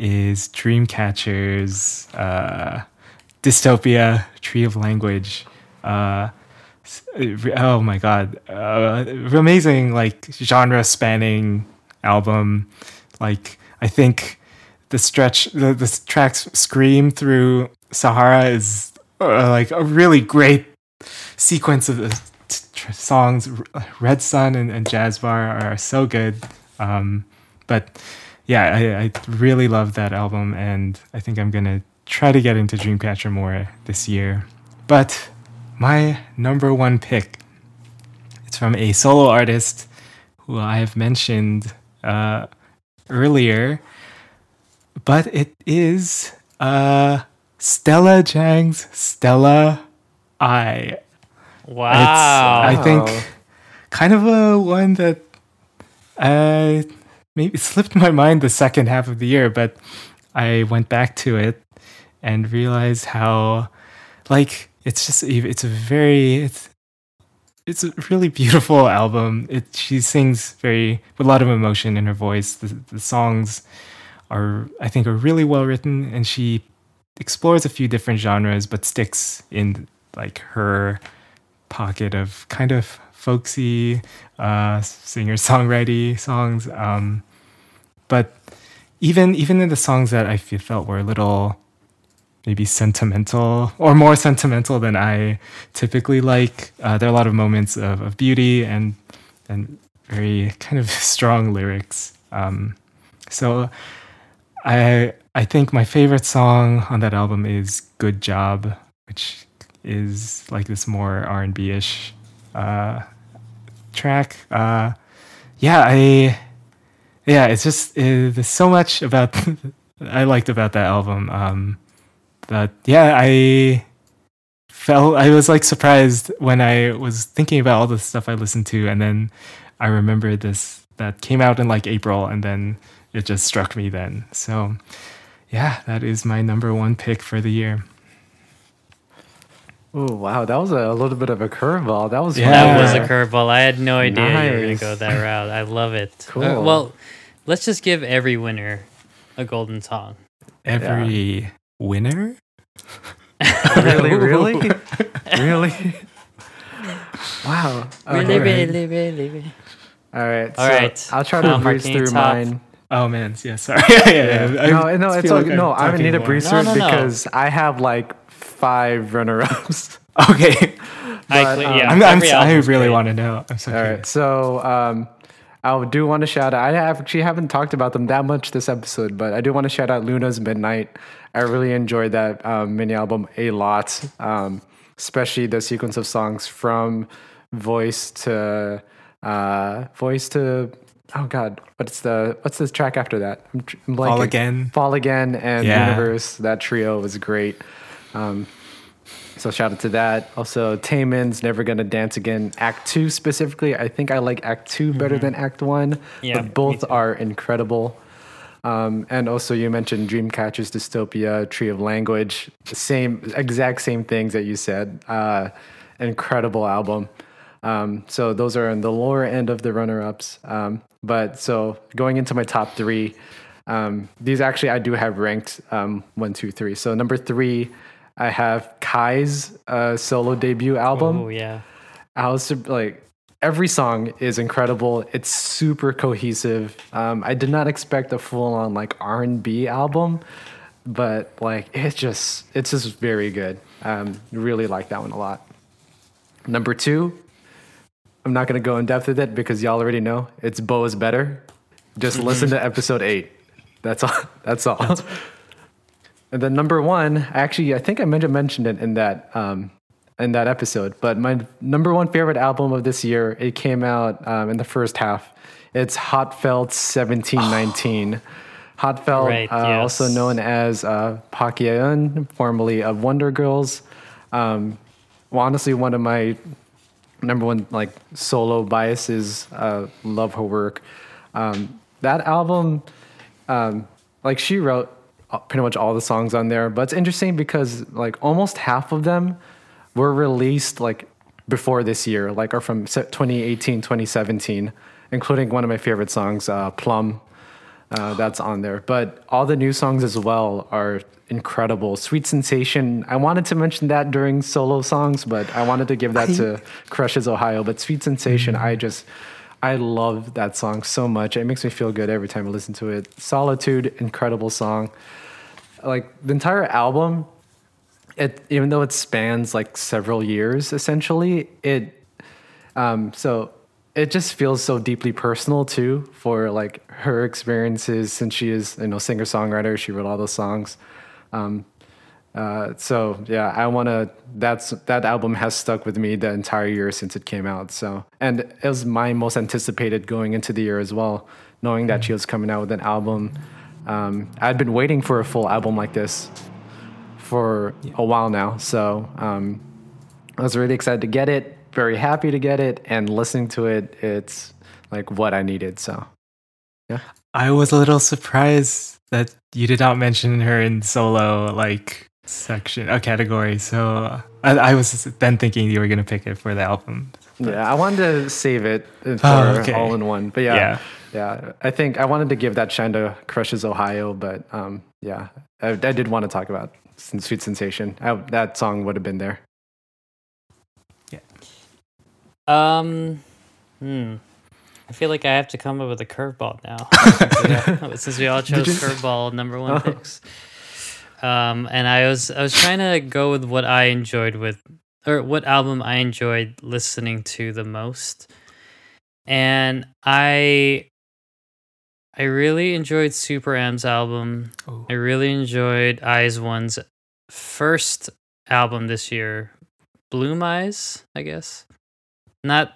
is Dreamcatcher's uh, Dystopia, Tree of Language. Uh, oh my god, uh, amazing like genre spanning album. Like I think the stretch, the, the tracks "Scream" through Sahara is uh, like a really great sequence of t- tr- songs. Red Sun and, and Jazz Bar are so good. Um, but yeah, I, I really love that album, and I think I'm gonna try to get into Dreamcatcher more this year. But my number one pick, it's from a solo artist who I have mentioned uh, earlier, but it is uh, Stella Jang's Stella I. Wow. I think kind of a one that uh, maybe slipped my mind the second half of the year, but I went back to it and realized how, like, it's just it's a very it's it's a really beautiful album. It she sings very with a lot of emotion in her voice. The, the songs are I think are really well written, and she explores a few different genres, but sticks in like her pocket of kind of folksy uh, singer songwriting songs. Um, but even even in the songs that I felt were a little maybe sentimental or more sentimental than I typically like, uh, there are a lot of moments of, of beauty and and very kind of strong lyrics. Um, so I I think my favorite song on that album is "Good Job," which is like this more R and B ish uh, track. Uh, yeah, I yeah, it's just uh, there's so much about I liked about that album. Um, that yeah, I felt I was like surprised when I was thinking about all the stuff I listened to, and then I remembered this that came out in like April, and then it just struck me then. So yeah, that is my number one pick for the year. Oh wow, that was a, little bit of a curveball. That was Yeah. That was a curveball. I had no idea you were gonna go that route. I love it. Uh, Cool. well, let's just give every winner a golden song. Every winner. really, really, really. Wow. Really, Okay. really, really, really. All right. All so right. I'll try to Um, breeze through top. mine. Oh man, yeah, sorry. yeah, yeah, yeah. No, no, it's feel like, like no. I'm I talking need a breeze No, through no, no. because I have like five runner-ups. Okay, I, But, cle- um, yeah, I'm, I'm, I really great. want to know. I'm so All right. curious. So um, I do want to shout out. I actually haven't talked about them that much this episode, but I do want to shout out Loona's Midnight. I really enjoyed that um, mini album a lot, um, especially the sequence of songs from voice to uh, voice to. Oh God, what's the what's this track after that? I'm, tr- I'm Fall. Again. Fall again, and Yeah. Universe. That trio was great. Um, so shout out to that. Also, Taemin's Never Gonna Dance Again. Act two specifically. I think I like Act 2 better than Act one. Yeah, but both are incredible. Um, and also, you mentioned Dreamcatcher's Dystopia, Tree of Language. Same, exact same things that you said. Uh, incredible album. Um, so those are in the lower end of the runner-ups. Um, but so going into my top three, um, these actually I do have ranked um, one, two, three. So number three, I have Kai's uh, solo debut album. Oh yeah. I was like, every song is incredible. It's super cohesive. Um, I did not expect a full-on like R and B album, but like it's just it's just very good. Um, really like that one a lot. Number two, I'm not gonna go in depth with it because y'all already know it's BoA's better. Just listen to episode eight. That's all. That's all. And then number one, actually, I think I meant to mention it in that um, in that episode. But my number one favorite album of this year, it came out um, in the first half. It's HA:TFELT 1719. HA:TFELT, Right, uh, yes. also known as uh, Park Yeeun, formerly of Wonder Girls. Um, well, honestly, one of my number one like solo biases. Uh, love her work. Um, that album, um, like she wrote pretty much all the songs on there. But it's interesting because like almost half of them were released like before this year, like are from 2018, 2017, including one of my favorite songs, uh, Plum. uh, that's on there. But all the new songs as well are incredible. Sweet Sensation, I wanted to mention that during solo songs, but I wanted to give that to Crush's Ohio. But Sweet Sensation, I just, I love that song so much. It makes me feel good every time I listen to it. Solitude, incredible song. Like the entire album, it even though it spans like several years essentially, it um, so it just feels so deeply personal too for like her experiences since she is you know singer songwriter. She wrote all those songs. Um, uh, so yeah, I want to. That's that album has stuck with me the entire year since it came out. So and it was my most anticipated going into the year as well, knowing that she was coming out with an album. Um, I'd been waiting for a full album like this for a while now, so um, I was really excited to get it. Very happy to get it, and listening to it, it's like what I needed. So yeah, I was a little surprised that you did not mention her in solo like section a category. So I, I was then thinking you were gonna pick it for the album. Yeah, I wanted to save it for Oh, okay. all in one. But yeah, Yeah. Yeah, I think I wanted to give that shine to Crush's Ohio, but um, yeah, I, I did want to talk about Sweet Sensation. I, that song would have been there. Yeah. Um, hmm. I feel like I have to come up with a curveball now. since, we all, since we all chose curveball number one Oh. picks. Um, and I was I was trying to go with what I enjoyed with, or what album I enjoyed listening to the most, and I. I really enjoyed SuperM's album. Oh. I really enjoyed IZ*ONE's first album this year, BLOOM*IZ, I guess. Not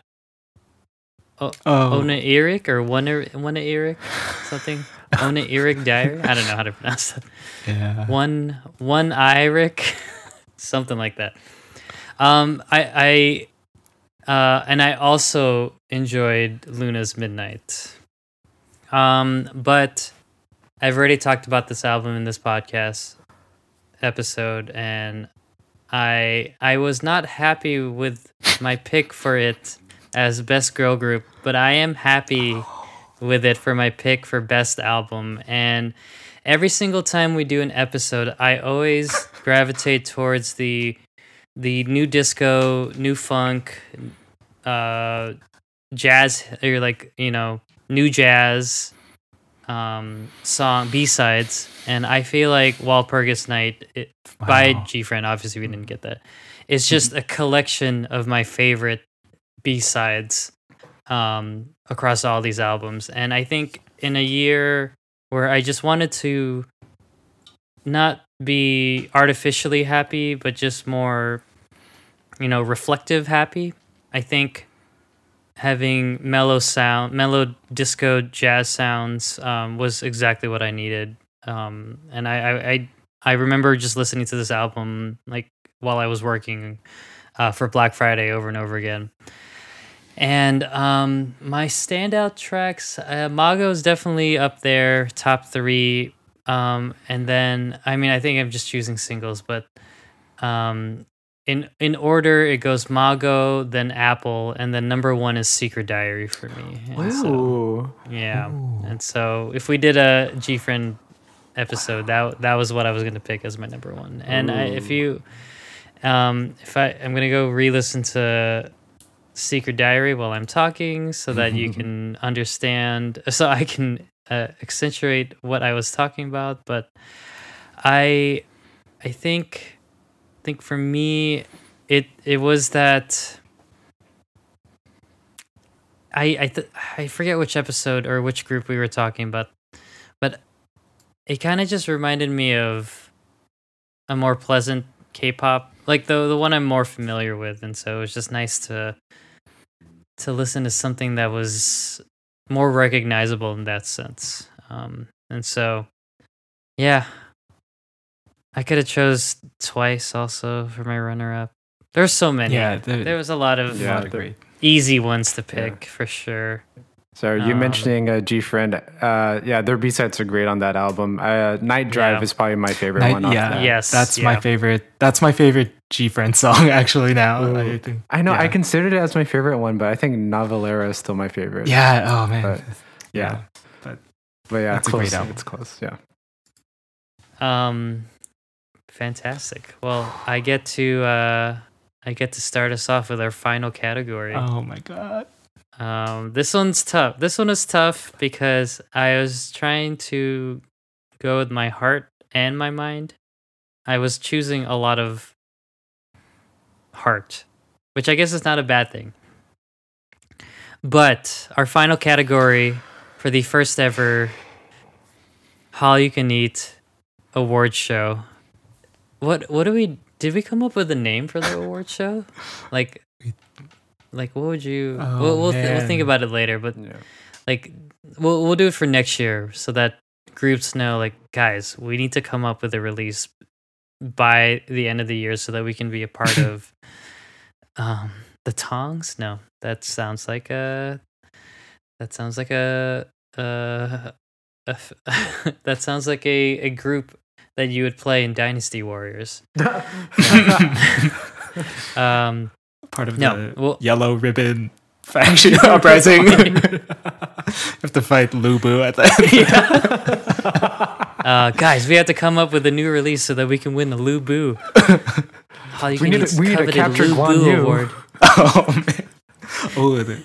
Oh, Ona Eric or One One Eric something. Ona Eric Diary. I don't know how to pronounce that. yeah. One One Eric, something like that. Um, I I uh, and I also enjoyed Loona's Midnight. Um, but I've already talked about this album in this podcast episode, and I I was not happy with my pick for it as best girl group, but I am happy with it for my pick for best album. And every single time we do an episode, I always gravitate towards the the new disco, new funk, uh, jazz, or like you know, new jazz um song b-sides and i feel like walpurgis night it, by GFriend obviously we didn't get that it's just a collection of my favorite b-sides um across all these albums and i think in a year where i just wanted to not be artificially happy but just more you know reflective happy i think having mellow sound, mellow disco jazz sounds um, was exactly what I needed. Um, and I, I, I, I remember just listening to this album like while I was working uh, for Black Friday over and over again. And um, my standout tracks, uh, Mago is definitely up there, top three. Um, and then, I mean, I think I'm just choosing singles, but um, in in order it goes Mago, then Apple, and then number one is Secret Diary for me. And so- Ooh. yeah, and so if we did a GFriend episode, that that was what I was gonna pick as my number one. And I, if you, um, if I I'm gonna go re-listen to Secret Diary while I'm talking, so that you can understand, so I can uh, accentuate what I was talking about. But I, I think, think for me, it it was that. I I th- I forget which episode or which group we were talking about, but it kind of just reminded me of a more pleasant K-pop, like the the one I'm more familiar with, and so it was just nice to to listen to something that was more recognizable in that sense. Um, and so, yeah, I could have chose twice also for my runner-up. There's so many. Yeah, there- there was a lot of Yeah, Lot of great. easy ones to pick for sure. So you Um, mentioning uh, GFriend, uh, yeah, their B sides are great on that album. Uh, Night Drive Yeah. is probably my favorite Night- one. Yeah, that. Yes, that's yeah. my favorite. That's my favorite GFriend song actually. Now I think. I know I considered it as my favorite one, but I think Navillera is still my favorite. Yeah. Oh man. But- yeah. yeah. But But yeah, That's a close. great album. It's close. Yeah. Um, fantastic. Well, I get to uh, I get to start us off with our final category. Oh my god. Um, this one's tough. This one is tough because I was trying to go with my heart and my mind. I was choosing a lot of heart, which I guess is not a bad thing. But our final category for the first ever Hallyu Can Eat award show. What what do we did we come up with a name for the award show? Like like what would you Oh, we'll, we'll, th- we'll think about it later, but Yeah. like we'll we'll do it for next year so that groups know like guys, we need to come up with a release by the end of the year so that we can be a part of um the tongs? No, that sounds like a that sounds like a uh a f- that sounds like a, a group that you would play in Dynasty Warriors. Um Part of No, the well- yellow ribbon faction uprising. you have to fight Lu Bu at the end. uh, guys, we have to come up with a new release so that we can win the Lu Bu. You We need to- we need to capture Lu Guan Yu. award. oh man. Oh, the, did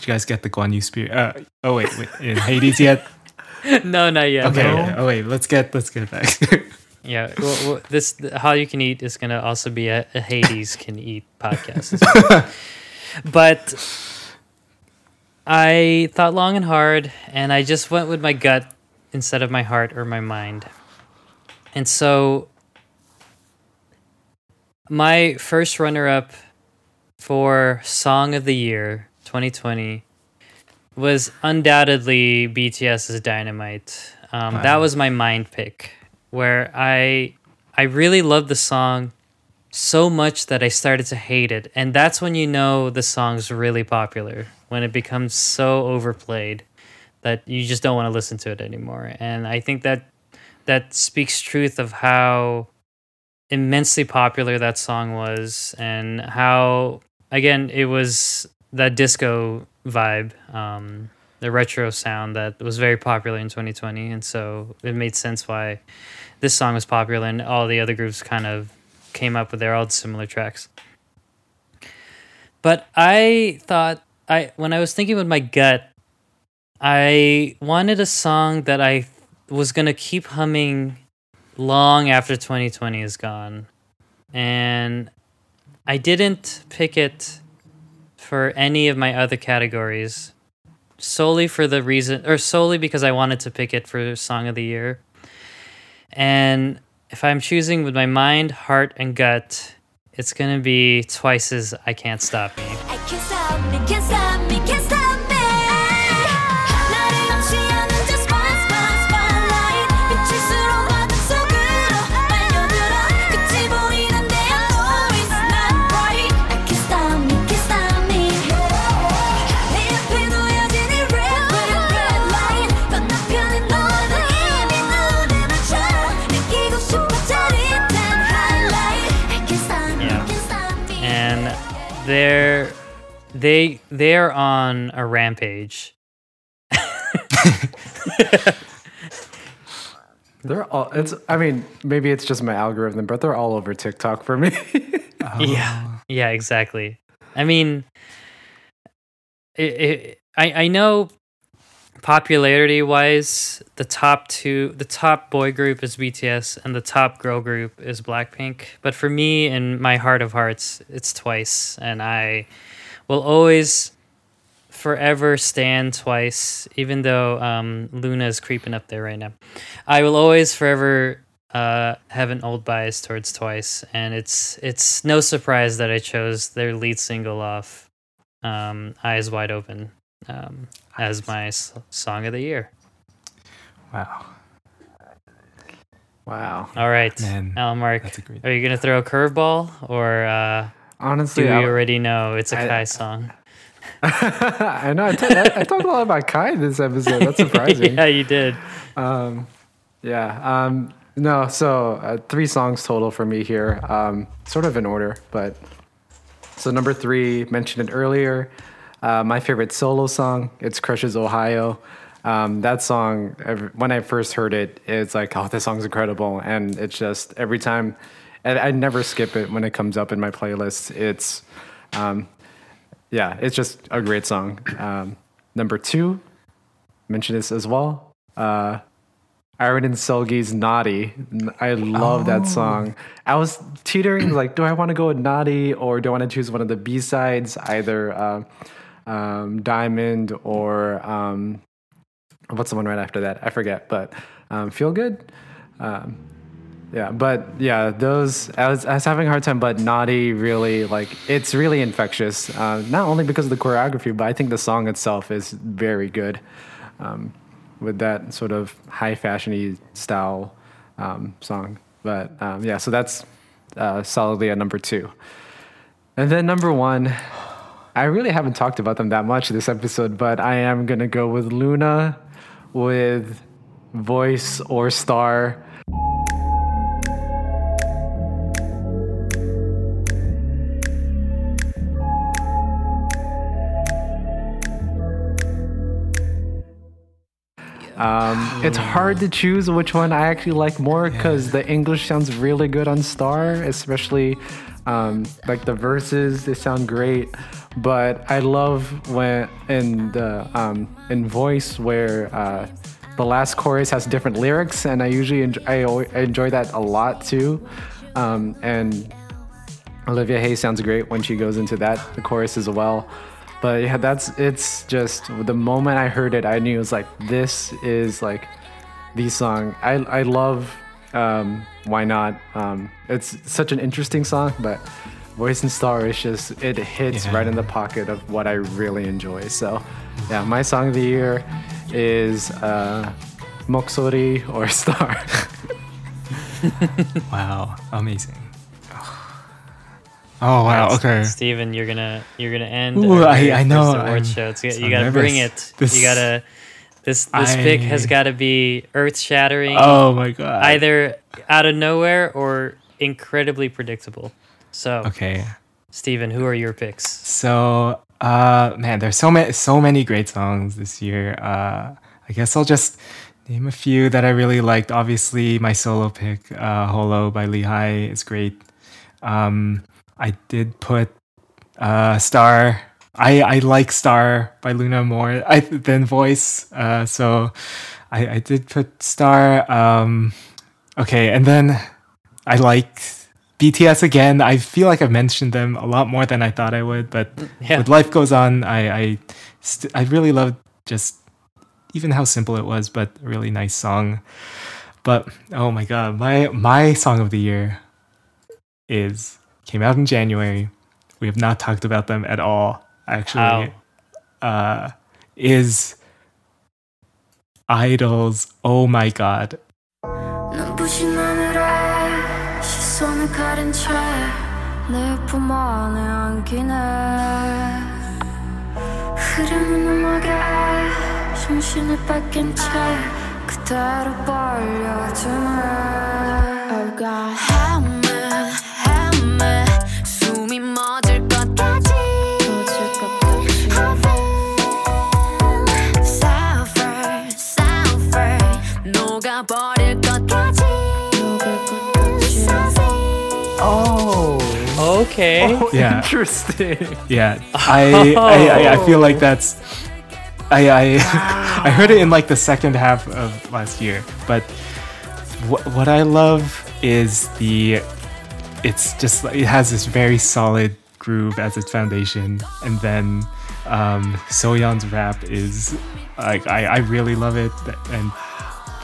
you guys get the Guan Yu spirit? Uh, oh wait, wait, in Hades yet? no, not yet. Okay. no. Oh wait, let's get let's get back. Yeah, well, well, this Hallyu can eat is gonna also be a, a Hades can eat podcast. as well. but I thought long and hard, and I just went with my gut instead of my heart or my mind. And so, my first runner-up for Song of the Year 2020 was undoubtedly BTS's Dynamite. Um, That was my mind pick, where I I really loved the song so much that I started to hate it, and that's when you know the song's really popular when it becomes so overplayed that you just don't want to listen to it anymore. And I think that that speaks truth of how immensely popular that song was and how again it was that disco vibe um the retro sound that was very popular in 2020 and so it made sense why this song was popular and all the other groups kind of came up with their own similar tracks but i thought i when i was thinking with my gut i wanted a song that i was to keep humming long after 2020 is gone. And I didn't pick it for any of my other categories solely for the reason or solely because I wanted to pick it for song of the year. And if I'm choosing with my mind, heart and gut, it's going to be Twice's I Can't Stop Me. They they're on a rampage. They're all. It's. I mean, maybe it's just my algorithm, but they're all over TikTok for me. Oh. Yeah, yeah, exactly. I mean, it, it, I I know popularity wise, the top two, the top boy group is BTS, and the top girl group is Blackpink. But for me, in my heart of hearts, it's Twice, and I will always forever stand twice even though um, loona is creeping up there right now i will always forever uh, have an old bias towards twice and it's it's no surprise that i chose their lead single off um, eyes wide open um, as my s- song of the year wow, wow. all right Man, alan mark that's a great. are you gonna throw a curveball or uh, do Honestly, we I, already know it's a I- kai song I know. I, t- I, I talked a lot about Kai this episode. That's surprising. yeah you did Um, yeah. Um, no. So uh, three songs total for me here. Um, sort of in order, but so number three mentioned it earlier. Uh, my favorite solo song. It's Crush's Ohio. um, that song, ev- when I first heard it, it's like, oh, this song's incredible. And it's just every time, and I never skip it when it comes up in my playlist. It's, um, yeah, it's just a great song. Um, number two, mention this as well. Uh, Irene and Seulgi's Naughty. I love that song. I was teetering like, do I want to go with Naughty or do I want to choose one of the B sides, either uh, um, Diamond or um, what's the one right after that? I forget, but um, Feel Good. Yeah, but yeah, those I was, I was having a hard time, but Naughty really like it's really infectious. Uh, not only because of the choreography, but I think the song itself is very good. Um, with that sort of high fashiony style um, song. But um, yeah, so that's uh, solidly at number two. And then number one, I really haven't talked about them that much this episode, but I am gonna go with Loona with voice or star. Um, it's hard to choose which one I actually like more because the English sounds really good on Star, especially um, like the verses. They sound great, but I love when in the um, in voice where uh, the last chorus has different lyrics, and I usually enjoy, I, I enjoy that a lot too. Um, and Olivia Hye sounds great when she goes into that the chorus as well. But yeah, that's it's just the moment I heard it, I knew it was like this is like the song. I I love um, why not? Um, it's such an interesting song, but Voice and Star is just it hits Yeah. right in the pocket of what I really enjoy. So yeah, my song of the year is uh, Moksori or Star. Wow, amazing. Oh wow, okay. Steven, you're gonna you're gonna end. Ooh, I- I know, award show. It's, so you gotta bring it. This- you gotta. This this pick has got to be earth shattering, Oh my god. either out of nowhere or incredibly predictable. So, Okay. Steven, who are your picks? So, uh, man, there's so many, so many great songs this year. Uh, I guess I'll just name a few that I really liked. Obviously, my solo pick, uh, "Holo" by Lee Hi, is great. Um, I did put uh, "Star." I, I like "Star" by Loona more I, than "Voice," uh, so I, I did put "Star." Um, okay, and then I like BTS again. I feel like I've mentioned them a lot more than I thought I would, but Yeah. with life goes on, I I, st- I really loved just even how simple it was, but a really nice song. But oh my god, my my song of the year is came out in January. We have not talked about them at all. Actually, uh, is (G)I-DLE's. Oh my god, 눈부 Okay. Yeah. interesting. yeah. I I, I, I feel like that's. I I I heard it in like the second half of last year, but what what I love is the it's just it has this very solid groove as its foundation, and then um, Soyeon's rap is like I, I really love it, and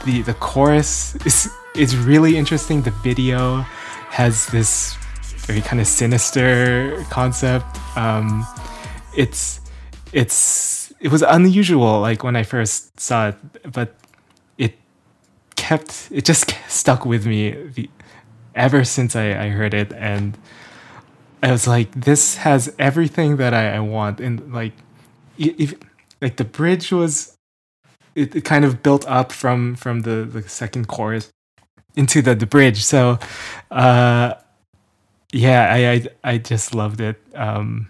the the chorus is is really interesting. The video has this very kind of sinister concept. Um, it's it's it was unusual like when I first saw it, but it kept it just stuck with me the, ever since I, I heard it. And I was like this has everything that I, I want. And like if like the bridge was it, it kind of built up from from the the second chorus into the the bridge. So uh yeah I I, I just loved it um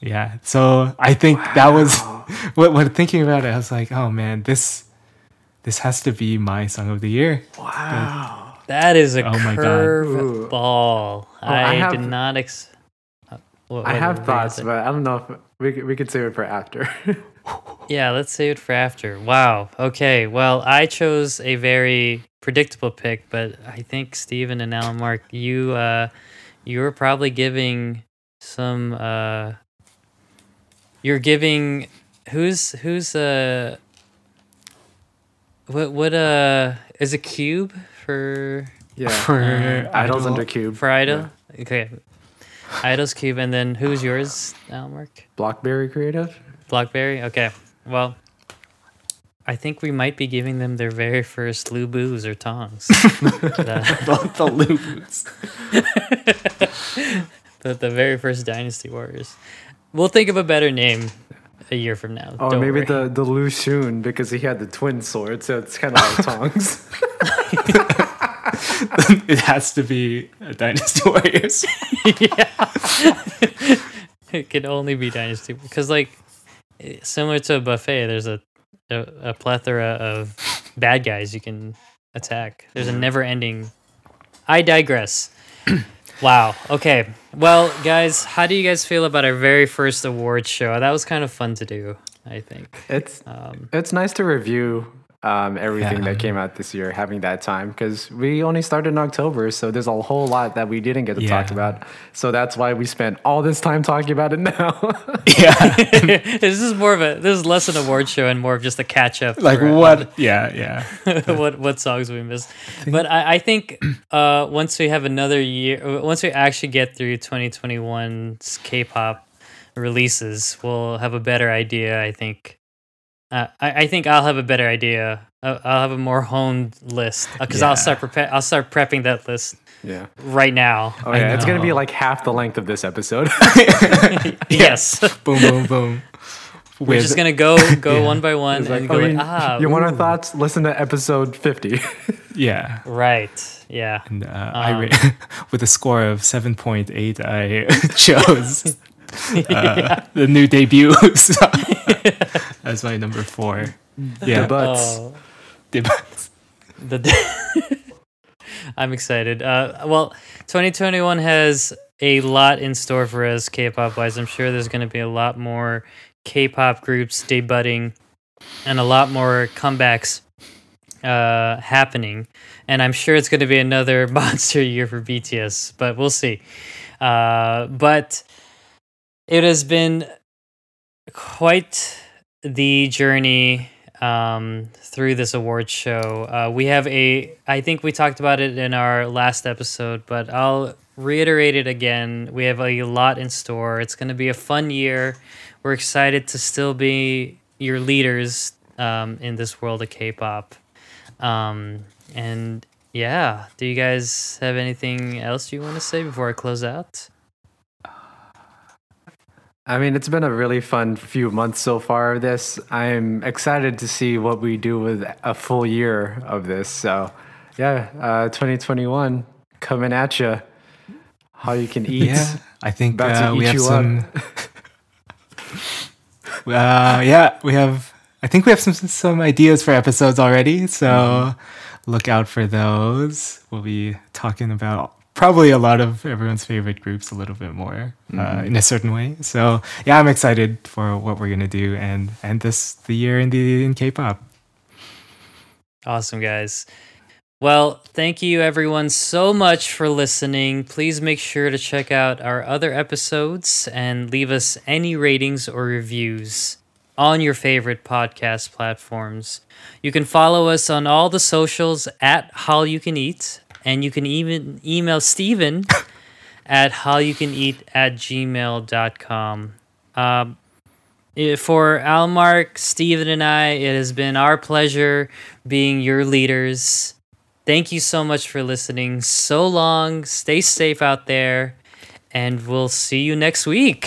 Yeah. So I think that was when, when thinking about it, I was like, oh man, this this has to be my song of the year. Wow. That is a Oh my God. Ooh. curveball. I, I have- did not ex. uh, what- I have thoughts, but I don't know if we could, we could save it for after. Yeah, let's save it for after. Wow. Okay. Well, I chose a very predictable pick, but I think Steven and Alan Mark, you uh you were probably giving some uh you're giving who's who's uh what what uh is a cube for yeah. For Uh, Idols Idol. under Cube. for idol? Okay. Idol's cube and then who's yours, Alan Mark? Blockberry Creative. Blockberry? Okay. Well, I think we might be giving them their very first Lu Bu's or tongs. the, the, the loops. the, the very first Dynasty Warriors. We'll think of a better name a year from now. Oh, Don't maybe worry. the the Lu Xun because he had the twin sword, so it's kind of like tongs. it has to be a Dynasty Warriors. Yeah, it can only be Dynasty because, like, eh, similar to a buffet, there's a, a a plethora of bad guys you can attack. There's a never-ending. I digress. wow. Okay. Well, guys, how do you guys feel about our very first awards show? That was kind of fun to do. I think. it's Um, it's nice to review um, everything Yeah. that came out this year, having that time because we only started in October, so there's a whole lot that we didn't get to talk about. So that's why we spent all this time talking about it now. yeah. this is more of a this is less an award show and more of just a catch up. Like for, what? Yeah, yeah. what what songs we missed. But I, I think uh, once we have another year, uh, once we actually get through 2021's K-pop releases, we'll have a better idea. I think. Uh, I, I think I'll have a better idea. I'll, I'll have a more honed list because I'll start prepa- I'll start prepping that list yeah. right now. Oh yeah, it's gonna be like half the length of this episode. Yes, boom, boom, boom. we're just gonna go go Yeah. one by one It's and like, go like, ah you want our thoughts? Listen to episode 50. yeah. right yeah And uh, I Um, ra- with a score of seven point eight, I chose uh, the new debut song as my number four. Yeah, but Oh. Debuts. the I'm excited. Uh, well, 2021 has a lot in store for us, K-pop wise. I'm sure there's going to be a lot more K-pop groups debuting, and a lot more comebacks uh, happening. And I'm sure it's going to be another monster year for BTS, but we'll see. Uh, but it has been quite the journey um, through this award show. Uh, we have a, I think we talked about it in our last episode, but I'll reiterate it again. We have a lot in store. It's going to be a fun year. We're excited to still be your leaders um, in this world of K-pop. Um, and yeah, do you guys have anything else you want to say before I close out? I mean, it's been a really fun few months so far of this. I'm excited to see what we do with a full year of this. So, yeah, uh, 2021 coming at you. Hallyu can eat. Yeah, I think uh, we have you some. uh, yeah, we have. I think we have some some ideas for episodes already, so Mm-hmm. look out for those. We'll be talking about probably a lot of everyone's favorite groups a little bit more uh, Mm-hmm. in a certain way. So yeah, I'm excited for what we're gonna do and end this the year in the in K-pop. Awesome, guys. Well, thank you everyone so much for listening. Please make sure to check out our other episodes and leave us any ratings or reviews on your favorite podcast platforms. You can follow us on all the socials at Hallyu Can Eat, and you can even email Steven at howyoucaneat at gmail.com. Um, for Almark, Steven, and I, it has been our pleasure being your leaders. Thank you so much for listening. So long. Stay safe out there. And we'll see you next week.